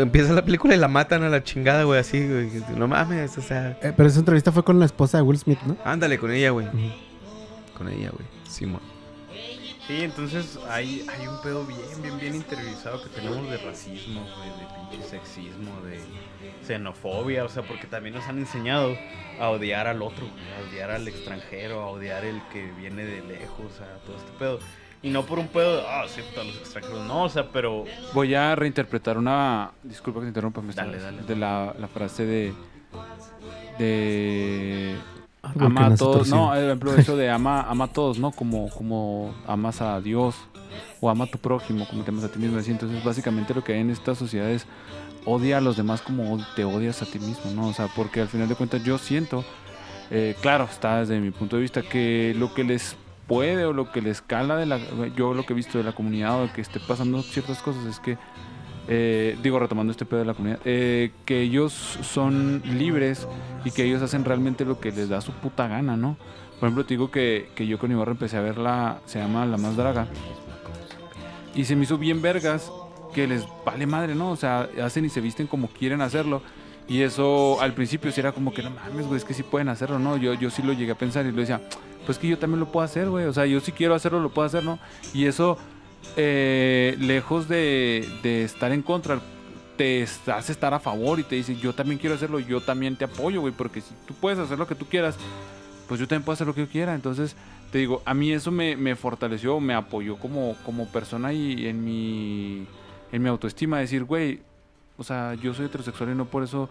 empieza la película y la matan a la chingada, güey. Así, güey. No mames, o sea. Eh, pero esa entrevista fue con la esposa de Will Smith, ¿no? Ándale con ella, güey. Con ella, güey. Simón. Sí, entonces hay, hay un pedo bien, bien, bien interiorizado que tenemos de racismo, güey, de pinche sexismo, de xenofobia, o sea, porque también nos han enseñado a odiar al otro, güey, a odiar al extranjero, a odiar el que viene de lejos, a todo este pedo. Y no por un pedo de, ah, acepta a los extranjeros, no, o sea, pero Voy a reinterpretar una. Disculpa que te interrumpa, me Dale, dale. De la, la frase de. De. Algo que Ama a todos. No, por ejemplo, eso de ama, ama a todos, ¿no? Como, como amas a Dios o ama a tu prójimo, como te amas a ti mismo. Así, Entonces, básicamente lo que hay en esta sociedad es odia a los demás como te odias a ti mismo, ¿no? O sea, porque al final de cuentas yo siento, eh, claro, está desde mi punto de vista, que lo que les puede o lo que les cala de la. Yo lo que he visto de la comunidad o que esté pasando ciertas cosas es que eh, digo, retomando este pedo de la comunidad, eh, que ellos son libres y que ellos hacen realmente lo que les da su puta gana, ¿no? Por ejemplo, te digo que, que yo con Ibarra empecé a ver la, se llama La Más Draga, y se me hizo bien vergas que les vale madre, ¿no? O sea, hacen y se visten como quieren hacerlo. Y eso al principio sí era como que no mames, güey, es que sí pueden hacerlo, ¿no? Yo, yo sí lo llegué a pensar y lo decía, pues que yo también lo puedo hacer, güey. O sea, yo si quiero hacerlo, lo puedo hacer, ¿no? Y eso, eh, lejos de, estar en contra, te hace estar a favor y te dice, yo también quiero hacerlo, yo también te apoyo, güey, porque si tú puedes hacer lo que tú quieras, pues yo también puedo hacer lo que yo quiera. Entonces, te digo, a mí eso me, me fortaleció, me apoyó como, como persona y en mi, en mi autoestima, decir, güey, o sea, yo soy heterosexual y no por eso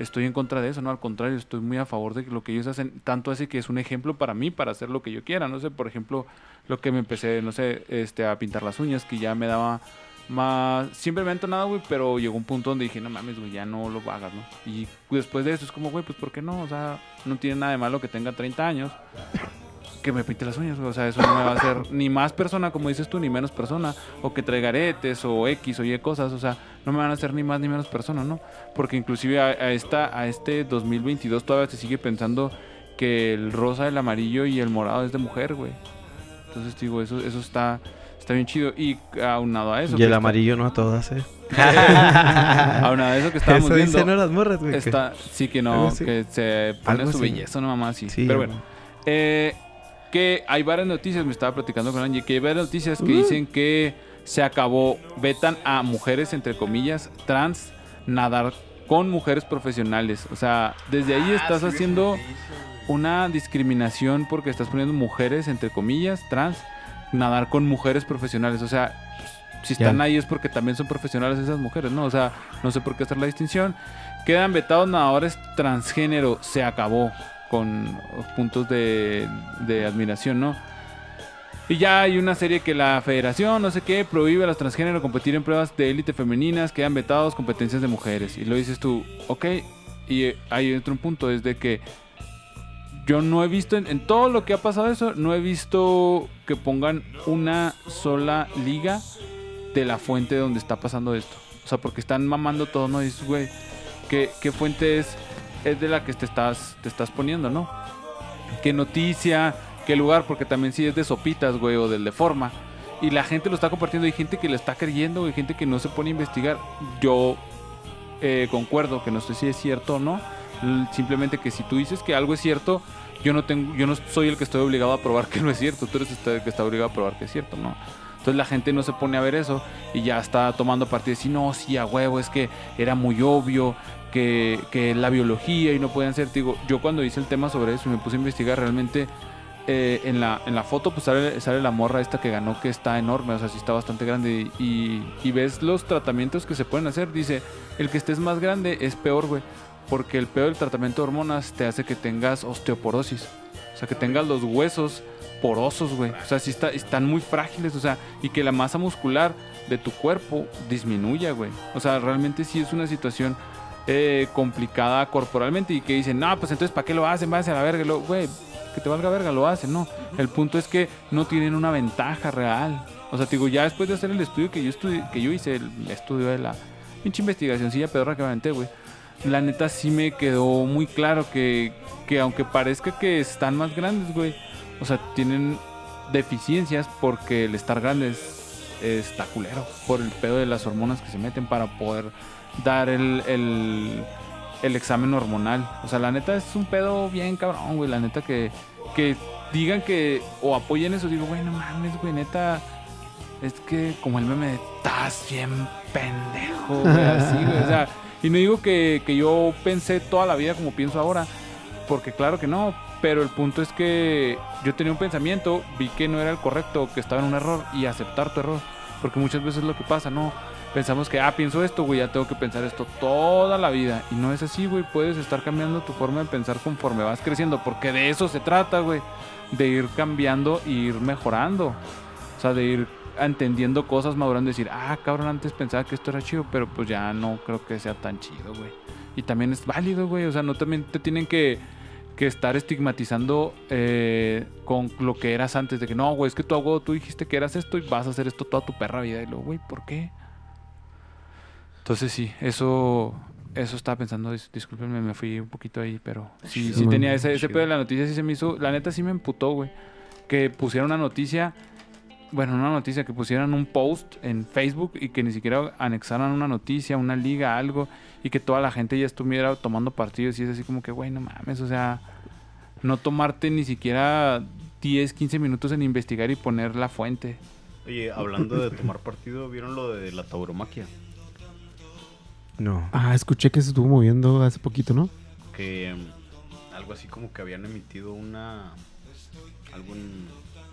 estoy en contra de eso, no, al contrario, estoy muy a favor de lo que ellos hacen, tanto así que es un ejemplo para mí, para hacer lo que yo quiera, no sé, por ejemplo, lo que me empecé, no sé, este, a pintar las uñas, que ya me daba más, siempre me han entonado, güey, pero llegó un punto donde dije, no mames, güey, ya no lo hagas, ¿no? Y después de eso es como, güey, pues, ¿por qué no? O sea, no tiene nada de malo que tenga 30 años, que me pinte las uñas, güey. O sea, eso no me va a hacer ni más persona, como dices tú, ni menos persona. O que traiga aretes o X o Y cosas. O sea, no me van a hacer ni más ni menos persona, ¿no? Porque inclusive a, a esta, a este 2022 todavía se sigue pensando que el rosa, el amarillo y el morado es de mujer, güey. Entonces, digo, eso, eso está, está bien chido. Y aunado a eso... y el está- amarillo no a todas, eh. aunado a eso que estábamos Eso viendo... ¿no? las morras, güey. Está, sí que no, que se pone su así. belleza, no mamá, sí. Sí, Pero bueno, eh, que hay varias noticias, me estaba platicando con Angie, que hay varias noticias Uh. que dicen que se acabó, vetan a mujeres, entre comillas, trans, nadar con mujeres profesionales. O sea, desde ahí estás haciendo una discriminación porque estás poniendo mujeres, entre comillas, trans, nadar con mujeres profesionales. O sea, si están ahí es porque también son profesionales esas mujeres, ¿no? O sea, no sé por qué hacer la distinción. Quedan vetados nadadores transgénero, se acabó con puntos de, admiración, ¿no? Y ya hay una serie que la federación, no sé qué, prohíbe a los transgénero competir en pruebas de élite femeninas, quedan vetados competencias de mujeres. Y lo dices tú, ok, y eh, hay otro punto, es de que yo no he visto, en, en todo lo que ha pasado eso, no he visto que pongan una sola liga de la fuente donde está pasando esto. O sea, porque están mamando todo, ¿no? Dices, güey, ¿qué, qué fuente es, es de la que te estás, te estás poniendo, ¿no? ¿Qué noticia? ¿Qué lugar? Porque también sí es de sopitas, güey, o del de forma. Y la gente lo está compartiendo. Hay gente que le está creyendo, hay gente que no se pone a investigar. Yo eh, concuerdo, que no sé si es cierto o no. Simplemente que si tú dices que algo es cierto, yo no tengo, yo no soy el que estoy obligado a probar que no es cierto. Tú eres el que está obligado a probar que es cierto, ¿no? Entonces la gente no se pone a ver eso y ya está tomando partido. Decir, no, sí, a huevo, es que era muy obvio que, que la biología y no podían ser. Digo, yo cuando hice el tema sobre eso y me puse a investigar realmente eh, en, la, en la foto pues sale, sale la morra esta que ganó que está enorme, o sea, sí está bastante grande y, y ves los tratamientos que se pueden hacer. Dice, el que estés más grande es peor, güey, porque el peor del tratamiento de hormonas te hace que tengas osteoporosis, sea, que tengas los huesos porosos, güey, o sea, sí está, están muy frágiles, o sea, y que la masa muscular de tu cuerpo disminuya, güey. O sea, realmente sí es una situación eh, complicada corporalmente y que dicen, no, pues entonces, ¿para qué lo hacen? Váyase a la verga, güey, que te valga verga, lo hacen, no. El punto es que no tienen una ventaja real. O sea, te digo, ya después de hacer el estudio que yo, estudi- que yo hice, el estudio de la pinche investigacióncilla pedorra que me aventé, güey. La neta sí me quedó muy claro que, que aunque parezca que están más grandes, güey, o sea, tienen deficiencias porque el estar grandes está culero por el pedo de las hormonas que se meten para poder dar el, el, el examen hormonal. O sea, la neta es un pedo bien cabrón, güey. La neta que, que digan que o apoyen eso, digo, güey, no mames, güey, neta. Es que como el meme de estás bien pendejo, güey, así, güey. O sea, y no digo que, que yo pensé toda la vida como pienso ahora, porque claro que no, pero el punto es que yo tenía un pensamiento, vi que no era el correcto, que estaba en un error y aceptar tu error, porque muchas veces es lo que pasa, ¿no? Pensamos que, ah, pienso esto, güey, ya tengo que pensar esto toda la vida. Y no es así, güey, puedes estar cambiando tu forma de pensar conforme vas creciendo, porque de eso se trata, güey, de ir cambiando e ir mejorando. O sea, de ir entendiendo cosas, madurando, decir, ah, cabrón, antes pensaba que esto era chido, pero pues ya no creo que sea tan chido, güey. Y también es válido, güey, o sea, no también te tienen que, que estar estigmatizando eh, con lo que eras antes, de que no, güey, es que tú, hago, tú dijiste que eras esto y vas a hacer esto toda tu perra vida. Y luego, güey, ¿por qué? Entonces sí, eso eso estaba pensando, dis- discúlpenme, me fui un poquito ahí, pero sí, sí tenía ese, ese pedo de la noticia, sí se me hizo, la neta sí me emputó, güey, que pusieran una noticia, bueno, no una noticia, que pusieran un post en Facebook y que ni siquiera anexaran una noticia, una liga, algo, y que toda la gente ya estuviera tomando partidos y es así como que, güey, no mames, o sea, no tomarte ni siquiera 10, 15 minutos en investigar y poner la fuente. Oye, hablando de tomar partido, ¿vieron lo de la tauromaquia? No. Ah, escuché que se estuvo moviendo hace poquito, ¿no? Que mm, algo así como que habían emitido una... Algo en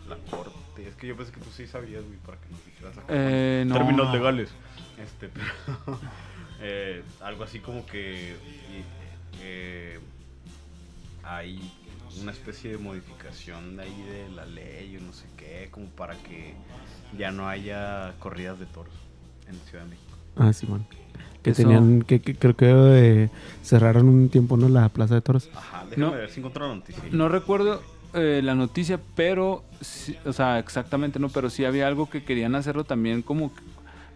la corte. Es que yo pensé que tú sí sabías, güey, para que nos dijeras acá. Eh, no. términos legales. Este, pero eh, algo así como que eh, hay una especie de modificación de ahí de la ley o no sé qué, como para que ya no haya corridas de toros en Ciudad de México. Ah, sí, man. Que Eso- tenían, que, que creo que eh, cerraron un tiempo, ¿no? La plaza de toros. Ajá, déjame No. ver si encuentro la noticia. No recuerdo eh, la noticia, pero, sí- o sea, exactamente no, pero sí había algo que querían hacerlo también como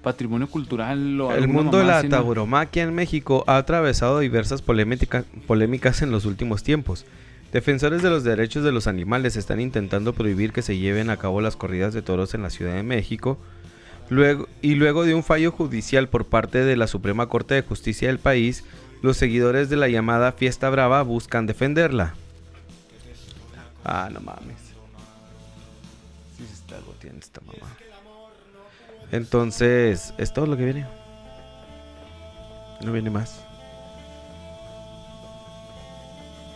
patrimonio cultural o El mundo de la así, ¿no? tauromaquia en México ha atravesado diversas polémica- polémicas en los últimos tiempos. Defensores de los derechos de los animales están intentando prohibir que se lleven a cabo las corridas de toros en la Ciudad de México. Luego, y luego de un fallo judicial por parte de la Suprema Corte de Justicia del país, los seguidores de la llamada Fiesta Brava buscan defenderla. Ah, no mames. Sí se está goteando esta mamá. Entonces, es todo lo que viene. No viene más.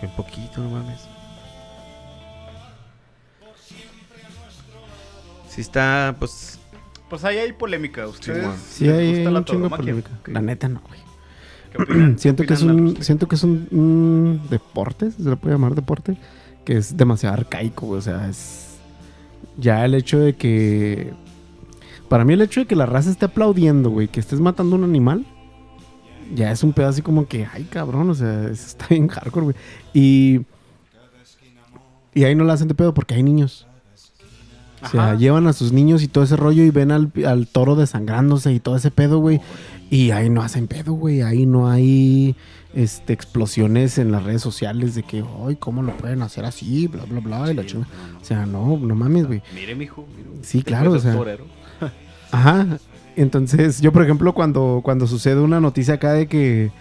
Un poquito, no mames. Sí está, pues... Pues ahí hay polémica. ¿Ustedes. Sí, les hay un la chingo de polémica. La neta no, güey. ¿Qué opinan? siento ¿Qué que es un siento que es un, un deporte se le puede llamar deporte que es demasiado arcaico güey, o sea es ya el hecho de que para mí el hecho de que la raza esté aplaudiendo güey que estés matando un animal ya es un pedo así como que ay cabrón o sea eso está bien hardcore güey y y ahí no la hacen de pedo porque hay niños o sea, Ajá. llevan a sus niños y todo ese rollo y ven al, al toro desangrándose y todo ese pedo, güey. Y ahí no hacen pedo, güey. Ahí no hay este, explosiones en las redes sociales de que, ay, ¿cómo lo pueden hacer así? Bla, bla, bla. y la no, no. O sea, no, no mames, güey. Mire, mijo. mire. Sí, claro, Hijo de o sea. Ajá. Entonces, yo, por ejemplo, cuando, cuando sucede una noticia acá de que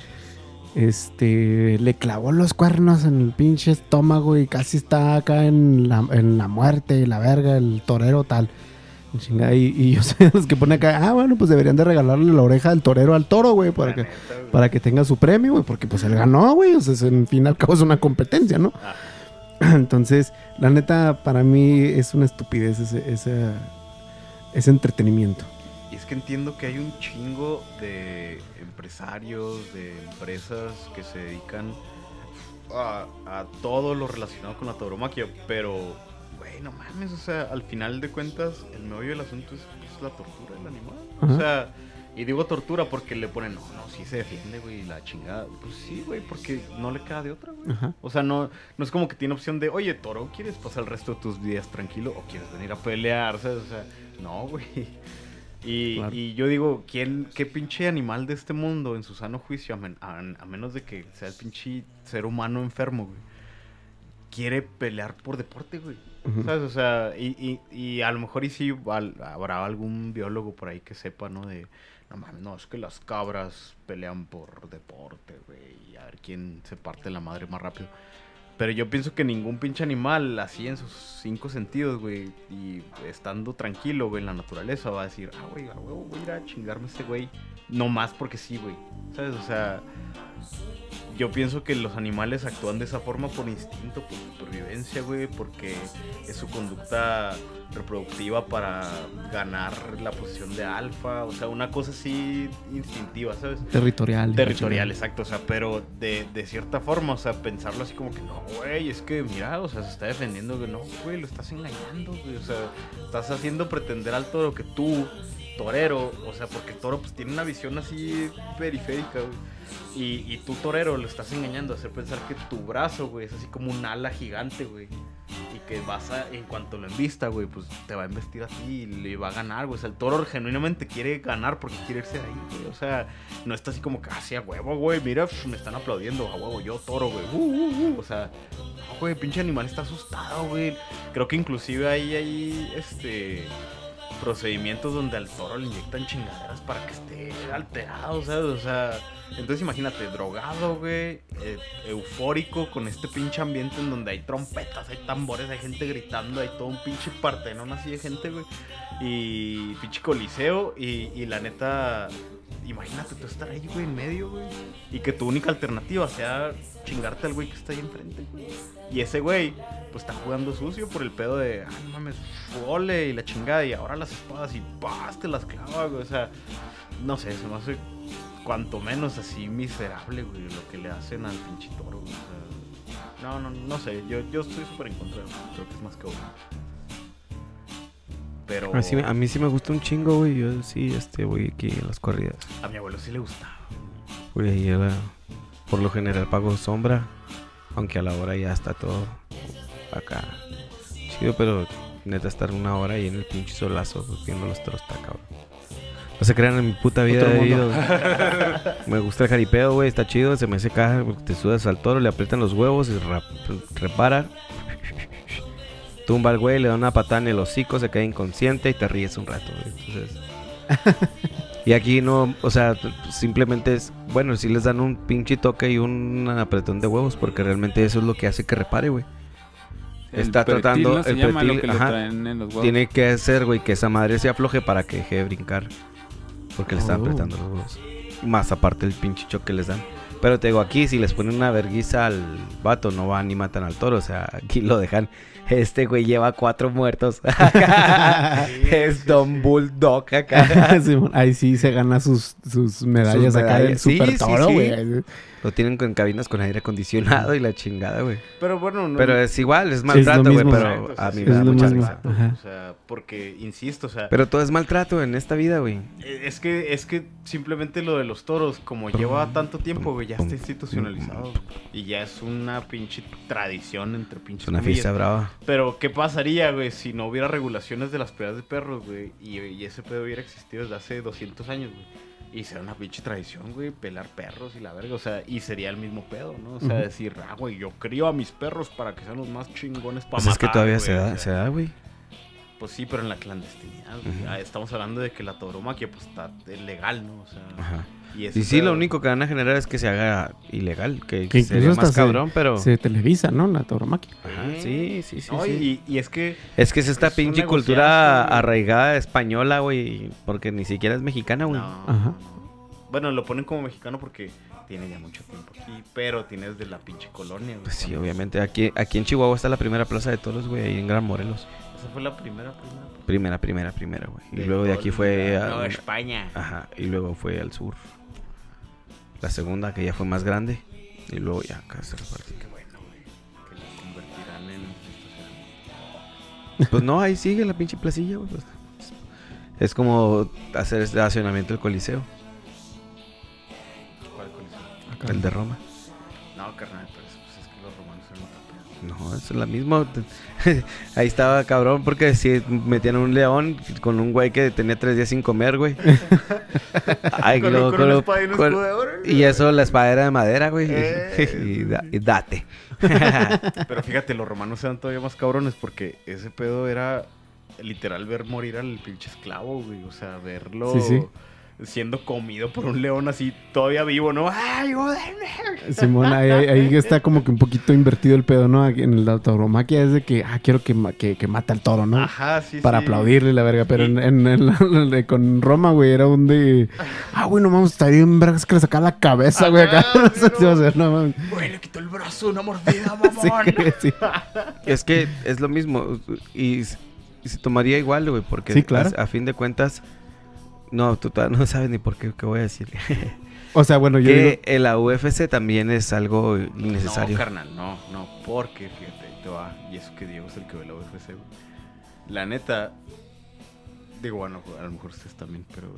este le clavó los cuernos en el pinche estómago y casi está acá en la, en la muerte y la verga, el torero tal. Y, y yo sé los que pone acá, ah, bueno, pues deberían de regalarle la oreja del torero al toro, güey, para que, para que tenga su premio, güey, porque pues él ganó, güey, o sea, en fin al cabo es una competencia, ¿no? Entonces, la neta, para mí es una estupidez ese, ese, ese entretenimiento. Y es que entiendo que hay un chingo de empresarios, de empresas que se dedican a, a todo lo relacionado con la tauromaquia, pero, güey, no mames, o sea, al final de cuentas, el meollo del asunto es, es la tortura del animal. O sea, y digo tortura porque le ponen, no, no, sí se defiende, güey, la chingada. Pues sí, güey, porque no le queda de otra, güey. O sea, no, no es como que tiene opción de, oye, toro, ¿quieres pasar el resto de tus días tranquilo o quieres venir a pelear? O sea, no, güey. Y, Claro. y yo digo, ¿quién, ¿qué pinche animal de este mundo en su sano juicio, a, men- a- a menos de que sea el pinche ser humano enfermo, güey, quiere pelear por deporte, güey? ¿Sabes? O sea, y, y, y a lo mejor y sí al- habrá algún biólogo por ahí que sepa, ¿no? De, no mames, no, es que las cabras pelean por deporte, güey, y a ver quién se parte la madre más rápido. Pero yo pienso que ningún pinche animal, así en sus cinco sentidos, güey, y estando tranquilo, güey, en la naturaleza, va a decir, ah, güey, a huevo, voy a ir a chingarme a este güey. No más porque sí, güey. ¿Sabes? O sea, yo pienso que los animales actúan de esa forma por instinto, por supervivencia, güey, porque es su conducta reproductiva para ganar la posición de alfa, o sea, una cosa así instintiva, ¿sabes? Territorial. Territorial, exacto, o sea, pero de, de cierta forma, o sea, pensarlo así como que no, güey, es que mira, o sea, se está defendiendo, que no, güey, lo estás engañando, güey, o sea, estás haciendo pretender al toro que tú, torero, o sea, porque el toro pues tiene una visión así periférica, güey. Y, tú, torero, lo estás engañando a hacer pensar que tu brazo, güey, es así como un ala gigante, güey. Y que vas a, en cuanto lo envista, güey, pues te va a investir a ti y le va a ganar, güey. O sea, el toro genuinamente quiere ganar porque quiere irse de ahí, güey. O sea, no está así como que, así a huevo, güey, mira, me están aplaudiendo, a huevo, yo, toro, güey. Uh, uh, uh. O sea, no, güey, pinche animal está asustado, güey. Creo que inclusive ahí hay, este procedimientos donde al toro le inyectan chingaderas para que esté alterado, ¿sabes? O sea, entonces imagínate, drogado, güey, eh, eufórico con este pinche ambiente en donde hay trompetas, hay tambores, hay gente gritando, hay todo un pinche partenón así de gente, güey. Y pinche coliseo y, y la neta, imagínate tú estar ahí, güey, en medio, güey. Y que tu única alternativa sea chingarte al güey que está ahí enfrente, güey. Y ese güey, pues está jugando sucio por el pedo de, ah, no mames, ole y la chingada. Y ahora las espadas y ¡paz! las clava, güey. O sea, no sé, se me hace cuanto menos así miserable, güey, lo que le hacen al pinche toro, güey. O sea, no, no, no sé. Yo, yo estoy súper en contra eso. Creo que es más que obvio. Pero A mí, sí, me- a mí sí me gusta un chingo, güey. Yo sí, este, voy aquí a las corridas. a mi abuelo sí le gustaba. Güey, ahí a la- por lo general pago sombra. Aunque a la hora ya está todo acá. Chido, pero neta estar una hora ahí en el pinche solazo viendo los toros está cabrón. No se crean en mi puta vida Otro de mundo. vida, güey. Me gusta el jaripeo, güey, está chido, se me hace caja, te sudas al toro, le aprietan los huevos y rap- repara. Tumba al güey, le da una patada en el hocico, se queda inconsciente y te ríes un rato, güey. Entonces, y aquí no, o sea, simplemente es, bueno, si les dan un pinche toque y un apretón de huevos, porque realmente eso es lo que hace que repare, güey. El Está tratando- el pretil, que ajá. traen en los huevos. Tiene que hacer, güey, que esa madre se afloje para que deje de brincar. Porque le están Oh. apretando los huevos. Más aparte el pinche choque que les dan. Pero te digo, aquí si les ponen una verguiza al vato, no van ni matan al toro. O sea, aquí lo dejan. Este güey lleva cuatro muertos. es Don Bulldog acá. Ahí sí se gana sus, sus medallas Sus acá del medallas. Sí, super toro, sí. güey. Lo tienen con cabinas con aire acondicionado y la chingada, güey. Pero bueno, no. Pero es igual, es maltrato, güey. pero Exacto, o sea, a mí me da mucha risa. O sea, porque, insisto, o sea, Pero todo es maltrato en esta vida, güey. Eh, Es que, es que simplemente lo de los toros, como lleva tanto tiempo, güey, ya está institucionalizado. Y ya es una pinche tradición entre pinches Es una fiesta brava. Pero, ¿qué pasaría, güey, si no hubiera regulaciones de las peleas de perros, güey? Y, y ese pedo hubiera existido desde hace 200 años, güey. Y sería una pinche tradición, güey, pelar perros y la verga. O sea, y sería el mismo pedo, ¿no? O sea, Ujú. decir, ah, güey, yo crío a mis perros para que sean los más chingones para Pues es que matar, todavía güey", se o da, sea. se da, güey. Pues sí, pero en la clandestinidad. güey. Ujú. Ah, Estamos hablando de que la tauromaquia pues está legal, ¿no? O sea, Ajá. Y sí, lo único que van a generar es que se haga ilegal, que, Que sería más se- cabrón, pero... Se televisa, ¿no? La tauromaquia. Ajá, sí, sí, sí, No, sí. Y, y es que Es que es esta Es pinche cultura güey. arraigada española, güey, porque ni siquiera es mexicana, güey. No, Ajá. no. Bueno, lo ponen como mexicano porque tiene ya mucho tiempo aquí, pero tiene desde la pinche colonia. güey, Pues sí, obviamente. Aquí, aquí en Chihuahua está la primera plaza de toros, güey, ahí en Gran Morelos. Esa fue la primera, primera. Primera, primera, primera, güey. Y De luego de aquí fue... No, a- España. Ajá, y luego fue al sur. La segunda, que ya fue más grande. Y luego ya acá se repartió. Qué bueno, güey. Que la convertirán en estacionamiento. Pues no, ahí sigue la pinche placilla, güey. pues. Es como hacer estacionamiento del Coliseo, ¿Cuál coliseo? el de Roma. No, carnal, No, es la misma. Ahí estaba cabrón porque si metían un león con un güey que tenía tres días sin comer, güey. Ay, Con- luego- con con una espada y un con- escudo de oro. y eso, la espada era de madera, güey. Eh. y, da- y date. Pero fíjate, los romanos eran todavía más cabrones porque ese pedo era literal ver morir al pinche esclavo, güey. O sea, verlo Sí, sí. Siendo comido por un león así todavía vivo, ¿no? ¡Ay! Simón, ahí, está como que un poquito invertido el pedo, ¿no? En la tauromaquia es de que, ah, quiero que, que, que mate al toro, ¿no? Ajá, sí, Para sí. aplaudirle la verga. Pero en, en- en la- en con Roma, güey, era un de. Ah, güey, no mames, estaría bien vergas que le sacaba la cabeza, güey, acá. Ajá, No sé sí, si va a no. ser, no mames. Güey, le quitó el brazo, una mordida, mamón. es que es lo mismo. Y, se tomaría igual, güey. Porque Sí, claro. a, a fin de cuentas. No, tú todavía no sabes ni por qué, qué voy a decir. O sea, bueno, yo que digo. la UFC también es algo No, innecesario. carnal, no, no, porque fíjate, ahí te va. Y eso que Diego es el que ve la UFC, güey. La neta, digo, bueno, a lo mejor ustedes también, pero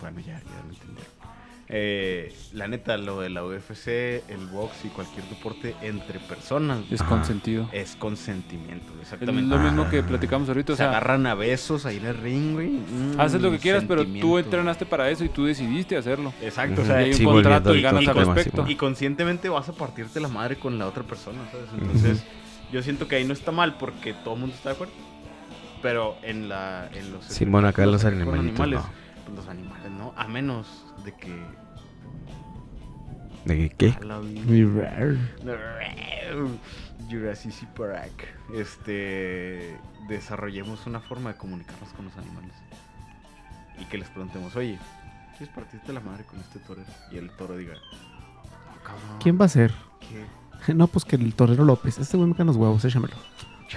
bueno, ya, ya lo entendieron. Eh, la neta, lo de la UFC, el box y cualquier deporte entre personas Es Ajá. consentido. es consentimiento, Es exactamente. lo mismo que platicamos ahorita. O Se sea, agarran a besos ahí en el ring, güey. Mm, haces lo que quieras, pero tú entrenaste para eso y tú decidiste hacerlo. Exacto, o sea, hay un Sí, contrato y ganas al respecto. Y conscientemente vas a partirte la madre con la otra persona, ¿sabes? Entonces, yo siento que ahí no está mal porque todo el mundo está de acuerdo. Pero en la en los Simón, acá los animalitos, animales, no. pues los animales, ¿no? A menos de que ¿De qué? Jurassic Park. Este desarrollemos una forma de comunicarnos con los animales. Y que les preguntemos, oye, ¿quieres partirte la madre con este torero? Y el toro diga, "No, cabrón, ¿Quién va a ser? ¿qué? No, pues que el torero López. Este güey me cae los huevos, échamelo.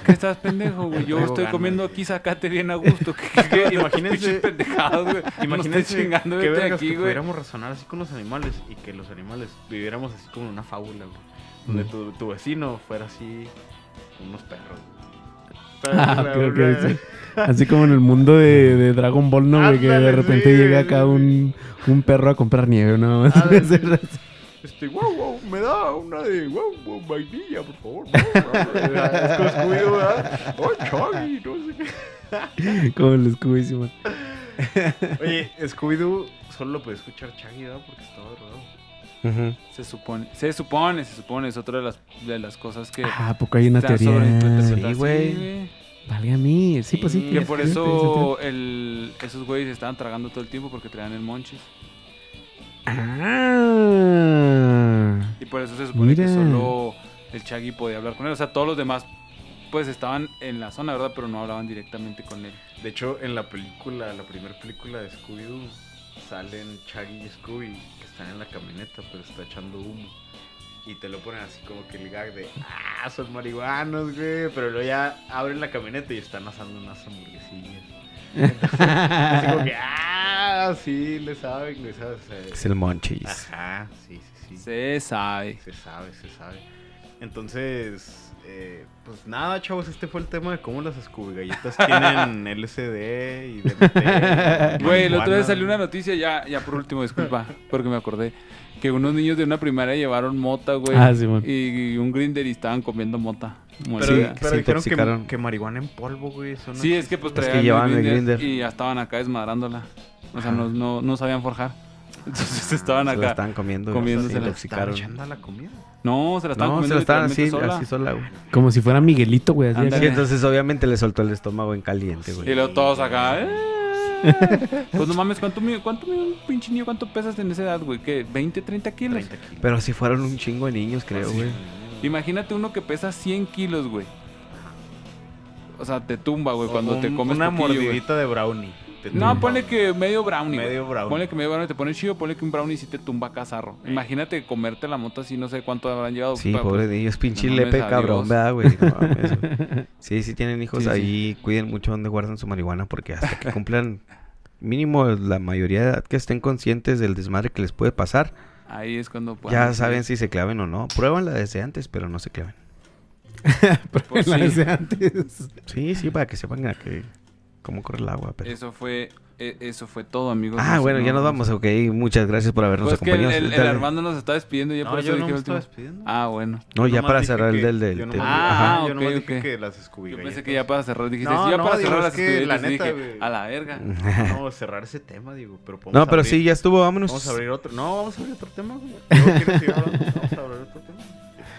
¿Qué estás pendejo, güey? Yo estoy comiendo aquí, sacate bien a gusto. ¿Qué, qué, qué? Imagínense- güey. Imagínense chingando, vergas aquí, que güey. pudiéramos razonar así con los animales y que los animales viviéramos así como en una fábula, güey. Donde Mm. tu, tu vecino fuera así, unos perros. Ah, ok, ok, sí. Así como en el mundo de, de Dragon Ball, ¿no? Güey, que de repente sí, llega acá un, un perro a comprar nieve, ¿no? Sí. Este, wow, wow, me da una de wow, wow, vainilla, por favor. Es como Scooby-Doo, ¿verdad? Oh, no sé qué. como el Scooby. Oye, Scooby-Doo solo lo puede escuchar Chaggy, ¿verdad? Porque estaba drogado. Ujú. Se supone, se supone, se supone. Es otra de las, de las cosas que... Ah, ¿a poco hay una está teoría. Sí, güey. Valga a mí. Sí, pues sí. Que por eso el, esos güeyes estaban tragando todo el tiempo porque traían el monchis. Ah. Y por eso se supone que solo el Chaggy podía hablar con él. O sea, todos los demás pues estaban en la zona, ¿verdad? Pero no hablaban directamente con él. De hecho, en la película, la primera película de Scooby-Doo, salen Chaggy y Scooby que están en la camioneta, pero está echando humo. Y te lo ponen así como que el gag de, ah, son marihuanos, güey. Pero luego ya abren la camioneta y están asando unas hamburguesillas. Así como que, ah, sí, le saben, le saben. Es el monchis. Ajá, sí, sí, sí. Se sabe. Se sabe, se sabe. Entonces, eh, pues nada, chavos, este fue el tema de cómo las Scooby galletas tienen LSD y DMT. Güey, el otro día salió una noticia, ya, ya por último, disculpa, porque me acordé, que unos niños de una primaria llevaron mota, güey. Ah, Simón. y, y un grinder y estaban comiendo mota. Pero. Sí, pero se dijeron que, que marihuana en polvo, güey. Eso no Sí, es que pues que traían llevaban el Grindr grinder. y ya estaban acá desmadrandala. O sea, Ajá. no, no, no sabían forjar. Entonces estaban Se la acá. estaban comiendo. comiéndose se la- intoxicaron. echando a la comida. No, se la estaban No, se comiendo la estaban así, sola. así sola, güey. Como si fuera Miguelito, güey. así acá. Y entonces obviamente le soltó el estómago en caliente, güey. Y luego todos acá. "Eh". Pues no mames, ¿cuánto mide, cuánto un pinche niño? ¿Cuánto pesas en esa edad, güey? ¿Qué? ¿20, 30 kilos? 30 kilos. Pero si fueron un chingo de niños, creo, güey. Imagínate uno que pesa 100 kilos, güey. O sea, te tumba, güey, cuando Un- te comes Una poquillo, güey. mordidita de brownie. Te No, tumba, ponle que medio brownie. güey. Medio brownie. Ponle que medio brownie te pone chido, ponle que un brownie sí te tumba cazarro. Imagínate comerte la moto así, no sé cuánto habrán llevado. Sí, pa- pobre pues, niño, es pinche no lepe cabrón, ¿verdad, güey? No mames, güey. sí, sí tienen hijos Sí, sí. ahí, cuiden mucho donde guardan su marihuana porque hasta que cumplan mínimo la mayoría de edad que estén conscientes del desmadre que les puede pasar, Ahí es cuando puedan ya saben si se claven o no. Pruébanla desde antes, pero no se claven. pues, La sí. desde antes. Sí, sí, para que sepan a que cómo corre el agua. Pero... Eso fue, e- eso fue todo, amigos. Ah, No, bueno, no, ya nos no. vamos, ok. Muchas gracias por habernos Pues que el, acompañado. el-. Armando nos está despidiendo ya No, por eso yo dije no me el estaba último. despidiendo. Ah, bueno. No, Yo ya para cerrar el del... del, yo Ah, dije- Ajá. yo nomás ok. dije que las Yo pensé que ya para cerrar, dijiste, No, sí, ya no, para digo, cerrar es las que la neta, dije, a la verga. No, cerrar ese tema, digo, pero podemos No, pero abrir- sí, ya estuvo, vámonos. Vamos a abrir otro. No, vamos a abrir otro tema, Vamos a abrir otro tema.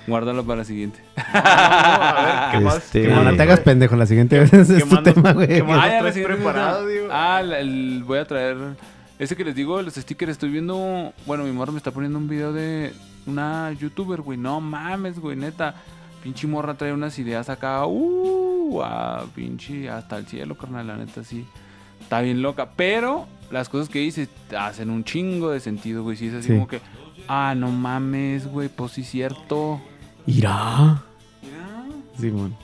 Guárdalo para la siguiente. No, no, a ver, ¿qué más? Este- ¿Qué No, más no te hagas pendejo. La siguiente vez qué es tu tema, güey. qué más- Ah, ya, preparado, digo? Ah, la- el- voy a traer. Ese que les digo, los stickers. Estoy viendo. Bueno, mi morra me está poniendo un video de una youtuber, güey. No mames, güey, neta. Pinche morra trae unas ideas acá. Uh, a pinche hasta el cielo, carnal. La neta, sí. Está bien loca. Pero las cosas que dice hacen un chingo de sentido, güey. Sí, es así Sí. como que. Ah, no mames, güey. Pues sí, cierto. Irá. Simón.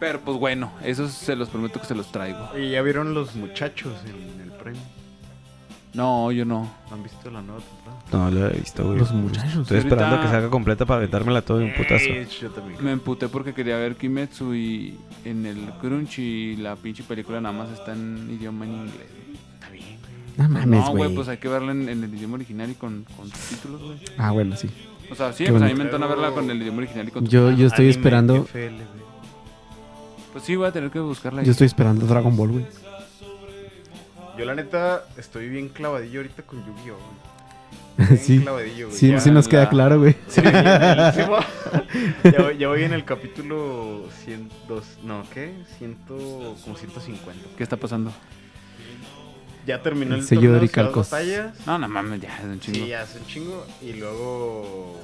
Pero pues bueno, esos se los prometo que se los traigo. Y ya vieron los muchachos en el premio. No, yo no. ¿Han visto la nueva temporada? No lo he visto, güey. Los muchachos. Estoy esperando Ahorita- que salga completa para aventármela todo de un putazo. Eh, yo también. Me emputé porque quería ver Kimetsu y en el Crunchy y la pinche película nada más está en idioma en inglés. Está bien, güey. No mames, no, güey, güey. pues hay que verla en, en el idioma original y con, con subtítulos, güey. Ah, bueno, sí. O sea, sí, Qué pues a mí bonito. me entona verla con el idioma original y con Yo, yo estoy Anime esperando. FL, güey. Pues sí, voy a tener que buscarla ahí. Yo estoy esperando Dragon Ball, güey. Yo la neta estoy bien clavadillo ahorita con Yu-Gi-Oh! güey. Bien Sí. clavadillo, güey. Sí, Ya- sí nos queda la- claro, güey. Sí, en el- sí, ya, voy, ya voy en el capítulo 100, dos- no, ¿qué? Ciento, como 150. ¿Qué está pasando? Ya terminó El el, sello torneo de batallas. No, no mames, ya es un chingo. Sí, ya hace un chingo. Y luego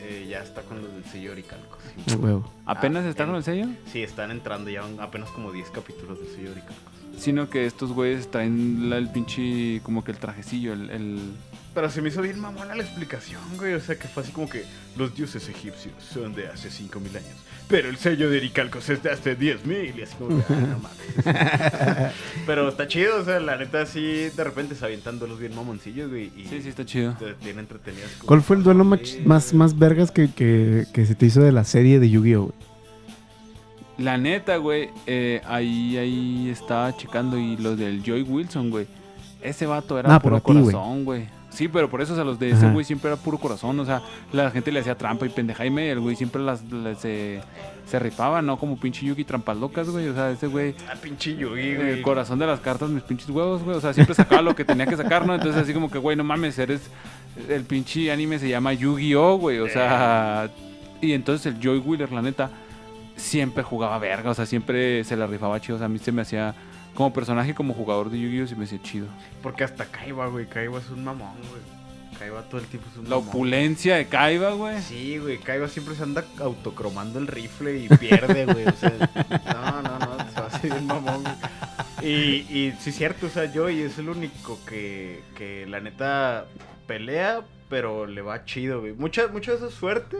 eh, ya está con los del sello Oricalcos. A huevo. ¿Apenas Ah, está en- con el sello? Sí, están entrando ya un- apenas como 10 capítulos del sello Oricalcos. Sino que estos güeyes traen la- el pinche, como que el trajecillo, el... el... Pero se me hizo bien mamona la explicación, güey. O sea, que fue así como que los dioses egipcios son de hace 5000 años. Pero el sello de Oricalcos es de hace 10000. Y así como que, ah, no mames. pero está chido, o sea, la neta, así de repente se avientan los bien mamoncillos, güey. Y Sí, sí, está chido. tienen entretenidas. como- ¿Cuál fue el duelo más, más vergas que, que, que se te hizo de la serie de Yu-Gi-Oh? La neta, güey, eh, ahí, ahí estaba checando y los del Joy Wilson, güey. Ese vato era No, puro ti, corazón, güey. Sí, pero por eso, o sea, los de ese Ajá. güey siempre era puro corazón. O sea, la gente le hacía trampa y pendeja y media. El güey siempre las, las, se, se rifaba, ¿no? Como pinche Yugi trampas locas, güey. O sea, ese güey, Ah, pinche Yugi, el güey. corazón de las cartas, mis pinches huevos, güey. O sea, siempre sacaba lo que tenía que sacar, ¿no? Entonces, así como que, güey, no mames, eres. El pinche anime se llama Yu-Gi-Oh, güey. O sea, y entonces el Joy Wheeler, la neta, siempre jugaba verga. O sea, siempre se la rifaba chido. O sea, a mí se me hacía. Como personaje, como jugador de Yu-Gi-Oh, se me hacía chido. Porque hasta Kaiba, güey. Kaiba es un mamón, güey. Kaiba todo el tiempo es un La mamón. opulencia de Kaiba, güey. Sí, güey, Kaiba siempre se anda autocromando el rifle y pierde, güey. O sea, no, no, no, se va a hacer bien mamón, güey. Y, y sí es cierto, o sea, Joey es el único que, que la neta pelea, pero le va chido, güey. Mucha, mucho de eso es suerte.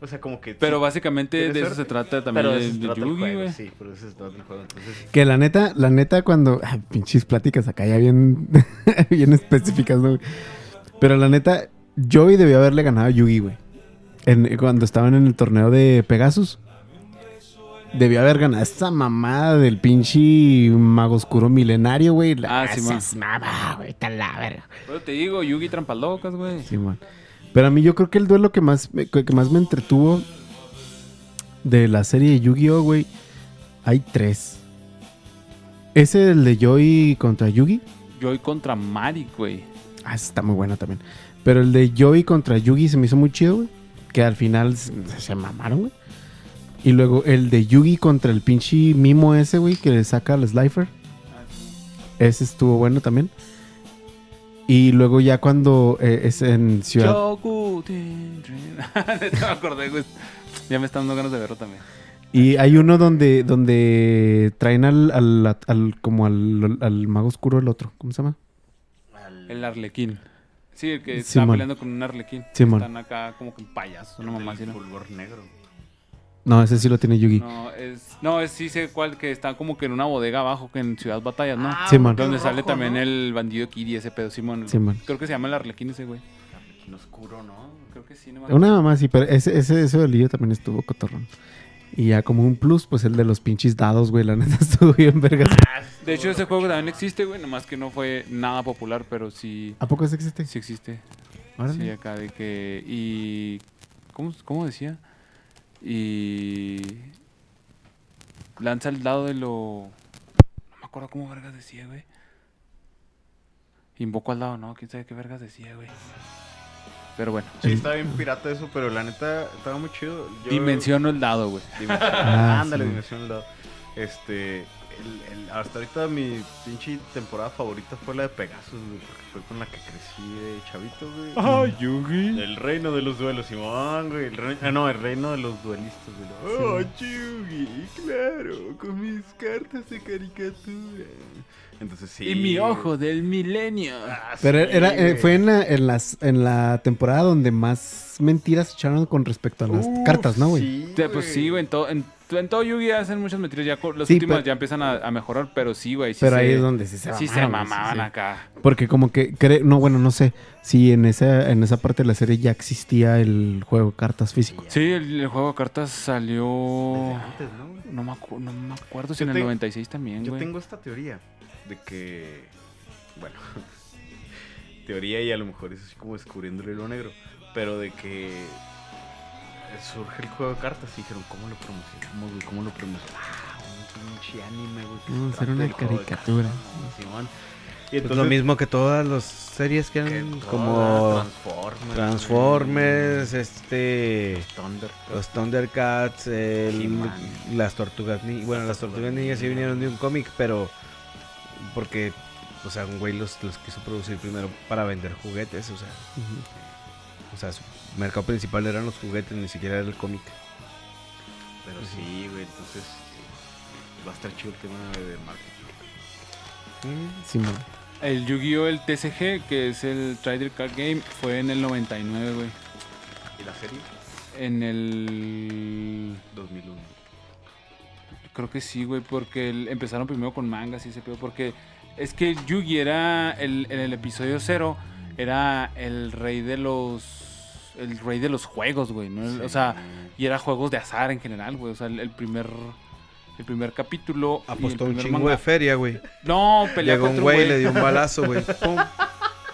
O sea, como que... Pero sí, básicamente de eso se trata también pero de, de eso se de trata el Yugi, juego, güey. Sí, pero eso se trata el juego. Entonces, Que la neta, la neta, cuando. pinches pláticas acá ya bien, bien específicas, ¿no? güey? Pero la neta, Joey debió haberle ganado a Yugi, güey. En- cuando estaban en el torneo de Pegasus. Debió haber ganado esa mamada del pinche mago oscuro milenario, güey. La- Ah, sí, mamá, güey, está la verga. Pero te digo, Yugi trampas locas, güey. Sí, man. Pero a mí yo creo que el duelo que más, me- que más me entretuvo de la serie de Yu-Gi-Oh, güey, hay tres. Ese el de Joy contra Yugi. Joy contra Marik, güey. Ah, ese está muy bueno también. Pero el de Joey contra Yugi se me hizo muy chido, güey. Que al final se, se mamaron, güey. Y luego el de Yugi contra el pinche mimo ese, güey, que le saca al Slifer. Ese estuvo bueno también. Y luego ya cuando eh, es en Ciudad... Me acordé, güey. Ya me están dando ganas de verlo también. Y hay uno donde, donde traen al, al, al- como al, al mago oscuro el otro. ¿Cómo se llama? El arlequín. Sí, el que está Simón. peleando con un arlequín. Simón. Están acá como que payasos, una mamá así, ¿no? fulgor negro. No, ese sí lo tiene Yugi. No, es, no, es sí sé cuál, que está como que en una bodega abajo, que en Ciudad Batallas, ¿no? Simón. Donde rojo, sale también ¿no? el bandido Kid y ese pedo, Simón. Simón. Creo que se llama el arlequín ese, güey. Arlequín oscuro, ¿no? Creo que sí, no me Una mamá sí, pero ese, ese, ese también estuvo cotorrón. Y ya como un plus, pues el de los pinches dados, güey. La neta estuvo bien vergas. De hecho, ese juego también existe, güey, nomás que no fue nada popular, pero sí, ¿A poco ese existe? sí existe. Órale. Sí, acá de que. Y. ¿Cómo, cómo decía? Y. Lanza el dado de lo. No me acuerdo cómo vergas decía, güey. Invoco al dado, ¿no? Quién sabe qué vergas decía, güey. Pero bueno. Sí, estaba bien pirata eso, pero la neta estaba muy chido. Yo- Dimensiono el dado, güey. Dimensión- Ah, Ándale, sí. dimensión del dado. Este. El- el- hasta ahorita mi pinche temporada favorita fue la de Pegasus, güey, porque fue con la que crecí de chavito, güey. ¡Ah, Yugi! El reino de los duelos, Simón, güey. El ah, no, el reino de los duelistas, güey. Oh, Yugi, claro, con mis cartas de caricatura. Entonces sí. Y mi ojo del milenio. Ah, Pero sí, era, eh, fue en la, en, las, en la temporada donde más mentiras echaron con respecto a las Uf, cartas, ¿no, güey? Sí, Pues sí, güey, en todo, en, en todo Yugi hacen muchas mentiras. Ya Sí, últimas pero- ya empiezan a, a mejorar, pero sí, güey. sí Pero se- ahí es donde sí se Sí mamaron, se sí, mamaban sí. acá. Porque como que, cre- no, bueno, no sé si en esa, en esa parte de la serie ya existía el juego de cartas físico. Sí, el, el juego de cartas salió. Desde antes, ¿no? güey? No me, acu- no me acuerdo si Yo en el te- 96 también, Yo güey. tengo esta teoría de que, bueno, teoría y a lo mejor es así como descubriendo el hilo negro, pero de que surge el juego de cartas y dijeron, ¿cómo lo promocionamos, güey? ¿Cómo lo promocionamos? Ah, un pinche anime, güey. Vamos a hacer una caricatura. Simón. Y Pues lo mismo que todas las series que que eran como Transformers, Transformers, este, Thunder. los Thundercats, el- las Tortugas Ninjas. Bueno, las Tortugas Ninjas sí vinieron de un cómic, pero porque, o sea, un güey los, los quiso producir primero para vender juguetes, o sea, Ujú. o sea, mercado principal eran los juguetes, ni siquiera era el cómic. Pero sí, güey, entonces va a estar chido el tema de marketing. Simón. El Yu-Gi-Oh! el TCG, que es el Trader Card Game, fue en el 99, güey. ¿Y la serie? En el. 2001. Creo que sí, güey, porque el- empezaron primero con mangas y ese pedo. Porque es que Yugi era. El, en el episodio cero, era el rey de los. El rey de los juegos, güey. ¿no? O sea, y era juegos de azar en general, güey. O sea, el, el primer. El primer capítulo. Apostó un chingo manga- de feria, güey. No, pelea Llegó un güey, le dio un balazo, güey. pum,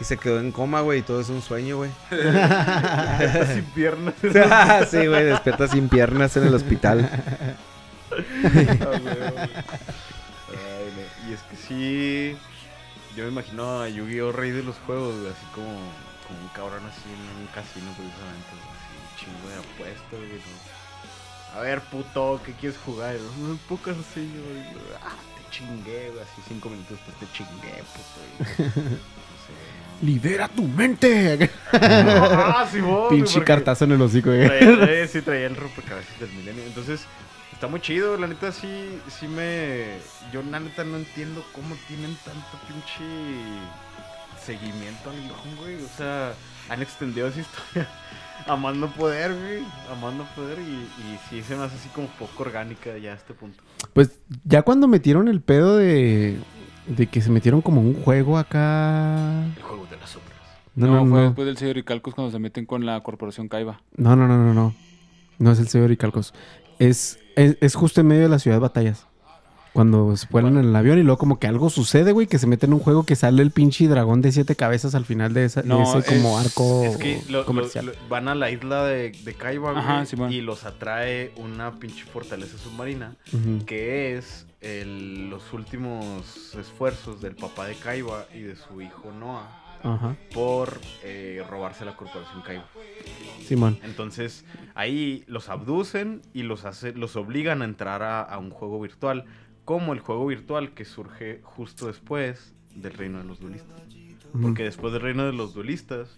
Y se quedó en coma, güey, y todo es un sueño, güey. sin piernas. sí, güey, despierta sin piernas en el hospital. Ay. Y es que sí. Yo me imagino a Yu-Gi-Oh! Rey de los juegos, güey, así como, como un cabrón así en un casino, precisamente. güey, Así, un chingo de apuestas, güey. ¿no? A ver, puto, ¿qué quieres jugar? Un póker, señor. Y yo, Ah, te chingué, güey. Así cinco minutos después te chingué, puto. y- No sé, ¿no? ¡Libera tu mente! Ah, sí, vos, güey, Pinche porque- cartazo en el hocico, güey. Traía, traía- sí, traía el rompecabezas del milenio. Entonces, está muy chido. La neta, sí, sí me. Yo, la neta, no entiendo cómo tienen tanto pinche seguimiento al guion, güey. O sea, han extendido esa historia a más no poder, güey. A más no poder. Y, y sí se me hace así como poco orgánica ya a este punto. Pues ya cuando metieron el pedo de, de que se metieron como un juego acá. El juego de las sombras. No, No, no, fue no. después del sello de Calcos cuando se meten con la corporación Kaiba. No, no, no, no, no. No es el señor Icalcos. Es, es, es justo en medio de la ciudad de batallas. Cuando se vuelan en el avión y luego como que algo sucede, güey, que se mete en un juego que sale el pinche dragón de siete cabezas al final de, esa, de No, ese como es- arco Es que lo- comercial. lo- van a la isla de, de Kaiba, güey, Ajá, Simón. y los atrae una pinche fortaleza submarina. Que es el- los últimos esfuerzos del papá de Kaiba y de su hijo Noah Ajá. por eh, robarse la corporación Kaiba. Simón. Entonces ahí los abducen y los, hace, los obligan a entrar a, a un juego virtual, como el juego virtual que surge justo después del reino de los duelistas. Porque después del reino de los duelistas,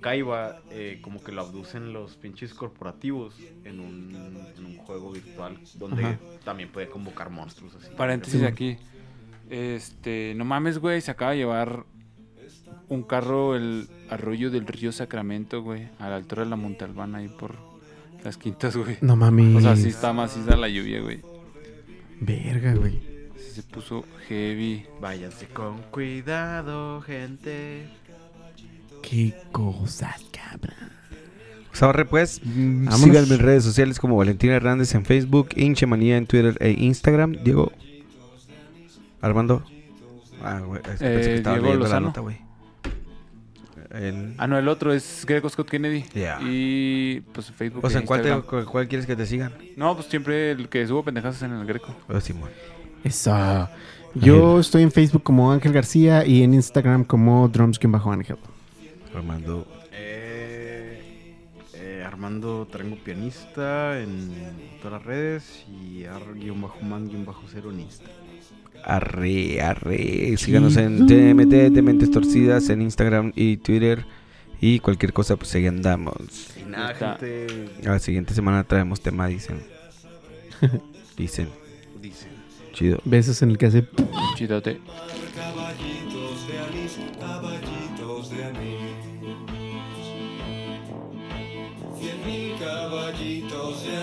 Kaiba eh, como que lo abducen los pinches corporativos en un, en un juego virtual donde Ajá. también puede convocar monstruos así. Paréntesis aquí. Este, no mames, güey, se acaba de llevar un carro el arroyo del río Sacramento, güey, a la altura de la Monte Albana ahí por las quintas, güey. No mames. O sea, sí está maciza la lluvia, güey. Verga, güey. Se puso heavy. Váyanse con cuidado, gente. Qué cosas, cabrón. Sabarre, pues, mm, Vámonos. síganme en redes sociales como Valentín Hernández en Facebook, Inchemanía en Twitter e Instagram. Diego. Armando. Ah, güey, Eh, que estaba Diego leyendo la Lozano. nota, güey. Ah, no, el otro es Greco Scott Kennedy. Ya. Y pues Facebook. O sea, e ¿en cuál, te- Instagram. cuál quieres que te sigan? No, pues siempre el que subo pendejadas en el Greco. Oh, Simón. Eso. Yo estoy en Facebook como Ángel García y en Instagram como Drums-Ángel. Armando. Eh, eh, Armando Tarango Pianista en todas las redes y ar-man-0 en Insta. Arre, arre. Síganos en TMT de Mentes Torcidas en Instagram y Twitter. Y cualquier cosa, pues ahí andamos. Y nada, Está. gente, La siguiente semana traemos tema, dicen. Dicen. dice. Chido. Besos en el que hace... Chidote. caballitos de anís, caballitos de anís. Cien mil caballitos de